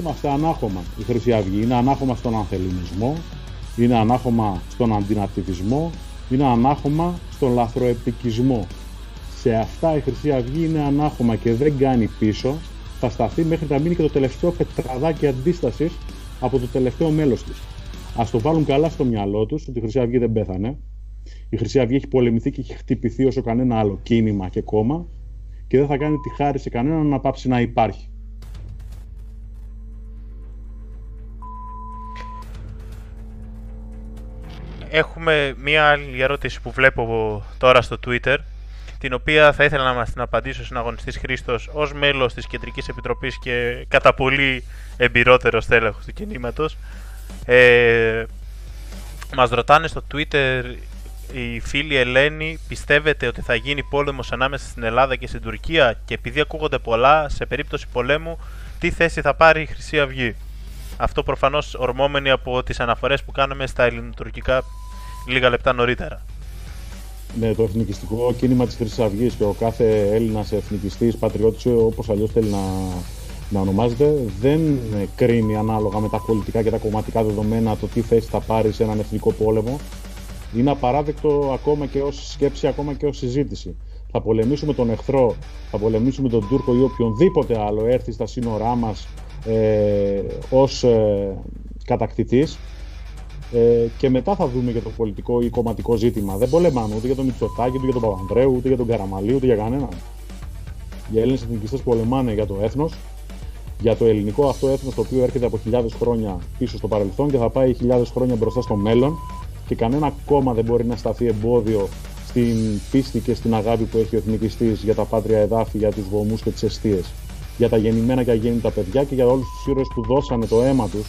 [SPEAKER 3] είμαστε ανάχωμα. Η Χρυσή Αυγή είναι ανάχωμα στον ανθεληνισμό, είναι ανάχωμα στον αντινατιβισμό, είναι ανάχωμα στον λαθροεπικισμό. Σε αυτά η Χρυσή Αυγή είναι ανάχωμα και δεν κάνει πίσω, θα σταθεί μέχρι να μείνει και το τελευταίο πετραδάκι αντίστασης από το τελευταίο μέλος της. Α το βάλουν καλά στο μυαλό τους ότι η Χρυσή Αυγή δεν πέθανε. Η Χρυσή Αυγή έχει πολεμηθεί και έχει χτυπηθεί όσο κανένα άλλο κίνημα και κόμμα και δεν θα κάνει τη χάρη σε κανέναν να πάψει να υπάρχει.
[SPEAKER 1] Έχουμε μία άλλη ερώτηση που βλέπω τώρα στο Twitter την οποία θα ήθελα να μας την απαντήσει ο συναγωνιστής Χρήστος ως μέλος της Κεντρικής Επιτροπής και κατά πολύ εμπειρότερος τέλεχος του κινήματος. Ε, μας ρωτάνε στο Twitter η φίλη Ελένη πιστεύετε ότι θα γίνει πόλεμος ανάμεσα στην Ελλάδα και στην Τουρκία; Και επειδή ακούγονται πολλά σε περίπτωση πολέμου τι θέση θα πάρει η Χρυσή Αυγή; Αυτό προφανώς ορμόμενοι από τις αναφορές που κάναμε στα ελληνοτουρκικά λίγα λεπτά νωρίτερα.
[SPEAKER 3] Ναι, το εθνικιστικό κίνημα της Χρυσής Αυγής και ο κάθε Έλληνας εθνικιστής, πατριώτης, όπως αλλιώς θέλει να, να ονομάζεται, δεν κρίνει ανάλογα με τα πολιτικά και τα κομματικά δεδομένα το τι θέση θα πάρει σε έναν εθνικό πόλεμο. Είναι απαράδεκτο ακόμα και ως σκέψη, ακόμα και ως συζήτηση. Θα πολεμήσουμε τον εχθρό, θα πολεμήσουμε τον Τούρκο ή οποιονδήποτε άλλο έρθει στα σύνορά μας ε, ως ε, κατακτητής ε, και μετά θα δούμε για το πολιτικό ή κομματικό ζήτημα. Δεν πολεμάμε ούτε για τον Μητσοτάκη, ούτε για τον Παπανδρέου, ούτε για τον Καραμαλή, ούτε για κανέναν. Οι Έλληνες εθνικιστές πολεμάνε για το έθνος, για το ελληνικό αυτό έθνος το οποίο έρχεται από χιλιάδες χρόνια πίσω στο παρελθόν και θα πάει χιλιάδες χρόνια μπροστά στο μέλλον και κανένα κόμμα δεν μπορεί να σταθεί εμπόδιο στην πίστη και στην αγάπη που έχει ο εθνικιστής για τα πάτρια εδάφη, για τους βωμούς και τις αιστείες. Για τα γεννημένα και αγέννητα παιδιά και για όλους τους ήρωες που δώσανε το αίμα τους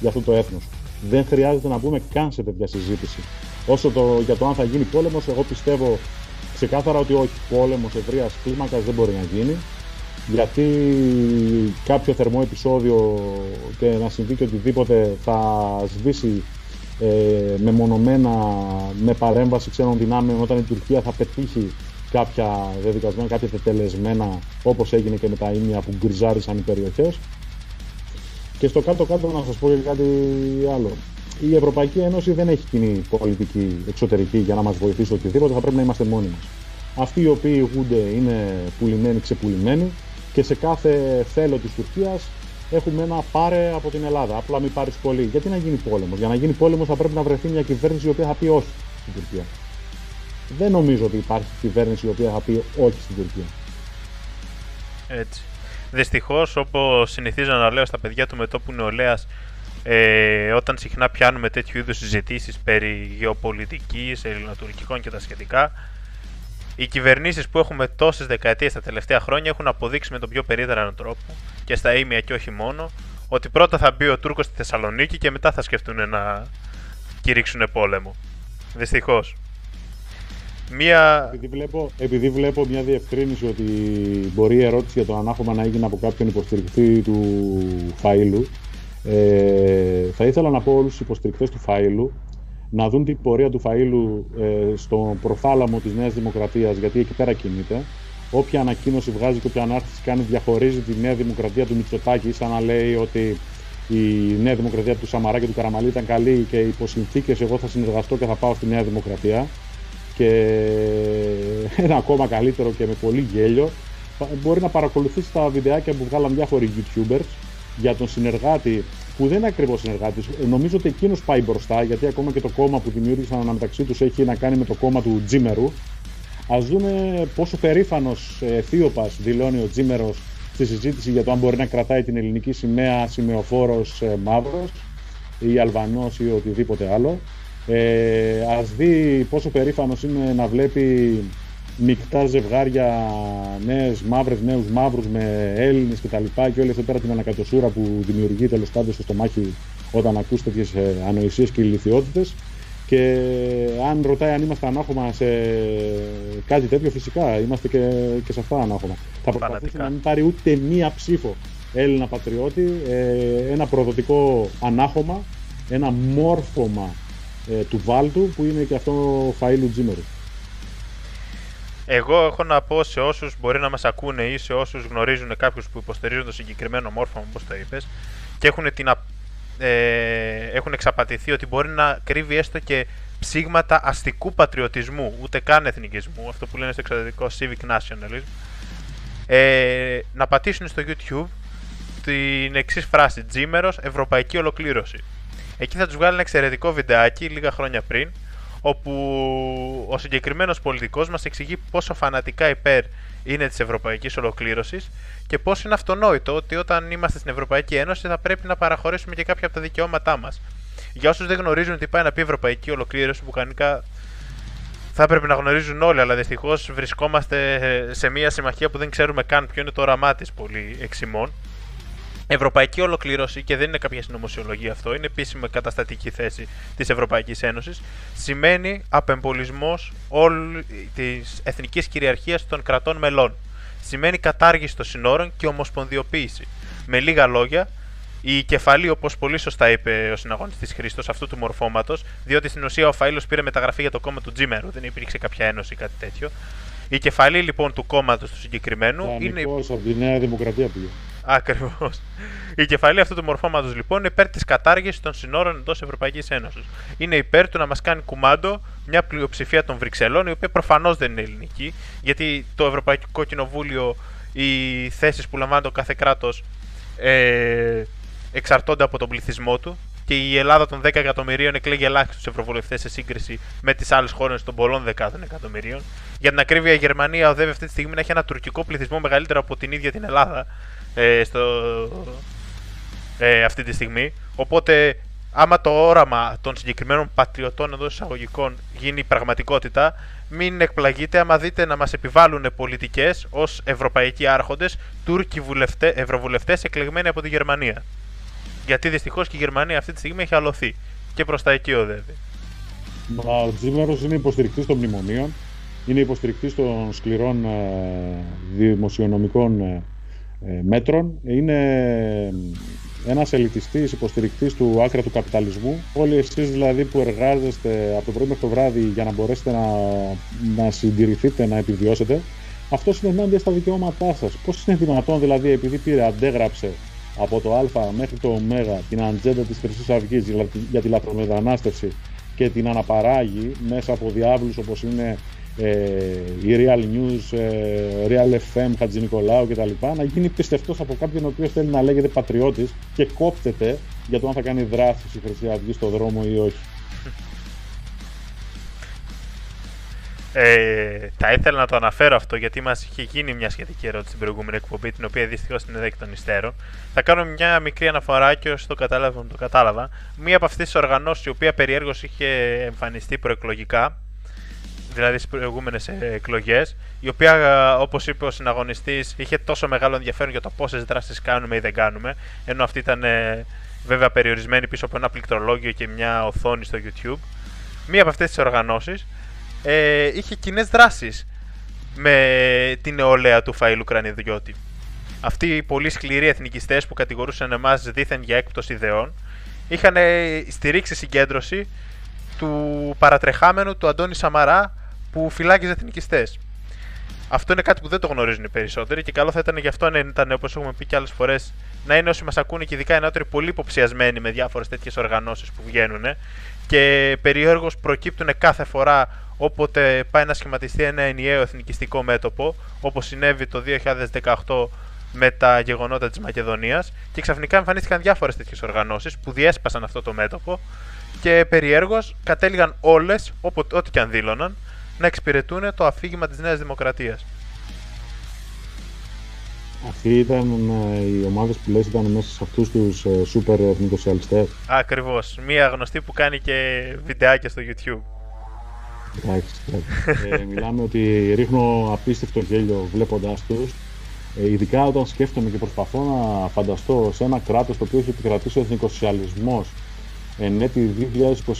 [SPEAKER 3] για αυτό το έθνος δεν χρειάζεται να μπούμε καν σε τέτοια συζήτηση. Όσο το, για το αν θα γίνει πόλεμος, εγώ πιστεύω ξεκάθαρα ότι όχι. Πόλεμος ευρείας κλίμακας δεν μπορεί να γίνει. Γιατί κάποιο θερμό επεισόδιο και να συμβεί και οτιδήποτε θα σβήσει ε, μεμονωμένα με παρέμβαση ξένων δυνάμεων όταν η Τουρκία θα πετύχει κάποια δεδικασμένα, κάποια τετελεσμένα όπως έγινε και με τα ίμια που γκριζάρισαν οι περιοχές και στο κάτω-κάτω να σας πω και κάτι άλλο. Η Ευρωπαϊκή Ένωση δεν έχει κοινή πολιτική εξωτερική για να μας βοηθήσει οτιδήποτε, θα πρέπει να είμαστε μόνοι μας. Αυτοί οι οποίοι ηγούνται είναι πουλημένοι, ξεπουλημένοι και σε κάθε θέλω της Τουρκίας έχουμε ένα πάρε από την Ελλάδα. Απλά μην πάρεις πολύ. Γιατί να γίνει πόλεμος; Για να γίνει πόλεμος θα πρέπει να βρεθεί μια κυβέρνηση η οποία θα πει όχι στην Τουρκία. Δεν νομίζω ότι υπάρχει κυβέρνηση η οποία θα πει όχι στην Τουρκία.
[SPEAKER 1] Έτσι. Δυστυχώς, όπως συνηθίζω να λέω στα παιδιά του μετόπου νεολαίας, ε, όταν συχνά πιάνουμε τέτοιου είδους συζητήσεις περί γεωπολιτικής, ελληνοτουρκικών και τα σχετικά, οι κυβερνήσεις που έχουμε τόσες δεκαετίες τα τελευταία χρόνια έχουν αποδείξει με τον πιο περίεργο τρόπο και στα ίμια και όχι μόνο, ότι πρώτα θα μπει ο Τούρκος στη Θεσσαλονίκη και μετά θα σκεφτούν να κηρύξουν πόλεμο. Δυστυχώς.
[SPEAKER 3] Μία... Επειδή, βλέπω, επειδή βλέπω μια διευκρίνηση ότι μπορεί η ερώτηση για το ανάχωμα να έγινε από κάποιον υποστηρικτή του φαΐλου, ε, θα ήθελα να πω όλους τους υποστηρικτές του φαΐλου να δουν την πορεία του φαΐλου ε, στο προθάλαμο της Νέας Δημοκρατίας, γιατί εκεί πέρα κινείται. Όποια ανακοίνωση βγάζει και όποια ανάρτηση κάνει διαχωρίζει τη Νέα Δημοκρατία του Μητσοτάκη, σαν να λέει ότι η Νέα Δημοκρατία του Σαμαρά και του Καραμαλή ήταν καλή και υπό συνθήκες εγώ θα συνεργαστώ και θα πάω στη Νέα Δημοκρατία και ένα ακόμα καλύτερο και με πολύ γέλιο μπορεί να παρακολουθήσει τα βιντεάκια που βγάλαν διάφοροι youtubers για τον συνεργάτη που δεν είναι ακριβώς συνεργάτης. Νομίζω ότι εκείνος πάει μπροστά, γιατί ακόμα και το κόμμα που δημιούργησαν αναμεταξύ τους έχει να κάνει με το κόμμα του Τζίμερου. Α δούμε πόσο περήφανος ε, θείοπα δηλώνει ο Τζίμερος στη συζήτηση για το αν μπορεί να κρατάει την ελληνική σημαία σημεοφόρος ε, μαύρος ή Αλβανός ή οτιδήποτε άλλο. Ε, ας δει πόσο περήφανος είναι να βλέπει μεικτά ζευγάρια, νέες μαύρες, νέους μαύρους με Έλληνες και τα λοιπά και όλη αυτή πέρα την ανακατοσούρα που δημιουργεί τέλος πάντων στο στομάχι όταν ακούς τέτοιες ε, ανοησίες και ηλικιότητες και αν ρωτάει αν είμαστε ανάχωμα σε κάτι τέτοιο, φυσικά είμαστε και, και σε αυτά ανάχωμα. Θα προσπαθήσει να μην πάρει ούτε μία ψήφο Έλληνα πατριώτη, ε, ένα προδοτικό ανάχωμα, ένα μόρφωμα ε, του Βάλτου που είναι και αυτό φαΐλου Τζίμερου.
[SPEAKER 1] Εγώ έχω να πω σε όσους μπορεί να μας ακούνε ή σε όσους γνωρίζουν κάποιους που υποστηρίζουν το συγκεκριμένο μόρφωμα, όπως το είπες, και έχουν, την, ε, έχουν εξαπατηθεί ότι μπορεί να κρύβει έστω και ψήγματα αστικού πατριωτισμού, ούτε καν εθνικισμού, αυτό που λένε στο εξωτερικό civic nationalism, ε, να πατήσουν στο YouTube την εξής φράση: Τζίμερος, Ευρωπαϊκή Ολοκλήρωση. Εκεί θα τους βγάλει ένα εξαιρετικό βιντεάκι λίγα χρόνια πριν, όπου ο συγκεκριμένος πολιτικός μας εξηγεί πόσο φανατικά υπέρ είναι της ευρωπαϊκής ολοκλήρωσης και πώς είναι αυτονόητο ότι όταν είμαστε στην Ευρωπαϊκή Ένωση θα πρέπει να παραχωρήσουμε και κάποια από τα δικαιώματά μας. Για όσους δεν γνωρίζουν τι πάει να πει ευρωπαϊκή ολοκλήρωση, που κανονικά θα έπρεπε να γνωρίζουν όλοι, αλλά δυστυχώς βρισκόμαστε σε μια συμμαχία που δεν ξέρουμε καν ποιο είναι το όραμά της πολύ εξημών. Ευρωπαϊκή ολοκλήρωση, και δεν είναι κάποια συνωμοσιολογία αυτό, είναι επίσημη καταστατική θέση της Ευρωπαϊκής Ένωσης, σημαίνει απεμπολισμός όλη της εθνικής κυριαρχίας των κρατών μελών. Σημαίνει κατάργηση των συνόρων και ομοσπονδιοποίηση. Με λίγα λόγια, η κεφαλή, όπως πολύ σωστά είπε ο συναγωνιστής Χρήστος, αυτού του μορφώματος, διότι στην ουσία ο Φαήλο πήρε μεταγραφή για το κόμμα του Τζίμερου, δεν υπήρξε κάποια ένωση ή κάτι τέτοιο. Η κεφαλή λοιπόν του κόμματος του συγκεκριμένου
[SPEAKER 3] είναι. από τη Νέα Δημοκρατία πήγε.
[SPEAKER 1] Ακριβώς. Η κεφαλή αυτού του μορφώματος λοιπόν είναι υπέρ της κατάργησης των συνόρων εντός Ευρωπαϊκής Ένωσης. Είναι υπέρ του να μας κάνει κουμάντο μια πλειοψηφία των Βρυξελών, η οποία προφανώς δεν είναι ελληνική, γιατί το Ευρωπαϊκό Κοινοβούλιο, οι θέσεις που λαμβάνει το κάθε κράτος ε, εξαρτώνται από τον πληθυσμό του και η Ελλάδα των 10 εκατομμυρίων εκλέγει ελάχιστους ευρωβουλευτές σε σύγκριση με τις άλλες χώρες των πολλών δεκάδων εκατομμυρίων. Για την ακρίβεια, η Γερμανία οδεύει αυτή τη στιγμή να έχει ένα τουρκικό πληθυσμό μεγαλύτερο από την ίδια την Ελλάδα ε, στο, ε, αυτή τη στιγμή. Οπότε, άμα το όραμα των συγκεκριμένων πατριωτών εντό εισαγωγικών γίνει πραγματικότητα, μην εκπλαγείτε άμα δείτε να μας επιβάλλουν πολιτικές ως ευρωπαϊκοί άρχοντες Τούρκοι ευρωβουλευτές εκλεγμένοι από τη Γερμανία. Γιατί δυστυχώς και η Γερμανία αυτή τη στιγμή έχει αλωθεί και προς τα εκεί οδεύει.
[SPEAKER 3] Ο Τζίμερο είναι υποστηρικτής των μνημονίων, είναι υποστηρικτής των σκληρών ε, δημοσιονομικών ε, ε, μέτρων, είναι ένας ελιτιστής υποστηρικτής του άκρα του καπιταλισμού. Όλοι εσείς δηλαδή που εργάζεστε από το πρωί μέχρι το βράδυ για να μπορέσετε να, να συντηρηθείτε, να επιβιώσετε, αυτό είναι ενάντια στα δικαιώματά σας. Πώς είναι δυνατόν δηλαδή, επειδή πήρε, αντέγραψε από το Α μέχρι το Ω την ατζέντα της Χρυσής Αυγής για τη λαθρομετανάστευση και την αναπαράγει μέσα από διάβλους όπως είναι ε, η Real News, ε, Real FM, Χατζη Νικολάου κτλ. να γίνει πιστευτός από κάποιον ο οποίος θέλει να λέγεται πατριώτης και κόπτεται για το αν θα κάνει δράσης η Χρυσή Αυγή στο δρόμο ή όχι.
[SPEAKER 1] Ε, θα ήθελα να το αναφέρω αυτό γιατί μας είχε γίνει μια σχετική ερώτηση στην προηγούμενη εκπομπή, την οποία δυστυχώς την είδα των υστέρων. Θα κάνω μια μικρή αναφορά και όσοι το κατάλαβα, το κατάλαβα. Μία από αυτές τις οργανώσεις, η οποία περιέργως είχε εμφανιστεί προεκλογικά, δηλαδή στις προηγούμενες εκλογές, η οποία, όπως είπε ο συναγωνιστής, είχε τόσο μεγάλο ενδιαφέρον για το πόσες δράσεις κάνουμε ή δεν κάνουμε, ενώ αυτή ήταν ε, βέβαια περιορισμένη πίσω από ένα πληκτρολόγιο και μια οθόνη στο YouTube. Μία από αυτές τις οργανώσεις ε, είχε κοινές δράσεις με την νεολαία του Φαΐλου Κρανιδιώτη. Αυτοί οι πολύ σκληροί εθνικιστές που κατηγορούσαν εμάς δίθεν για έκπτωση ιδεών είχαν στηρίξει συγκέντρωση του παρατρεχάμενου του Αντώνη Σαμαρά που φυλάκιζε εθνικιστές. Αυτό είναι κάτι που δεν το γνωρίζουν οι περισσότεροι και καλό θα ήταν γι' αυτό να ήταν, όπως έχουμε πει και άλλες φορές, να είναι όσοι μας ακούνε και ειδικά οι νεότεροι πολύ υποψιασμένοι με διάφορες τέτοιες οργανώσεις που βγαίνουν και περιέργως προκύπτουν κάθε φορά όποτε πάει να σχηματιστεί ένα ενιαίο εθνικιστικό μέτωπο, όπως συνέβη το 2018 με τα γεγονότα της Μακεδονίας και ξαφνικά εμφανίστηκαν διάφορες τέτοιες οργανώσεις που διέσπασαν αυτό το μέτωπο και περιέργως κατέληγαν όλες, ό,τι και αν δήλωναν, να εξυπηρετούν το αφήγημα της Νέας Δημοκρατίας.
[SPEAKER 3] Αυτοί ήταν ε, οι ομάδες που λες ήταν μέσα σε αυτούς τους ε, σούπερ εθνικοσιαλιστές.
[SPEAKER 1] Ακριβώς. Μία γνωστή που κάνει και βιντεάκια στο YouTube.
[SPEAKER 3] Εντάξει, ε, μιλάμε ότι ρίχνω απίστευτο γέλιο βλέποντάς τους. Ε, ειδικά όταν σκέφτομαι και προσπαθώ να φανταστώ σε ένα κράτος το οποίο έχει επικρατήσει ο εθνικοσοσιαλισμός εν έτη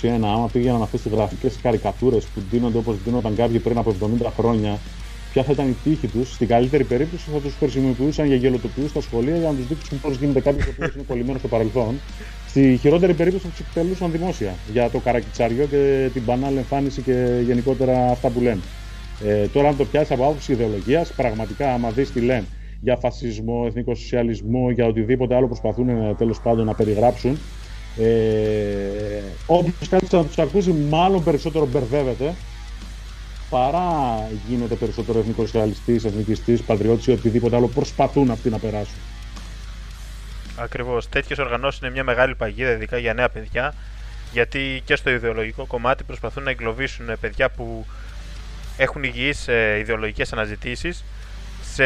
[SPEAKER 3] 2021, άμα πήγαιναν αυτέ τι γραφικές καρικατούρες που δίνονται όπως δίνονταν κάποιοι πριν από 70 χρόνια, ποια θα ήταν η τύχη τους; Στην καλύτερη περίπτωση θα τους χρησιμοποιούσαν για γελοτοποιούς στα σχολεία για να τους δείξουν πώς γίνεται κάποιος ο οποίος είναι κολλημένος στο παρελθόν. Στη χειρότερη περίπτωση θα τους εκτελούσαν δημόσια για το καρακιτσαριό και την μπανάλ εμφάνιση και γενικότερα αυτά που λένε. Ε, τώρα, αν το πιάσεις από άποψη ιδεολογίας, πραγματικά, άμα δεις τι λένε για φασισμό, εθνικό σοσιαλισμό, για οτιδήποτε άλλο προσπαθούν ε, τέλος πάντων να περιγράψουν, ε, όποιος κάτσει να τους ακούσει, μάλλον περισσότερο μπερδεύεται παρά γίνεται περισσότερο εθνικός σοσιαλιστή, εθνικιστής, πατριώτης ή οτιδήποτε άλλο προσπαθούν αυτοί να περάσουν.
[SPEAKER 1] Ακριβώς. Τέτοιες οργανώσεις είναι μια μεγάλη παγίδα, ειδικά για νέα παιδιά, γιατί και στο ιδεολογικό κομμάτι προσπαθούν να εγκλωβίσουν παιδιά που έχουν υγιείς ε, ιδεολογικές αναζητήσεις σε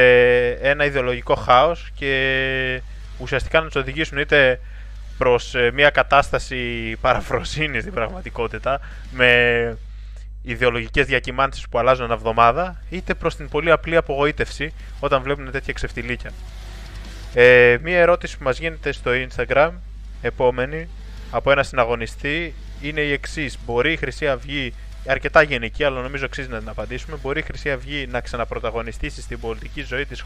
[SPEAKER 1] ένα ιδεολογικό χάος και ουσιαστικά να τους οδηγήσουν είτε προς ε, μια κατάσταση παραφροσύνης στην πραγματικότητα με ιδεολογικές διακυμάνσεις που αλλάζουν ένα εβδομάδα, είτε προς την πολύ απλή απογοήτευση όταν βλέπουν τέτοια ξεφτιλίκια. Ε, μία ερώτηση που μας γίνεται στο Instagram, επόμενη, από ένα συναγωνιστή, είναι η εξής. Μπορεί η Χρυσή Αυγή, αρκετά γενική, αλλά νομίζω αξίζει να την απαντήσουμε, μπορεί η Χρυσή Αυγή να ξαναπρωταγωνιστήσει στην πολιτική ζωή της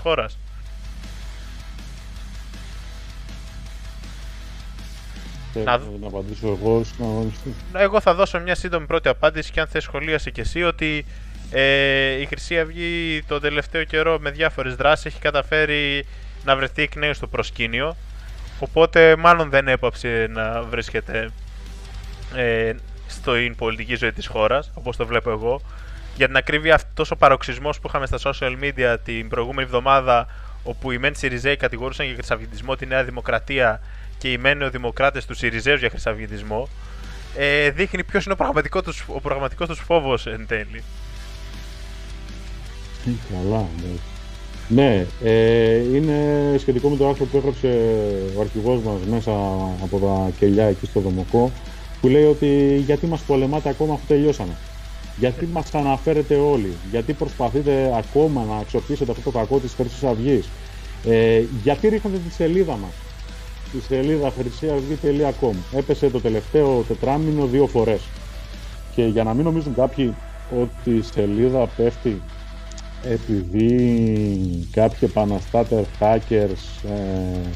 [SPEAKER 1] χώρα.
[SPEAKER 3] Να... να απαντήσω εγώ στην
[SPEAKER 1] Εγώ θα δώσω μια σύντομη πρώτη απάντηση και αν θες σχολίασε και εσύ ότι ε, η Χρυσή Αυγή το τελευταίο καιρό με διάφορες δράσεις έχει καταφέρει να βρεθεί εκ νέου στο προσκήνιο οπότε μάλλον δεν έπαψε να βρίσκεται ε, στην πολιτική ζωή της χώρας όπως το βλέπω εγώ για την ακρίβεια αυτός ο παροξισμός που είχαμε στα social media την προηγούμενη εβδομάδα όπου οι μεν Σιριζέοι κατηγορούσαν για χρυσαυγητισμό τη Νέα Δημοκρατία και οι μένει δημοκράτε του Σιριζέου για χρυσαυγητισμό, ε, δείχνει ποιος είναι ο πραγματικό του ο πραγματικός τους φόβος εν τέλει.
[SPEAKER 3] Καλά, ναι. Ναι, ε, είναι σχετικό με το άρθρο που έγραψε ο αρχηγός μας μέσα από τα κελιά εκεί στο Δομοκό που λέει ότι γιατί μας πολεμάτε ακόμα αφού τελειώσαμε; Γιατί μας αναφέρετε όλοι, γιατί προσπαθείτε ακόμα να αξιοποιήσετε αυτό το κακό της Χρυσής Αυγής, ε, γιατί ρίχνετε τη σελίδα μας, στη σελίδα χρυσίαυγή.com. Έπεσε το τελευταίο τετράμινο δύο φορές. Και για να μην νομίζουν κάποιοι ότι η σελίδα πέφτει επειδή κάποιοι επαναστάτερ hackers ε,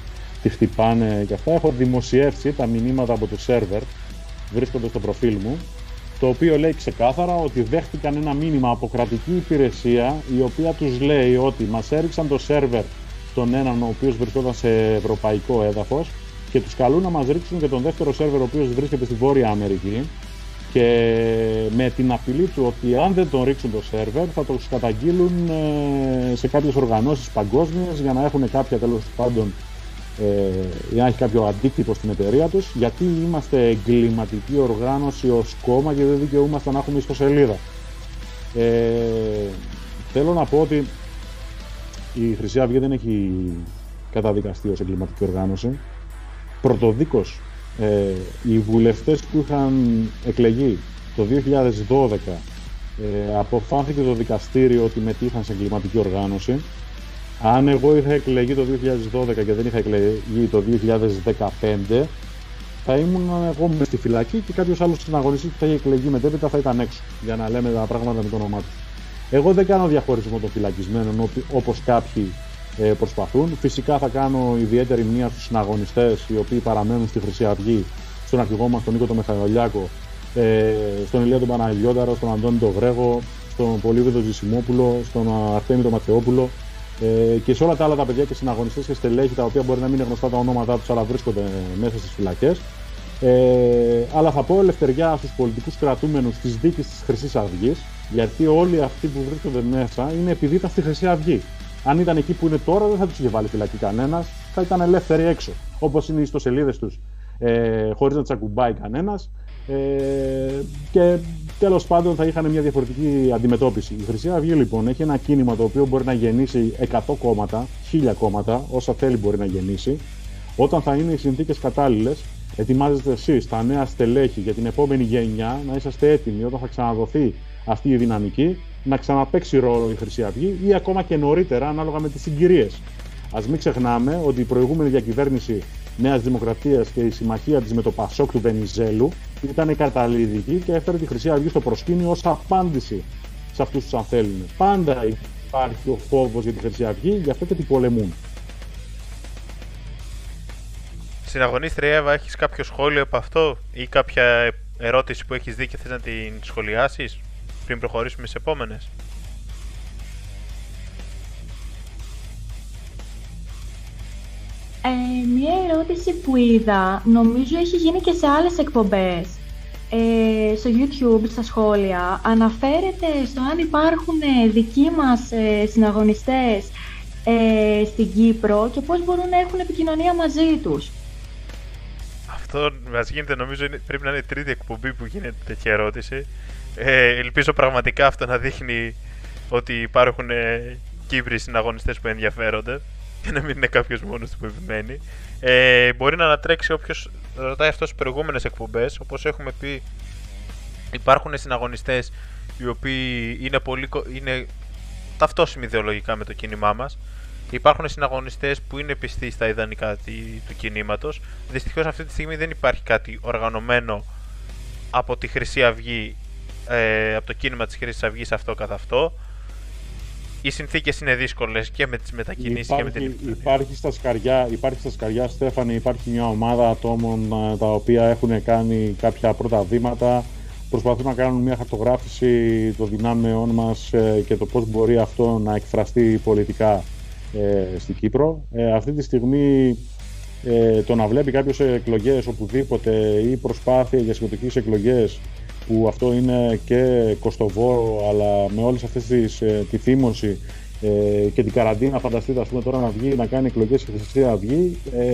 [SPEAKER 3] τη χτυπάνε και αυτά, έχω δημοσιεύσει τα μηνύματα από το σερβερ, βρίσκονται στο προφίλ μου, το οποίο λέει ξεκάθαρα ότι δέχτηκαν ένα μήνυμα από κρατική υπηρεσία η οποία τους λέει ότι μας έριξαν το σερβερ τον έναν ο οποίος βρισκόταν σε ευρωπαϊκό έδαφος και τους καλούν να μας ρίξουν και τον δεύτερο σερβερ ο οποίος βρίσκεται στη Βόρεια Αμερική και με την απειλή του ότι αν δεν τον ρίξουν το σερβερ θα τους καταγγείλουν ε, σε κάποιες οργανώσεις παγκόσμιες για να έχουν κάποια τέλος πάντων ε, για να έχει κάποιο αντίκτυπο στην εταιρεία τους, γιατί είμαστε εγκληματική οργάνωση ως κόμμα και δεν δικαιούμαστε να έχουμε ιστοσελίδα. Ε, θέλω να πω ότι η Χρυσή Αυγή δεν έχει καταδικαστεί ως εγκληματική οργάνωση. Πρωτοδίκως, ε, οι βουλευτές που είχαν εκλεγεί το 2012 ε, αποφάνθηκε το δικαστήριο ότι μετήχαν σε εγκληματική οργάνωση. Αν εγώ είχα εκλεγεί το 2012 και δεν είχα εκλεγεί το 2015, θα ήμουν εγώ μες στη φυλακή και κάποιος άλλος συναγωνιστής που θα είχε εκλεγεί μετέπειτα θα ήταν έξω. Για να λέμε τα πράγματα με το όνομά του. Εγώ δεν κάνω διαχωρισμό των φυλακισμένων όπως κάποιοι ε, προσπαθούν. Φυσικά θα κάνω ιδιαίτερη μνήμα στους συναγωνιστές οι οποίοι παραμένουν στη Χρυσή Αυγή, στον αρχηγό μας τον Νίκο τον Μεχαγιολιάκο, ε, στον Ηλία τον Παναγιώταρο, στον Αντώνη τον Βρέγο, στον Πολύβιδο Ζησιμόπουλο, στον Αρτέμι τον Ματεόπουλο ε, και σε όλα τα άλλα τα παιδιά και συναγωνιστές και στελέχη τα οποία μπορεί να μην είναι γνωστά τα ονόματά τους αλλά βρίσκονται μέσα στις φυλακές. Ε, αλλά θα πω ελευθεριά στους πολιτικούς κρατούμενους της δίκης της Χρυσής Αυγής, γιατί όλοι αυτοί που βρίσκονται μέσα είναι επειδή ήταν στη Χρυσή Αυγή. Αν ήταν εκεί που είναι τώρα, δεν θα τους είχε βάλει φυλακή κανένας, θα ήταν ελεύθεροι έξω. Όπως είναι οι ιστοσελίδες τους, ε, χωρίς να του ακουμπάει κανένας. Ε, και τέλος πάντων θα είχαν μια διαφορετική αντιμετώπιση. Η Χρυσή Αυγή λοιπόν έχει ένα κίνημα το οποίο μπορεί να γεννήσει 100 κόμματα, 1000 κόμματα, όσα θέλει μπορεί να γεννήσει. Όταν θα είναι οι συνθήκες κατάλληλες, ετοιμάζεστε εσείς, τα νέα στελέχη για την επόμενη γενιά, να είσαστε έτοιμοι όταν θα ξαναδοθεί αυτή η δυναμική να ξαναπέξει ρόλο η Χρυσή Αυγή ή ακόμα και νωρίτερα ανάλογα με τις συγκυρίες. Α μην ξεχνάμε ότι η προηγούμενη διακυβέρνηση Νέας Δημοκρατίας και η συμμαχία της με το Πασόκ του Βενιζέλου ήταν καταλητική και έφερε τη Χρυσή Αυγή στο προσκήνιο ως απάντηση σε αυτούς τους αν θέλουν. Πάντα υπάρχει ο φόβος για τη Χρυσή Αυγή, γι' αυτό και την πολεμούν.
[SPEAKER 1] Συναγωνίστρια Εύα, έχεις κάποιο σχόλιο από αυτό ή κάποια ερώτηση που έχεις δει και θες να την σχολιάσεις πριν προχωρήσουμε σε επόμενες;
[SPEAKER 2] Ε, μία ερώτηση που είδα, νομίζω έχει γίνει και σε άλλες εκπομπές. Ε, στο YouTube, στα σχόλια, αναφέρεται στο αν υπάρχουν ε, δικοί μας ε, συναγωνιστές ε, στην Κύπρο και πώς μπορούν να έχουν επικοινωνία μαζί τους.
[SPEAKER 1] Αυτό μας γίνεται, νομίζω, πρέπει να είναι η τρίτη εκπομπή που γίνεται τέτοια ερώτηση. Ε, ελπίζω πραγματικά αυτό να δείχνει ότι υπάρχουν ε, Κύπροι συναγωνιστές που ενδιαφέρονται και να μην είναι κάποιος μόνος του που επιμένει. Ε, μπορεί να ανατρέξει όποιος ρωτάει αυτός στι προηγούμενες εκπομπές. Όπως έχουμε πει, υπάρχουν συναγωνιστές οι οποίοι είναι, πολύ, είναι ταυτόσιμοι ιδεολογικά με το κίνημά μας. Υπάρχουν συναγωνιστές που είναι πιστοί στα ιδανικά του κινήματος. Δυστυχώς αυτή τη στιγμή δεν υπάρχει κάτι οργανωμένο από τη Χρυσή Αυγή, ε, από το κίνημα της Χρυσής Αυγής αυτό καθ' αυτό οι συνθήκες είναι δύσκολες και με τις μετακινήσεις και με την
[SPEAKER 3] υπάρχει στα, σκαριά, υπάρχει στα σκαριά, Στέφανη, υπάρχει μια ομάδα ατόμων ε, τα οποία έχουν κάνει κάποια πρώτα βήματα. Προσπαθούν να κάνουν μια χαρτογράφηση των δυνάμεών μας ε, και το πώς μπορεί αυτό να εκφραστεί πολιτικά ε, στην Κύπρο. Ε, αυτή τη στιγμή ε, το να βλέπει κάποιος εκλογές οπουδήποτε ή προσπάθεια για συμμετοχή εκλογές που αυτό είναι και κοστοβόρο, αλλά με όλες αυτές τις, ε, τη θύμωση ε, και την καραντίνα, φανταστείτε ας πούμε τώρα να βγει να κάνει εκλογές στη Χρυσή Αυγή ε,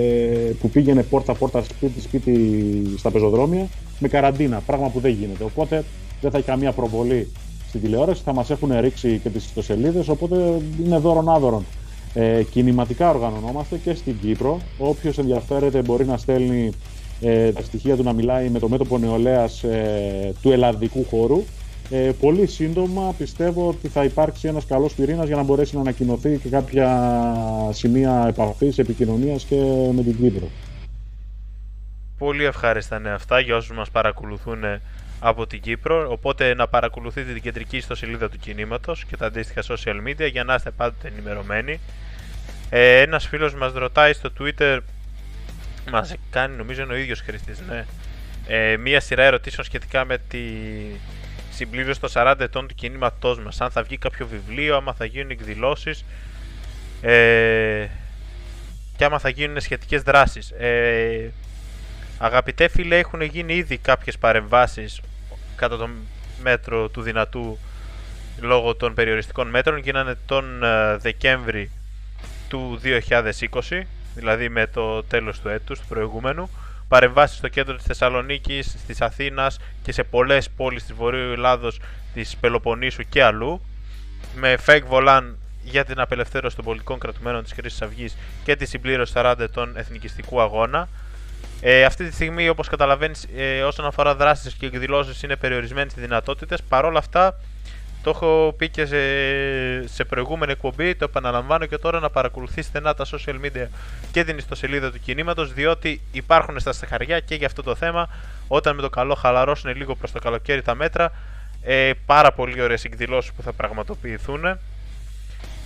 [SPEAKER 3] που πήγαινε πόρτα-πόρτα σπίτι-σπίτι στα πεζοδρόμια με καραντίνα, πράγμα που δεν γίνεται. Οπότε δεν θα έχει καμία προβολή στην τηλεόραση, θα μας έχουν ρίξει και τις ιστοσελίδες, οπότε είναι δώρον-άδωρον. Ε, κινηματικά οργανωνόμαστε και στην Κύπρο. Όποιος ενδιαφέρεται μπορεί να στέλνει ε, τα στοιχεία του να μιλάει με το μέτωπο νεολαίας ε, του ελλαδικού χώρου. Ε, πολύ σύντομα πιστεύω ότι θα υπάρξει ένας καλός πυρήνας για να μπορέσει να ανακοινωθεί και κάποια σημεία επαφής, επικοινωνίας και με την Κύπρο.
[SPEAKER 1] Πολύ ευχάριστα είναι αυτά για όσους μας παρακολουθούν από την Κύπρο, οπότε να παρακολουθείτε την κεντρική ιστοσελίδα του κινήματος και τα αντίστοιχα social media για να είστε πάντοτε ενημερωμένοι. Ε, ένας φίλος μας ρωτάει στο Twitter Μας κάνει νομίζω είναι ο ίδιος χρήστης, ναι. Ε, μία σειρά ερωτήσεων σχετικά με τη συμπλήρωση των 40 ετών του κινήματός μας. Αν θα βγει κάποιο βιβλίο, άμα θα γίνουν εκδηλώσεις ε, και άμα θα γίνουν σχετικές δράσεις. Ε, αγαπητέ φίλε, έχουν γίνει ήδη κάποιες παρεμβάσεις κατά το μέτρο του δυνατού λόγω των περιοριστικών μέτρων. Γίνανε τον ε, Δεκέμβρη του 2020 δηλαδή με το τέλος του έτους, του προηγούμενου, παρεμβάσεις στο κέντρο της Θεσσαλονίκης, της Αθήνας και σε πολλές πόλεις της Βορείου Ελλάδος, της Πελοποννήσου και αλλού, με fake volan για την απελευθέρωση των πολιτικών κρατουμένων της Χρήσης Αυγής και τη συμπλήρωση 40 ετών εθνικιστικού αγώνα. Ε, αυτή τη στιγμή, όπως καταλαβαίνεις, ε, όσον αφορά δράσεις και εκδηλώσεις είναι περιορισμένες οι δυνατότητες. Παρ' όλα αυτά, το έχω πει και σε, σε προηγούμενη εκπομπή, το επαναλαμβάνω και τώρα να παρακολουθήσετε στενά τα social media και την ιστοσελίδα του κινήματος διότι υπάρχουν στα στεχαριά και για αυτό το θέμα όταν με το καλό χαλαρώσουν λίγο προς το καλοκαίρι τα μέτρα ε, πάρα πολύ ωραίες εκδηλώσεις που θα πραγματοποιηθούν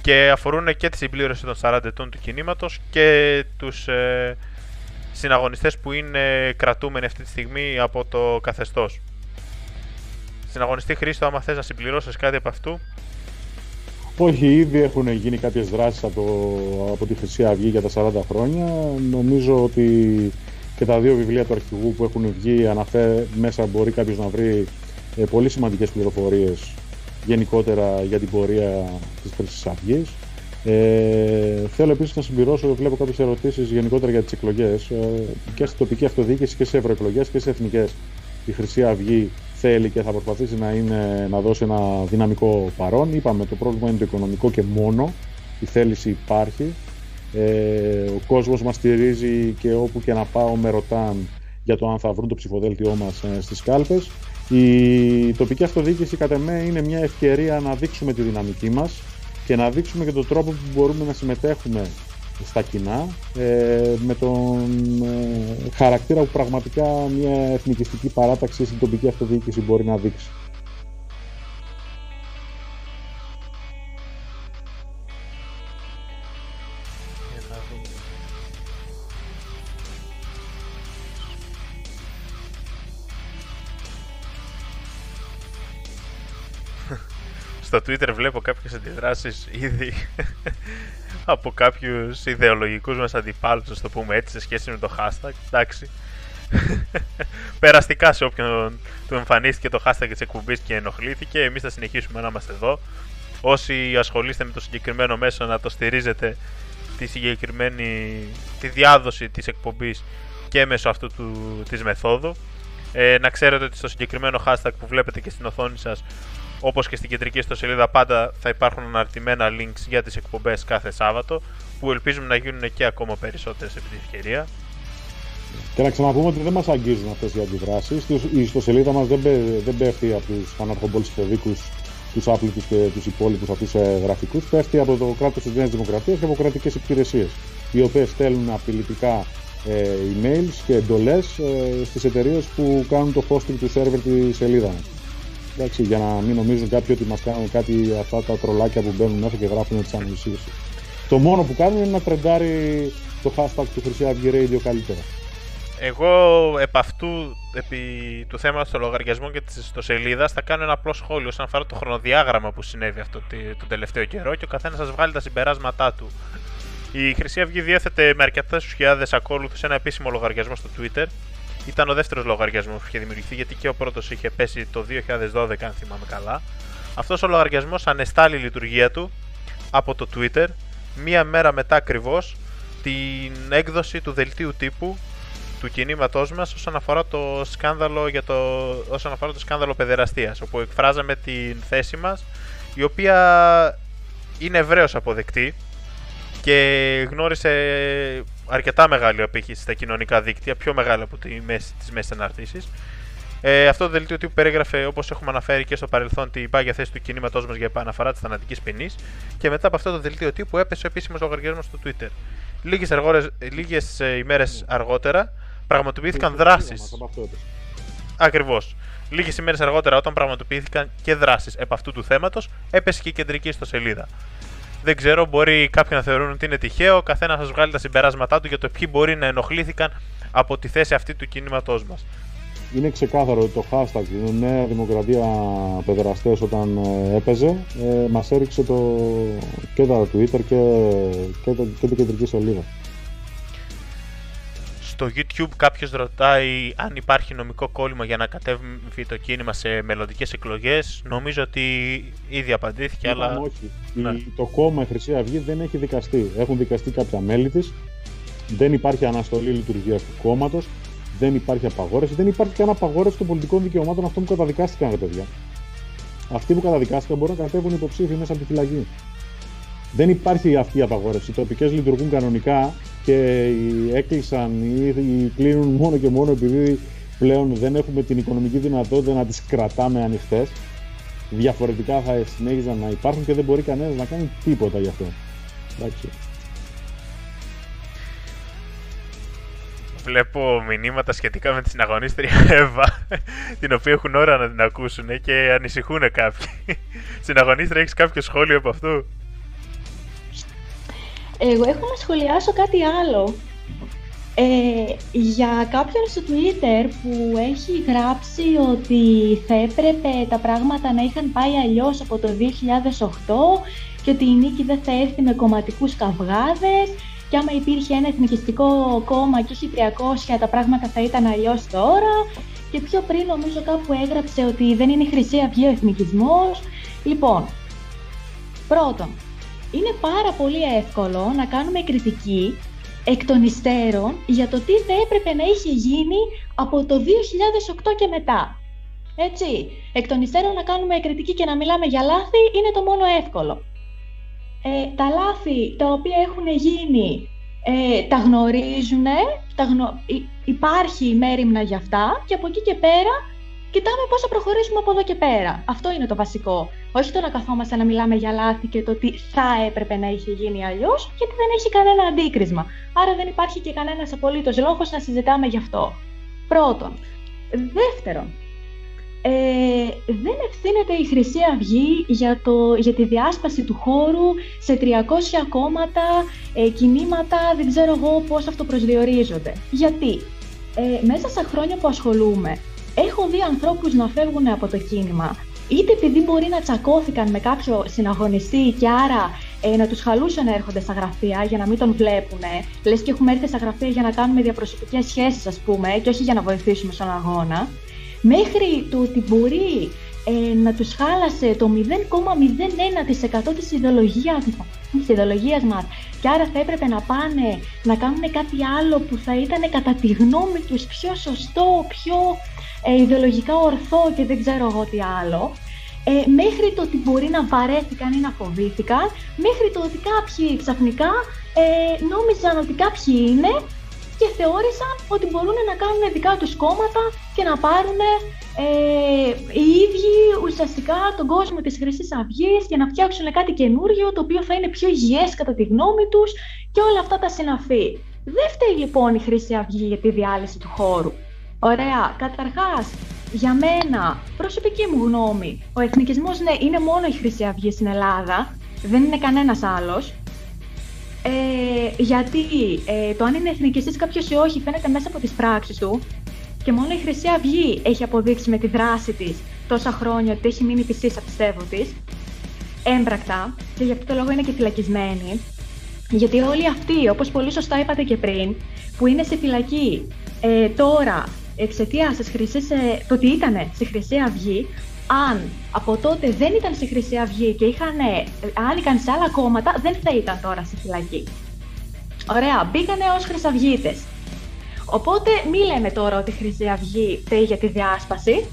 [SPEAKER 1] και αφορούν και τη συμπλήρωση των 40 ετών του κινήματος και τους ε, συναγωνιστές που είναι κρατούμενοι αυτή τη στιγμή από το καθεστώς. Συναγωνιστή Χρήστο, άμα θες να συμπληρώσεις κάτι από αυτού.
[SPEAKER 3] Όχι, ήδη έχουν γίνει κάποιες δράσεις από, από τη Χρυσή Αυγή για τα 40 χρόνια. Νομίζω ότι και τα δύο βιβλία του αρχηγού που έχουν βγει αναφέρει, μέσα μπορεί κάποιος να βρει ε, πολύ σημαντικές πληροφορίες γενικότερα για την πορεία της Χρυσής Αυγής. Ε, θέλω επίσης να συμπληρώσω, βλέπω κάποιες ερωτήσεις γενικότερα για τις εκλογές ε, και στην τοπική αυτοδιοίκηση και σε ευρωεκλογές και σε εθνικές. Η Χρυσή Αυγή θέλει και θα προσπαθήσει να, είναι, να δώσει ένα δυναμικό παρόν. Είπαμε το πρόβλημα είναι το οικονομικό και μόνο. Η θέληση υπάρχει. Ε, ο κόσμος μας στηρίζει και όπου και να πάω με ρωτάν για το αν θα βρουν το ψηφοδέλτιό μας ε, στις κάλπες. Η τοπική αυτοδιοίκηση κατά με είναι μια ευκαιρία να δείξουμε τη δυναμική μας και να δείξουμε και τον τρόπο που μπορούμε να συμμετέχουμε στα κοινά ε, με τον ε, χαρακτήρα που πραγματικά μια εθνικιστική παράταξη στην τοπική αυτοδιοίκηση μπορεί να δείξει.
[SPEAKER 1] Twitter βλέπω κάποιες αντιδράσεις ήδη από κάποιους ιδεολογικούς μας αντιπάλους, να το πούμε έτσι, σε σχέση με το hashtag. Εντάξει. Περαστικά σε όποιον του εμφανίστηκε το hashtag της εκπομπής και ενοχλήθηκε. Εμείς θα συνεχίσουμε να είμαστε εδώ. Όσοι ασχολείστε με το συγκεκριμένο μέσο, να το στηρίζετε τη συγκεκριμένη τη διάδοση της εκπομπής και μέσω αυτού του, της μεθόδου. Ε, να ξέρετε ότι στο συγκεκριμένο hashtag που βλέπετε και στην οθόνη σας Όπως και στην κεντρική ιστοσελίδα, πάντα θα υπάρχουν αναρτημένα links για τις εκπομπές κάθε Σάββατο, που ελπίζουμε να γίνουν και ακόμα περισσότερες επί τη ευκαιρία.
[SPEAKER 3] Και να ξαναπούμε ότι δεν μας αγγίζουν αυτές οι αντιδράσεις. Η ιστοσελίδα μας δεν, δεν πέφτει από τους αναρχομπολιστεδίκου, τους άπλητου και τους υπόλοιπους αυτού ε, γραφικούς. Πέφτει από το κράτος της Νέας Δημοκρατίας και από κρατικές υπηρεσίες, οι οποίες στέλνουν απειλητικά ε, emails και εντολές ε, στις εταιρείες που κάνουν το hosting του server της σελίδα μας. Εντάξει, για να μην νομίζουν κάποιοι ότι μας κάνουν κάτι αυτά τα τρολάκια που μπαίνουν μέσα και γράφουν τις αναλυσίε. Το μόνο που κάνουν είναι να τρεντάρει το hashtag του Χρυσή Αυγή Radio καλύτερα.
[SPEAKER 1] Εγώ επ' αυτού, επί του θέματος του λογαριασμού και της ιστοσελίδας θα κάνω ένα απλό σχόλιο όσον αφορά το χρονοδιάγραμμα που συνέβη αυτό το τελευταίο καιρό και ο καθένας σας βγάλει τα συμπεράσματά του. Η Χρυσή Αυγή διέθετε με αρκετές χιλιάδες ακόλουθους ένα επίσημο λογαριασμό στο Twitter. Ήταν ο δεύτερος λογαριασμός που είχε δημιουργηθεί γιατί και ο πρώτος είχε πέσει το 2012, αν θυμάμαι καλά. Αυτός ο λογαριασμός ανεστάλλει η λειτουργία του από το Twitter μία μέρα μετά ακριβώς την έκδοση του δελτίου τύπου του κινήματός μας όσον αφορά το σκάνδαλο, για το, όσον αφορά το σκάνδαλο παιδεραστίας, όπου εκφράζαμε την θέση μας, η οποία είναι ευρέως αποδεκτή και γνώρισε αρκετά μεγάλη απήχηση στα κοινωνικά δίκτυα, πιο μεγάλη από τη μέση, τις μέσες αναρτήσεις. Ε, αυτό το δελτίο τύπου περίγραφε, όπως έχουμε αναφέρει και στο παρελθόν, την πάγια θέση του κινήματός μας για επαναφορά της θανατικής ποινής. Και μετά από αυτό το δελτίο τύπου έπεσε ο επίσημος λογαριασμός στο Twitter. Λίγες λίγες ε, ημέρες αργότερα πραγματοποιήθηκαν δράσεις. Ακριβώς. Λίγες ημέρες αργότερα, όταν πραγματοποιήθηκαν και δράσεις επ' αυτού του θέματος, έπεσε και η κεντρική ιστοσελίδα. Δεν ξέρω, μπορεί κάποιοι να θεωρούν ότι είναι τυχαίο. Καθένας σα βγάλει τα συμπεράσματά του για το ποιοι μπορεί να ενοχλήθηκαν από τη θέση αυτή του κινήματός μας.
[SPEAKER 3] Είναι ξεκάθαρο ότι το hashtag Νέα Δημοκρατία Παιδεραστές όταν ε, έπαιζε ε, μας έριξε το, και το Twitter και, και, το, και την κεντρική σελίδα.
[SPEAKER 1] Στο YouTube κάποιος ρωτάει αν υπάρχει νομικό κόλλημα για να κατέβει το κίνημα σε μελλοντικές εκλογές. Νομίζω ότι ήδη απαντήθηκε, αλλά...
[SPEAKER 3] Όχι. Ναι. το κόμμα η Χρυσή Αυγή δεν έχει δικαστεί. Έχουν δικαστεί κάποια μέλη της. Δεν υπάρχει αναστολή λειτουργίας του κόμματος. Δεν υπάρχει απαγόρευση. Δεν υπάρχει καν απαγόρευση των πολιτικών δικαιωμάτων αυτών που καταδικάστηκαν, ρε παιδιά. Αυτοί που καταδικάστηκαν μπορούν να κατέβουν υποψήφοι μέσα από τη φυλακή. Δεν υπάρχει αυτή η απαγόρευση. Οι τοπικές λειτουργούν κανονικά και έκλεισαν ή κλείνουν μόνο και μόνο επειδή πλέον δεν έχουμε την οικονομική δυνατότητα να τις κρατάμε ανοιχτές. Διαφορετικά θα συνέχιζαν να υπάρχουν και δεν μπορεί κανένας να κάνει τίποτα γι' αυτό. Εντάξει.
[SPEAKER 1] Βλέπω μηνύματα σχετικά με τη συναγωνίστρια Εύα, την οποία έχουν ώρα να την ακούσουν και ανησυχούν κάποιοι. Συναγωνίστρια, έχεις κάποιο σχόλιο από αυτού;
[SPEAKER 2] Εγώ έχω να σχολιάσω κάτι άλλο. Ε, για κάποιον στο Twitter που έχει γράψει ότι θα έπρεπε τα πράγματα να είχαν πάει αλλιώς από το 2008 και ότι η νίκη δεν θα έρθει με κομματικούς καυγάδες και άμα υπήρχε ένα εθνικιστικό κόμμα και όχι 300 τα πράγματα θα ήταν αλλιώς τώρα και πιο πριν νομίζω κάπου έγραψε ότι δεν είναι χρυσή αυγή ο εθνικισμός. Λοιπόν, πρώτον, είναι πάρα πολύ εύκολο να κάνουμε κριτική εκ των υστέρων για το τι θα έπρεπε να είχε γίνει από το 2008 και μετά. Έτσι, εκ των υστέρων να κάνουμε κριτική και να μιλάμε για λάθη είναι το μόνο εύκολο. Ε, τα λάθη τα οποία έχουν γίνει ε, τα γνωρίζουν, τα γνω... υπάρχει μέρημνα για αυτά και από εκεί και πέρα κοιτάμε πώς θα προχωρήσουμε από εδώ και πέρα. Αυτό είναι το βασικό. Όχι το να καθόμαστε να μιλάμε για λάθη και το τι θα έπρεπε να είχε γίνει αλλιώς, γιατί δεν έχει κανένα αντίκρισμα. Άρα δεν υπάρχει και κανένας απολύτως λόγος να συζητάμε γι' αυτό. Πρώτον. Δεύτερον, ε, δεν ευθύνεται η Χρυσή Αυγή για, το, για τη διάσπαση του χώρου σε 300 κόμματα, ε, κινήματα, δεν ξέρω εγώ πώς αυτοπροσδιορίζονται. Γιατί ε, μέσα στα χρόνια που ασχολούμαι, έχω δει ανθρώπους να φεύγουν από το κίνημα. Είτε επειδή μπορεί να τσακώθηκαν με κάποιο συναγωνιστή και άρα ε, να τους χαλούσε να έρχονται στα γραφεία για να μην τον βλέπουν, λες και έχουμε έρθει στα γραφεία για να κάνουμε διαπροσωπικές σχέσεις ας πούμε και όχι για να βοηθήσουμε στον αγώνα, μέχρι το ότι μπορεί ε, να τους χάλασε το 0,01% της ιδεολογίας, της ιδεολογίας μας. Και άρα θα έπρεπε να πάνε να κάνουν κάτι άλλο που θα ήταν κατά τη γνώμη τους πιο σωστό, πιο ε, ιδεολογικά ορθό και δεν ξέρω εγώ τι άλλο, ε, μέχρι το ότι μπορεί να βαρέθηκαν ή να φοβήθηκαν, μέχρι το ότι κάποιοι ξαφνικά ε, νόμιζαν ότι κάποιοι είναι και θεώρησαν ότι μπορούν να κάνουν δικά τους κόμματα και να πάρουν ε, οι ίδιοι ουσιαστικά τον κόσμο της χρυσής αυγής για να φτιάξουν κάτι καινούργιο το οποίο θα είναι πιο υγιές κατά τη γνώμη τους και όλα αυτά τα συναφή. Δεν φταίει λοιπόν η Χρυσή Αυγή για τη διάλυση του χώρου. Ωραία. Καταρχάς, για μένα, προσωπική μου γνώμη, ο εθνικισμός ναι, είναι μόνο η Χρυσή Αυγή στην Ελλάδα, δεν είναι κανένας άλλος. Ε, γιατί ε, το αν είναι εθνικιστής κάποιος ή όχι φαίνεται μέσα από τις πράξεις του και μόνο η Χρυσή Αυγή έχει αποδείξει με τη δράση της τόσα χρόνια ότι έχει μείνει πιστή στα πιστεύω της. Έμπρακτα, και γι' αυτό το λόγο είναι και φυλακισμένη. Γιατί όλοι αυτοί, όπως πολύ σωστά είπατε και πριν, που είναι σε φυλακή ε, τώρα εξαιτίας της Χρυσής, ε, το ότι ήταν στη Χρυσή Αυγή, αν από τότε δεν ήταν στη Χρυσή Αυγή και είχαν, ε, άνοιγαν σε άλλα κόμματα, δεν θα ήταν τώρα στη φυλακή. Ωραία, μπήκανε ως Χρυσαυγίτες. Οπότε μη λέμε τώρα ότι η Χρυσή Αυγή φταίει για τη διάσπαση.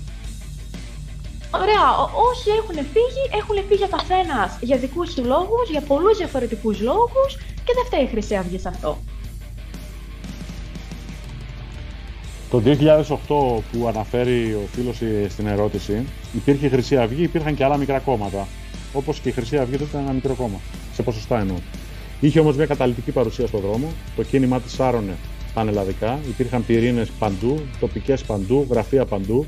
[SPEAKER 2] Ωραία, όσοι έχουν φύγει, έχουν φύγει ο καθένα για δικούς του λόγους, για πολλούς διαφορετικούς λόγους και δεν φταίει η Χρυσή Αυγή σε αυτό.
[SPEAKER 3] Το 2008 που αναφέρει ο φίλος στην ερώτηση, υπήρχε η Χρυσή Αυγή, υπήρχαν και άλλα μικρά κόμματα. Όπως και η Χρυσή Αυγή τότε ήταν ένα μικρό κόμμα. Σε ποσοστά εννοώ. Είχε όμως μια καταλητική παρουσία στον δρόμο, το κίνημά της σάρωνε πανελλαδικά, υπήρχαν πυρήνες παντού, τοπικές παντού, γραφεία παντού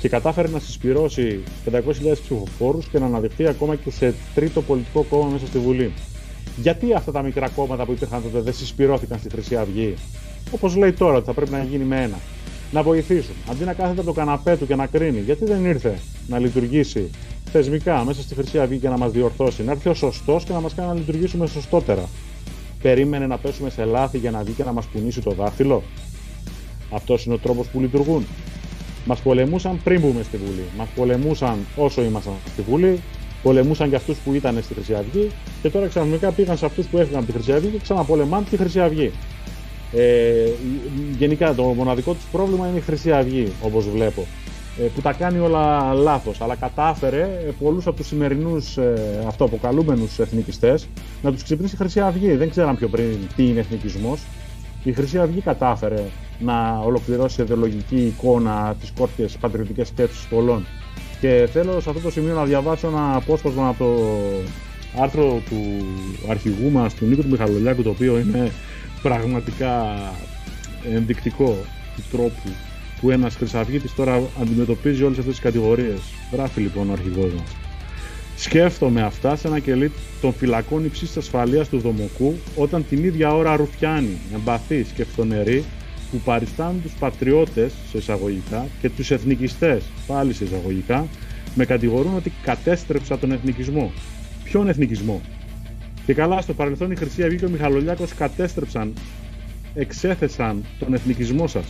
[SPEAKER 3] και κατάφερε να συσπυρώσει 500.000 ψηφοφόρους και να αναδειχθεί ακόμα και σε τρίτο πολιτικό κόμμα μέσα στη Βουλή. Γιατί αυτά τα μικρά κόμματα που υπήρχαν τότε δεν συσπηρώθηκαν στη Χρυσή Αυγή; Όπως λέει τώρα ότι θα πρέπει να γίνει με ένα. Να βοηθήσουν. Αντί να κάθεται από το καναπέ του και να κρίνει, γιατί δεν ήρθε να λειτουργήσει θεσμικά μέσα στη Χρυσή Αυγή και να μας διορθώσει, να έρθει ο σωστός και να μας κάνει να λειτουργήσουμε σωστότερα. Περίμενε να πέσουμε σε λάθη για να βγει και να μας κουνήσει το δάχτυλο. Αυτός είναι ο τρόπος που λειτουργούν. Μας πολεμούσαν πριν μπούμε στη Βουλή. Μας πολεμούσαν όσο ήμασταν στη Βουλή. Πολεμούσαν και αυτούς που ήταν στη Χρυσή Αυγή. Και τώρα ξαφνικά πήγαν σε αυτούς που έφυγαν από τη Χρυσή Αυγή και ξαναπολεμάνε τη Χρυσή Αυγή. Ε, γενικά το μοναδικό του πρόβλημα είναι η Χρυσή Αυγή, όπως βλέπω. Ε, που τα κάνει όλα λάθος. Αλλά κατάφερε ε, πολλούς από τους σημερινούς ε, αυτοαποκαλούμενους εθνικιστές να τους ξυπνήσει η Χρυσή Αυγή. Δεν ξέραν πιο πριν τι είναι εθνικισμός. Η Χρυσή Αυγή κατάφερε να ολοκληρώσει ιδεολογική εικόνα τι κόρτιε πατριωτικέ σκέψει πολλών. Και θέλω σε αυτό το σημείο να διαβάσω ένα απόσπασμα από το άρθρο του αρχηγού μας, του Νίκου του Μιχαλολιάκου, το οποίο είναι πραγματικά ενδεικτικό του τρόπου που ένας χρυσαυγίτη τώρα αντιμετωπίζει όλες αυτές τις κατηγορίες. Γράφει λοιπόν ο αρχηγός μας. Σκέφτομαι αυτά σε ένα κελί των φυλακών υψής ασφαλείας του Δομοκού, όταν την ίδια ώρα ρουφιάνοι, εμπαθεί και φθονεροί, που παριστάνουν τους πατριώτες σε εισαγωγικά και τους εθνικιστές πάλι σε εισαγωγικά, με κατηγορούν ότι κατέστρεψα τον εθνικισμό. Ποιον εθνικισμό, και καλά, στο παρελθόν η Χρυσή Αυγή και ο Μιχαλολιάκος κατέστρεψαν, εξέθεσαν τον εθνικισμό σας.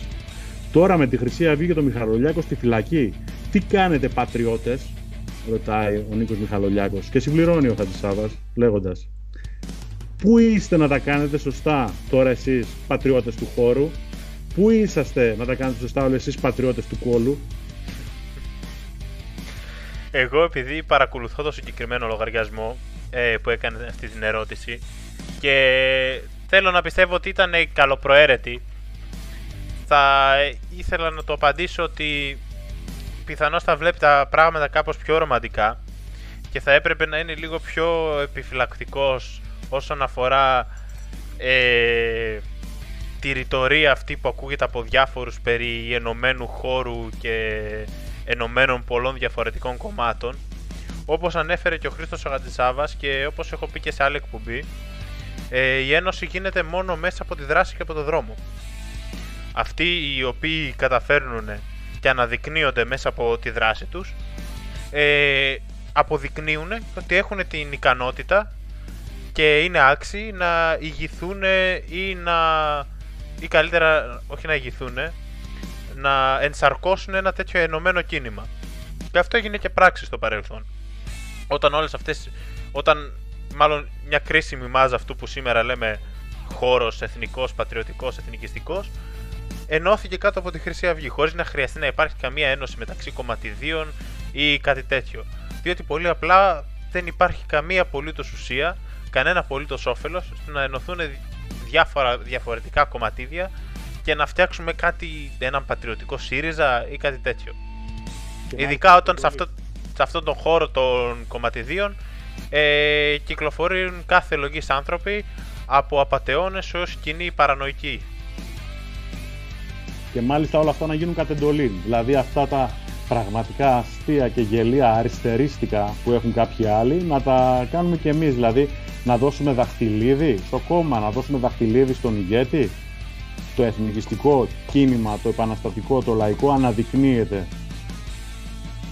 [SPEAKER 3] Τώρα με τη Χρυσή Αυγή και τον Μιχαλολιάκο στη φυλακή, τι κάνετε πατριώτες, ρωτάει ο Νίκος Μιχαλολιάκος και συμπληρώνει ο Χατζησάβας λέγοντας Πού είστε να τα κάνετε σωστά τώρα εσείς πατριώτες του χώρου, Πού είσαστε να τα κάνετε σωστά όλοι εσείς πατριώτες του κόλου;
[SPEAKER 1] Εγώ επειδή παρακολουθώ το συγκεκριμένο λογαριασμό ε, που έκανε αυτή την ερώτηση και θέλω να πιστεύω ότι ήταν καλοπροαίρετη. Θα ήθελα να το απαντήσω ότι πιθανώς θα βλέπει τα πράγματα κάπως πιο ρομαντικά και θα έπρεπε να είναι λίγο πιο επιφυλακτικός όσον αφορά ε, τη ρητορία αυτή που ακούγεται από διάφορους περί ενωμένου χώρου και ενωμένων πολλών διαφορετικών κομμάτων Όπως ανέφερε και ο Χρήστος Αγαντισάβας και όπως έχω πει και σε άλλη εκπομπή, ε, η ένωση γίνεται μόνο μέσα από τη δράση και από το δρόμο. Αυτοί οι οποίοι καταφέρνουν και αναδεικνύονται μέσα από τη δράση τους ε, αποδεικνύουν ότι έχουν την ικανότητα και είναι άξιοι να ηγηθούν ή να ή καλύτερα όχι να ηγηθούν να ενσαρκώσουν ένα τέτοιο ενωμένο κίνημα. Και αυτό έγινε και πράξη στο παρελθόν όταν όλες αυτές, όταν μάλλον μια κρίσιμη μάζα αυτού που σήμερα λέμε χώρος εθνικός, πατριωτικός, εθνικιστικός, ενώθηκε κάτω από τη Χρυσή Αυγή, χωρίς να χρειαστεί να υπάρχει καμία ένωση μεταξύ κομματιδίων ή κάτι τέτοιο. Διότι πολύ απλά δεν υπάρχει καμία απολύτως ουσία, κανένα απολύτως όφελος να ενωθούν διάφορα, διαφορετικά κομματίδια και να φτιάξουμε κάτι, έναν πατριωτικό ΣΥΡΙΖΑ ή κάτι τέτοιο. Ειδικά όταν σε, αυτό, σε αυτόν τον χώρο των κομματιδίων ε, κυκλοφορούν κάθε λογής άνθρωποι από απαταιώνες ως κοινή παρανοϊκοί.
[SPEAKER 3] Και μάλιστα όλα αυτά να γίνουν κατ' εντολή. Δηλαδή αυτά τα πραγματικά αστεία και γελία αριστερίστικα που έχουν κάποιοι άλλοι να τα κάνουμε κι εμείς. Δηλαδή να δώσουμε δαχτυλίδι στο κόμμα, να δώσουμε δαχτυλίδι στον ηγέτη. Το εθνικιστικό κίνημα, το επαναστατικό, το λαϊκό αναδεικνύεται.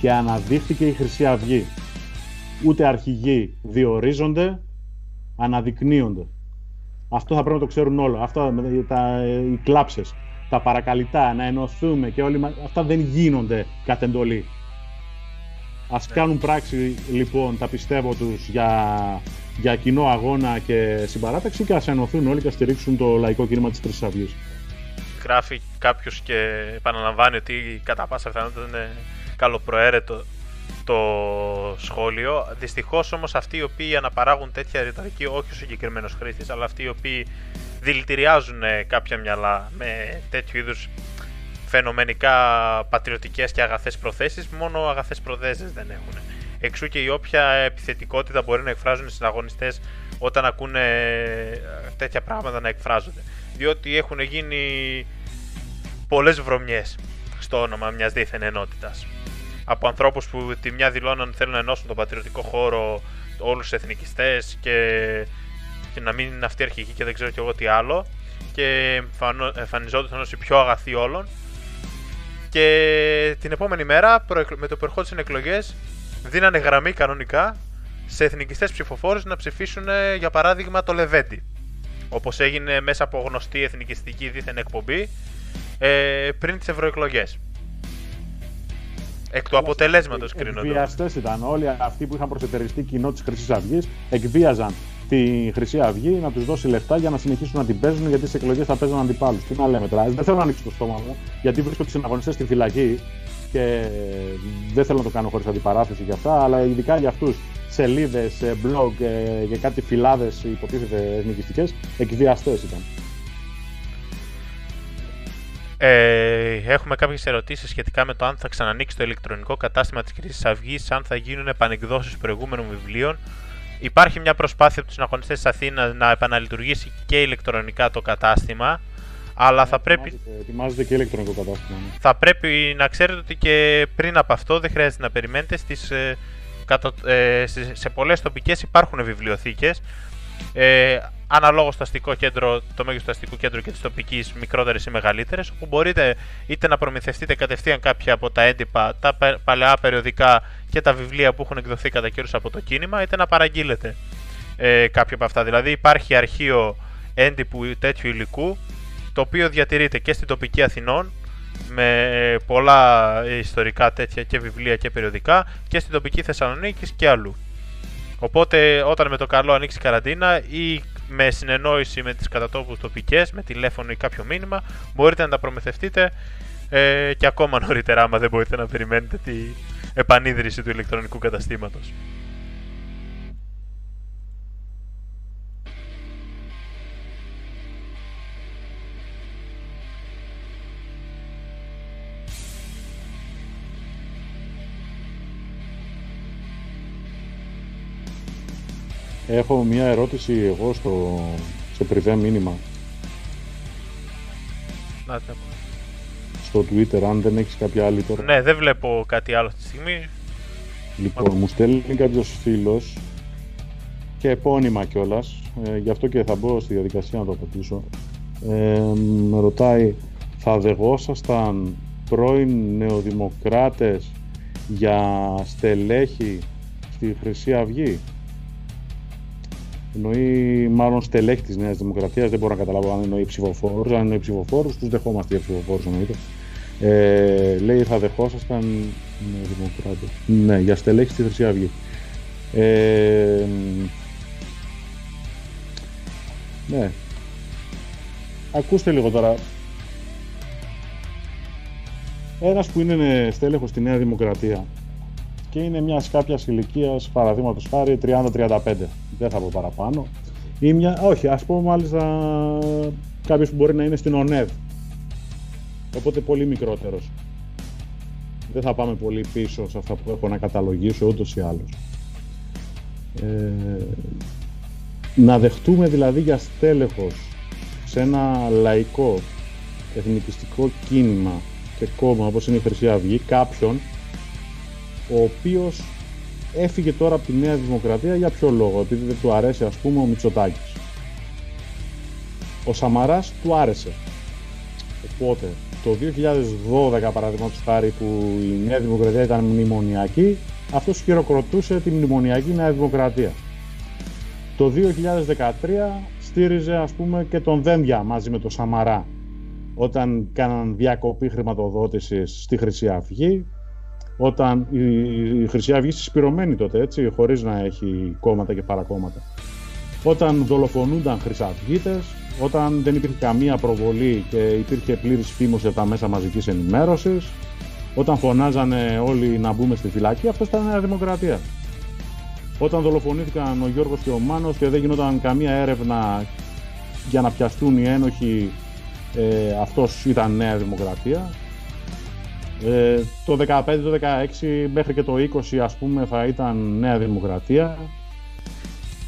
[SPEAKER 3] Και αναδείχθηκε η Χρυσή Αυγή. Ούτε αρχηγοί διορίζονται, αναδεικνύονται. Αυτό θα πρέπει να το ξέρουν όλα. Αυτά τα, οι κλάψες, τα παρακαλυτά, να ενωθούμε και όλοι Αυτά δεν γίνονται κατ' εντολή. Ας κάνουν πράξη λοιπόν τα πιστεύω τους για, για κοινό αγώνα και συμπαράταξη και ας ενωθούν όλοι και ας στηρίξουν το λαϊκό κίνημα της Χρυσής Αυγής.
[SPEAKER 1] Γράφει κάποιος και επαναλαμβάνει ότι κατά πάσα πιθανότητα είναι καλοπροαίρετο το σχόλιο. Δυστυχώς όμως αυτοί οι οποίοι αναπαράγουν τέτοια ρητορική, όχι ο συγκεκριμένος χρήστης, αλλά αυτοί οι οποίοι δηλητηριάζουν ε, κάποια μυαλά με τέτοιου είδους φαινομενικά πατριωτικές και αγαθές προθέσεις, μόνο αγαθές προθέσεις δεν έχουν. Εξού και η όποια επιθετικότητα μπορεί να εκφράζουν οι συναγωνιστές όταν ακούνε ε, τέτοια πράγματα να εκφράζονται. Διότι έχουν γίνει πολλές βρωμιές στο όνομα μιας δίθεν ενότητας από ανθρώπους που τη μια δηλώναν θέλουν να ενώσουν τον πατριωτικό χώρο όλους τους εθνικιστές και, και να μην είναι αυτή αρχική και δεν ξέρω κι εγώ τι άλλο. Και εμφανιζόντουσαν ως οι πιο αγαθοί όλων. Και την επόμενη μέρα με το που ερχόντουσαν εκλογές δίνανε γραμμή κανονικά σε εθνικιστές ψηφοφόρους να ψηφίσουν για παράδειγμα το Λεβέντι όπως έγινε μέσα από γνωστή εθνικιστική δίθεν εκπομπή ε, πριν τις ευρωεκλογές. Εκ του αποτελέσματος κρίνονται.
[SPEAKER 3] Εκβιαστές ήταν όλοι αυτοί που είχαν προσετεριστεί κοινό της Χρυσής Αυγής, εκβίαζαν τη Χρυσή Αυγή να τους δώσει λεφτά για να συνεχίσουν να την παίζουν γιατί στι εκλογές θα παίζουν αντιπάλους. Τι να λέμε τώρα, δεν θέλω να ανοίξω το στόμα μου γιατί βρίσκω τους συναγωνιστές στη φυλακή και δεν θέλω να το κάνω χωρίς αντιπαράθεση για αυτά, αλλά ειδικά για αυτούς σελίδες, blog και κάτι φυλάδες υποτίθεται εθνικιστικές, εκβιαστές ήταν.
[SPEAKER 1] Ε, έχουμε κάποιες ερωτήσεις σχετικά με το αν θα ξανανοίξει το ηλεκτρονικό κατάστημα της Χρυσή Αυγής, αν θα γίνουν επανεκδόσεις προηγούμενων βιβλίων. Υπάρχει μια προσπάθεια από τους συναγωνιστές της Αθήνας να επαναλειτουργήσει και ηλεκτρονικά το κατάστημα. Αλλά θα πρέπει.
[SPEAKER 3] Ετοιμάζεται και ηλεκτρονικό κατάστημα. Ναι.
[SPEAKER 1] Θα πρέπει να ξέρετε ότι και πριν από αυτό δεν χρειάζεται να περιμένετε. Στις, ε, ε, σε πολλές τοπικές υπάρχουν βιβλιοθήκες ε, αναλόγως στο αστικό κέντρο, το μέγεθο του αστικού κέντρου και της τοπικής, μικρότερες ή μεγαλύτερες, όπου μπορείτε είτε να προμηθευτείτε κατευθείαν κάποια από τα έντυπα, τα παλαιά περιοδικά και τα βιβλία που έχουν εκδοθεί κατά καιρούς από το κίνημα, είτε να παραγγείλετε ε, κάποια από αυτά. Δηλαδή, υπάρχει αρχείο έντυπου τέτοιου υλικού, το οποίο διατηρείται και στην τοπική Αθηνών, με πολλά ιστορικά τέτοια και βιβλία και περιοδικά, και στην τοπική Θεσσαλονίκης και αλλού. Οπότε όταν με το καλό ανοίξει η καραντίνα ή με συνεννόηση με τις κατατόπους τοπικές, με τηλέφωνο ή κάποιο μήνυμα, μπορείτε να τα προμηθευτείτε ε, και ακόμα νωρίτερα άμα δεν μπορείτε να περιμένετε τη επανίδρυση του ηλεκτρονικού καταστήματος.
[SPEAKER 3] Έχω μια ερώτηση εγώ στο, σε πριβέ μήνυμα.
[SPEAKER 1] Να,
[SPEAKER 3] στο Twitter, αν δεν έχεις κάποια άλλη τώρα.
[SPEAKER 1] Ναι, δεν βλέπω κάτι άλλο αυτή τη στιγμή.
[SPEAKER 3] Λοιπόν, μου στέλνει κάποιος φίλος και επώνυμα κιόλας. Ε, γι' αυτό και θα μπω στη διαδικασία να το απαντήσω. Ε, με ρωτάει, θα δεγόσασταν πρώην νεοδημοκράτες για στελέχη στη Χρυσή Αυγή; Εννοεί μάλλον στελέχη της Νέας Δημοκρατίας. Δεν μπορώ να καταλάβω αν εννοεί ψηφοφόρους. Αν εννοεί ψηφοφόρους, τους δεχόμαστε για ψηφοφόρους εννοείται. Ε, λέει θα δεχόσασταν ναι, δημοκράτε. Ναι, για στελέχη στη Χρυσή Αυγή. Ε, ναι. Ακούστε λίγο τώρα. Ένας που είναι στέλεχος στη Νέα Δημοκρατία και είναι μιας κάποιας ηλικίας, παραδείγματος χάρη 30-35, δεν θα πω παραπάνω, Ή μια, όχι, ας πούμε μάλιστα κάποιος που μπορεί να είναι στην ΟΝΕΔ. Οπότε πολύ μικρότερος. Δεν θα πάμε πολύ πίσω σε αυτά που έχω να καταλογίσω ούτως ή άλλως. Ε, να δεχτούμε δηλαδή για στέλεχος σε ένα λαϊκό εθνικιστικό κίνημα και κόμμα όπως είναι η Χρυσή Αυγή κάποιον ο οποίος έφυγε τώρα από τη Νέα Δημοκρατία για ποιο λόγο, επειδή δεν του αρέσει ας πούμε ο Μητσοτάκης. Ο Σαμαράς του άρεσε. Οπότε, το 2012 παραδείγματος χάρη που η Νέα Δημοκρατία ήταν μνημονιακή, αυτός χειροκροτούσε τη μνημονιακή Νέα Δημοκρατία. Το 2013 στήριζε ας πούμε και τον Δένδια μαζί με τον Σαμαρά όταν κάναν διακοπή χρηματοδότησης στη Χρυσή Αυγή όταν η, Χρυσή Αυγή συσπηρωμένη τότε έτσι χωρίς να έχει κόμματα και παρακόμματα όταν δολοφονούνταν χρυσαυγίτες όταν δεν υπήρχε καμία προβολή και υπήρχε πλήρης φήμωση από τα μέσα μαζικής ενημέρωσης όταν φωνάζανε όλοι να μπούμε στη φυλακή αυτός ήταν Νέα Δημοκρατία όταν δολοφονήθηκαν ο Γιώργος και ο Μάνος και δεν γινόταν καμία έρευνα για να πιαστούν οι ένοχοι, ε, αυτός ήταν Νέα Δημοκρατία. Ε, το 15, το 16 μέχρι και το 20 ας πούμε θα ήταν Νέα Δημοκρατία.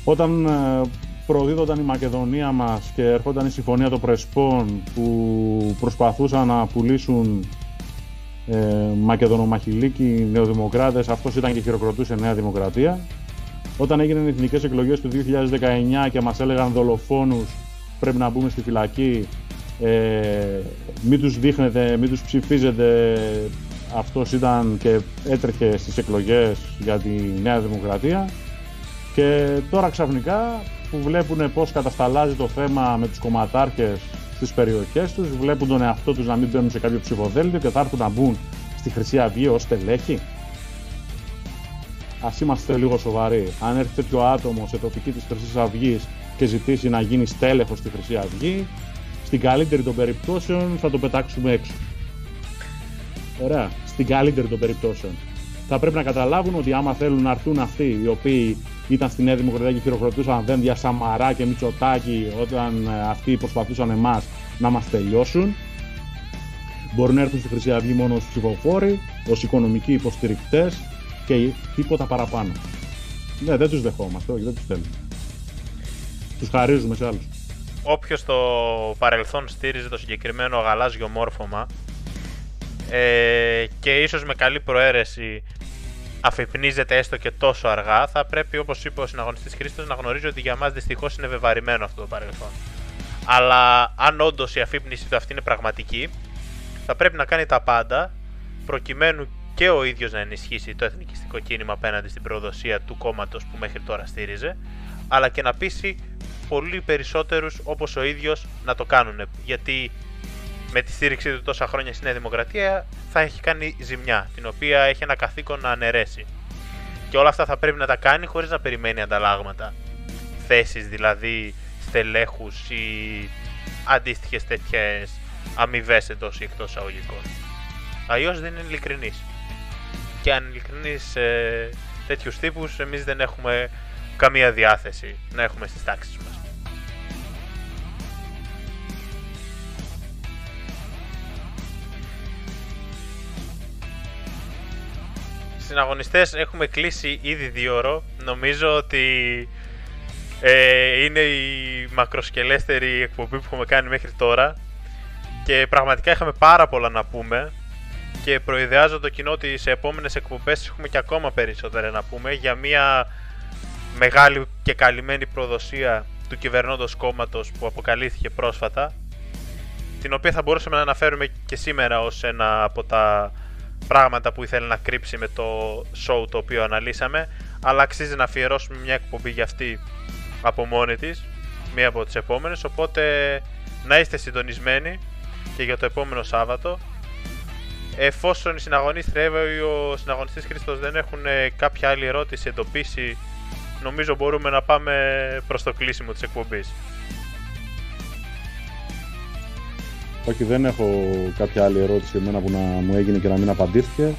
[SPEAKER 3] Όταν ε, προδίδονταν η Μακεδονία μας και ερχόταν η Συμφωνία των Πρεσπών που προσπαθούσαν να πουλήσουν ε, Μακεδονομαχηλίκοι νεοδημοκράτες, αυτός ήταν και χειροκροτούσε Νέα Δημοκρατία. Όταν έγιναν οι εθνικές εκλογές του 2019 και μας έλεγαν δολοφόνους πρέπει να μπούμε στη φυλακή, ε, μην τους δείχνετε, μην τους ψηφίζετε, αυτός ήταν και έτρεχε στις εκλογές για τη Νέα Δημοκρατία. Και τώρα ξαφνικά που βλέπουν πώς κατασταλάζει το θέμα με τους κομματάρχες στις περιοχές τους, βλέπουν τον εαυτό τους να μην μπαίνουν σε κάποιο ψηφοδέλτιο και θα έρθουν να μπουν στη Χρυσή Αυγή ως τελέχη ας είμαστε λίγο σοβαροί. Αν έρθει τέτοιο άτομο σε τοπική της Χρυσής Αυγής και ζητήσει να γίνει στέλεχος στη Χρυσή Αυγή, στην καλύτερη των περιπτώσεων θα το πετάξουμε έξω. Ωραία. Στην καλύτερη των περιπτώσεων. Θα πρέπει να καταλάβουν ότι άμα θέλουν να έρθουν αυτοί οι οποίοι ήταν στη Νέα Δημοκρατία και χειροκροτούσαν δεν δια Σαμαρά και Μητσοτάκη όταν ε, αυτοί προσπαθούσαν εμάς να μας τελειώσουν, μπορούν να έρθουν στη Χρυσή Αυγή μόνο ως ψηφοφόροι, ως οικονομικοί υποστηρικτές, και τίποτα παραπάνω. Ναι, δεν τους δεχόμαστε, όχι, δεν τους θέλουμε. Τους χαρίζουμε σε άλλους.
[SPEAKER 1] Όποιος στο παρελθόν στήριζε το συγκεκριμένο γαλάζιο μόρφωμα ε, και ίσως με καλή προαίρεση αφυπνίζεται έστω και τόσο αργά, θα πρέπει όπως είπε ο συναγωνιστής Χρήστος να γνωρίζει ότι για μας δυστυχώς είναι βεβαρημένο αυτό το παρελθόν. Αλλά αν όντως η αφύπνιση του αυτή είναι πραγματική, θα πρέπει να κάνει τα πάντα προκειμένου και ο ίδιος να ενισχύσει το εθνικιστικό κίνημα απέναντι στην προδοσία του κόμματος που μέχρι τώρα στήριζε, αλλά και να πείσει πολύ περισσότερους όπως ο ίδιος να το κάνουν. Γιατί με τη στήριξή του τόσα χρόνια στη Νέα Δημοκρατία θα έχει κάνει ζημιά, την οποία έχει ένα καθήκον να αναιρέσει. Και όλα αυτά θα πρέπει να τα κάνει χωρίς να περιμένει ανταλλάγματα. Θέσεις δηλαδή στελέχους ή αντίστοιχες τέτοιες αμοιβές εντός ή εκτός αγωγικών. Αλλιώς δεν είναι ειλικρινής και αν ειλικρινείς σε τέτοιους τύπους, εμείς δεν έχουμε καμία διάθεση να έχουμε στις τάξεις μας. Συναγωνιστές έχουμε κλείσει ήδη δύο ώρο. Νομίζω ότι ε, είναι η μακροσκελέστερη εκπομπή που έχουμε κάνει μέχρι τώρα και πραγματικά είχαμε πάρα πολλά να πούμε και προειδεάζω το κοινό ότι σε επόμενες εκπομπές έχουμε και ακόμα περισσότερα να πούμε για μια μεγάλη και καλυμμένη προδοσία του κυβερνώντος κόμματος που αποκαλύφθηκε πρόσφατα την οποία θα μπορούσαμε να αναφέρουμε και σήμερα ως ένα από τα πράγματα που ήθελε να κρύψει με το show το οποίο αναλύσαμε αλλά αξίζει να αφιερώσουμε μια εκπομπή για αυτή από μόνη της μία από τις επόμενες οπότε να είστε συντονισμένοι και για το επόμενο Σάββατο Εφόσον οι συναγωνίστρια Εύα ή ο συναγωνιστής Χρήστος δεν έχουν ε, κάποια άλλη ερώτηση εντοπίσει, νομίζω μπορούμε να πάμε προς το κλείσιμο της εκπομπής.
[SPEAKER 3] Όχι, δεν έχω κάποια άλλη ερώτηση εμένα που να μου έγινε και να μην απαντήθηκε.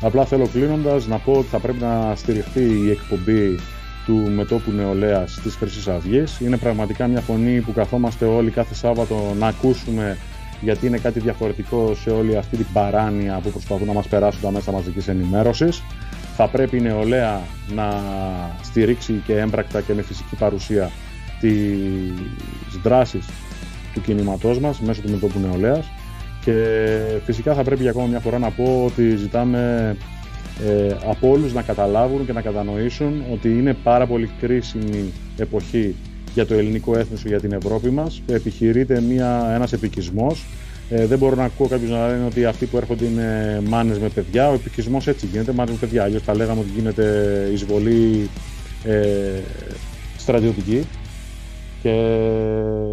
[SPEAKER 3] Απλά θέλω κλείνοντας να πω ότι θα πρέπει να στηριχθεί η εκπομπή του μετόπου νεολαία τη Χρυσή Αυγή. Είναι πραγματικά μια φωνή που καθόμαστε όλοι κάθε Σάββατο να ακούσουμε γιατί είναι κάτι διαφορετικό σε όλη αυτή την παράνοια που προσπαθούν να μας περάσουν τα μέσα μαζικής ενημέρωσης. Θα πρέπει η νεολαία να στηρίξει και έμπρακτα και με φυσική παρουσία τις δράσεις του κινήματός μας μέσω του μετόπου νεολαίας και φυσικά θα πρέπει για ακόμα μια φορά να πω ότι ζητάμε ε, από όλους να καταλάβουν και να κατανοήσουν ότι είναι πάρα πολύ κρίσιμη εποχή για το ελληνικό έθνος και για την Ευρώπη μας. Επιχειρείται μια, ένας επικισμός. Ε, δεν μπορώ να ακούω κάποιους να λένε ότι αυτοί που έρχονται είναι μάνες με παιδιά. Ο επικισμός έτσι γίνεται, μάνες με παιδιά. Αλλιώς θα λέγαμε ότι γίνεται εισβολή ε, στρατιωτική. Και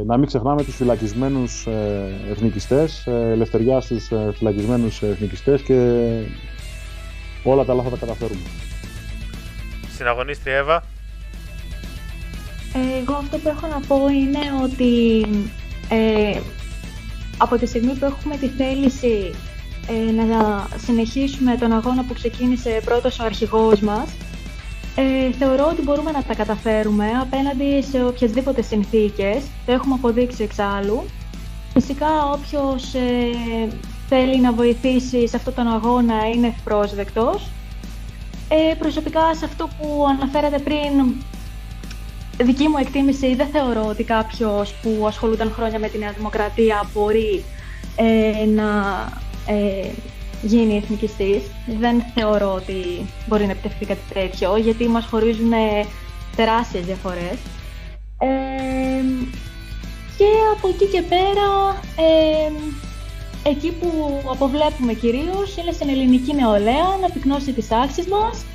[SPEAKER 3] να μην ξεχνάμε τους φυλακισμένους ε, εθνικιστές, ε, ελευθεριά στους ε, φυλακισμένους εθνικιστές και όλα τα άλλα θα τα καταφέρουμε.
[SPEAKER 1] Συναγωνίστρια Εύα.
[SPEAKER 2] Εγώ αυτό που έχω να πω είναι ότι ε, από τη στιγμή που έχουμε τη θέληση ε, να συνεχίσουμε τον αγώνα που ξεκίνησε πρώτος ο αρχηγός μας, ε, θεωρώ ότι μπορούμε να τα καταφέρουμε απέναντι σε οποιασδήποτε συνθήκες. Το έχουμε αποδείξει εξάλλου. Φυσικά όποιος ε, θέλει να βοηθήσει σε αυτόν τον αγώνα είναι ευπρόσδεκτος. Ε, προσωπικά σε αυτό που αναφέρατε πριν δική μου εκτίμηση δεν θεωρώ ότι κάποιος που ασχολούνταν χρόνια με τη Νέα Δημοκρατία μπορεί ε, να ε, γίνει εθνικιστής. Δεν θεωρώ ότι μπορεί να επιτευχθεί κάτι τέτοιο, γιατί μας χωρίζουν τεράστιες διαφορές. Ε, και από εκεί και πέρα, ε, εκεί που αποβλέπουμε κυρίως είναι στην ελληνική νεολαία να πυκνώσει τις άξεις μας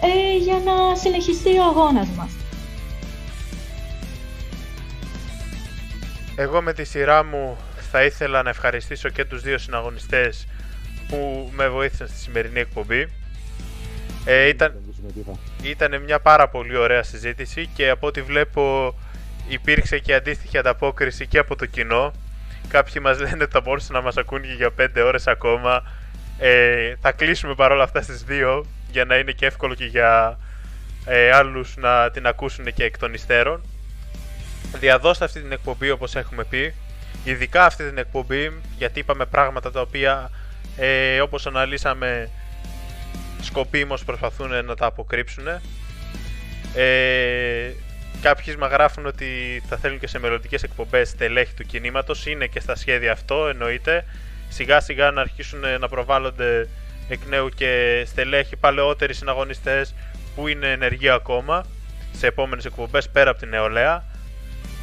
[SPEAKER 2] ε, για να συνεχιστεί ο αγώνας μας.
[SPEAKER 1] Εγώ με τη σειρά μου θα ήθελα να ευχαριστήσω και τους δύο συναγωνιστές που με βοήθησαν στη σημερινή εκπομπή. Ε, ήταν, ήταν μια πάρα πολύ ωραία συζήτηση και από ό,τι βλέπω υπήρξε και αντίστοιχη ανταπόκριση και από το κοινό. Κάποιοι μας λένε ότι θα μπορούσαν να μας ακούν και για 5 ώρες ακόμα. Ε, θα κλείσουμε παρόλα αυτά στις 2 για να είναι και εύκολο και για ε, άλλους να την ακούσουν και εκ των υστέρων διαδώστε αυτή την εκπομπή όπως έχουμε πει ειδικά αυτή την εκπομπή γιατί είπαμε πράγματα τα οποία ε, όπως αναλύσαμε σκοπίμως προσπαθούν να τα αποκρύψουν ε, κάποιοι μα γράφουν ότι θα θέλουν και σε μελλοντικές εκπομπές στελέχη του κινήματος. Είναι και στα σχέδια αυτό εννοείται. Σιγά σιγά να αρχίσουν να προβάλλονται εκ νέου και στελέχη παλαιότεροι συναγωνιστές που είναι ενεργοί ακόμα σε επόμενες εκπομπές πέρα από την νεολαία.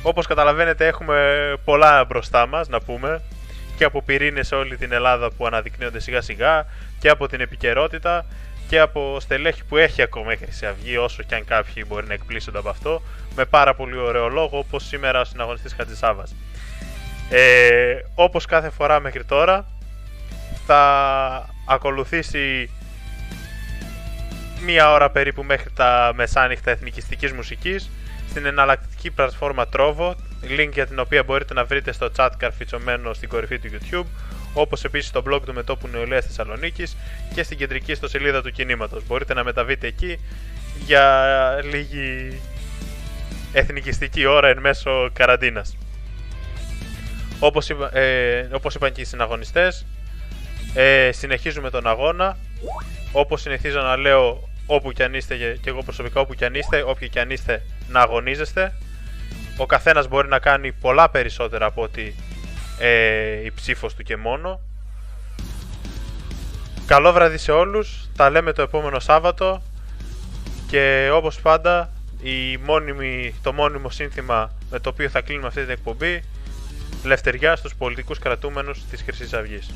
[SPEAKER 1] Όπως καταλαβαίνετε έχουμε πολλά μπροστά μας να πούμε και από πυρήνες σε όλη την Ελλάδα που αναδεικνύονται σιγά σιγά και από την επικαιρότητα και από στελέχη που έχει ακόμα η Χρυσή Αυγή όσο και αν κάποιοι μπορεί να εκπλήσονται από αυτό με πάρα πολύ ωραίο λόγο όπως σήμερα ο συναγωνιστής Χατζησάβας. Ε, όπως κάθε φορά μέχρι τώρα θα ακολουθήσει μία ώρα περίπου μέχρι τα μεσάνυχτα εθνικιστικής μουσικής στην εναλλακτική πλατφόρμα Trovo, link για την οποία μπορείτε να βρείτε στο chat καρφιτσωμένο στην κορυφή του YouTube, όπως επίσης στο blog του Μετόπου Νεολαίας Θεσσαλονίκης και στην κεντρική ιστοσελίδα του κινήματος. Μπορείτε να μεταβείτε εκεί για λίγη εθνικιστική ώρα εν μέσω καραντίνας. Όπως, είπα, ε, όπως είπαν και οι συναγωνιστές, ε, συνεχίζουμε τον αγώνα. Όπως συνηθίζω να λέω, όπου κι αν είστε και εγώ προσωπικά όπου κι αν είστε, όποιοι κι αν είστε να αγωνίζεστε. Ο καθένας μπορεί να κάνει πολλά περισσότερα από ότι ε, η ψήφος του και μόνο. Καλό βράδυ σε όλους, τα λέμε το επόμενο Σάββατο και όπως πάντα η μόνιμη, το μόνιμο σύνθημα με το οποίο θα κλείνουμε αυτή την εκπομπή Λευτεριά στους πολιτικούς κρατούμενους της Χρυσής Αυγής.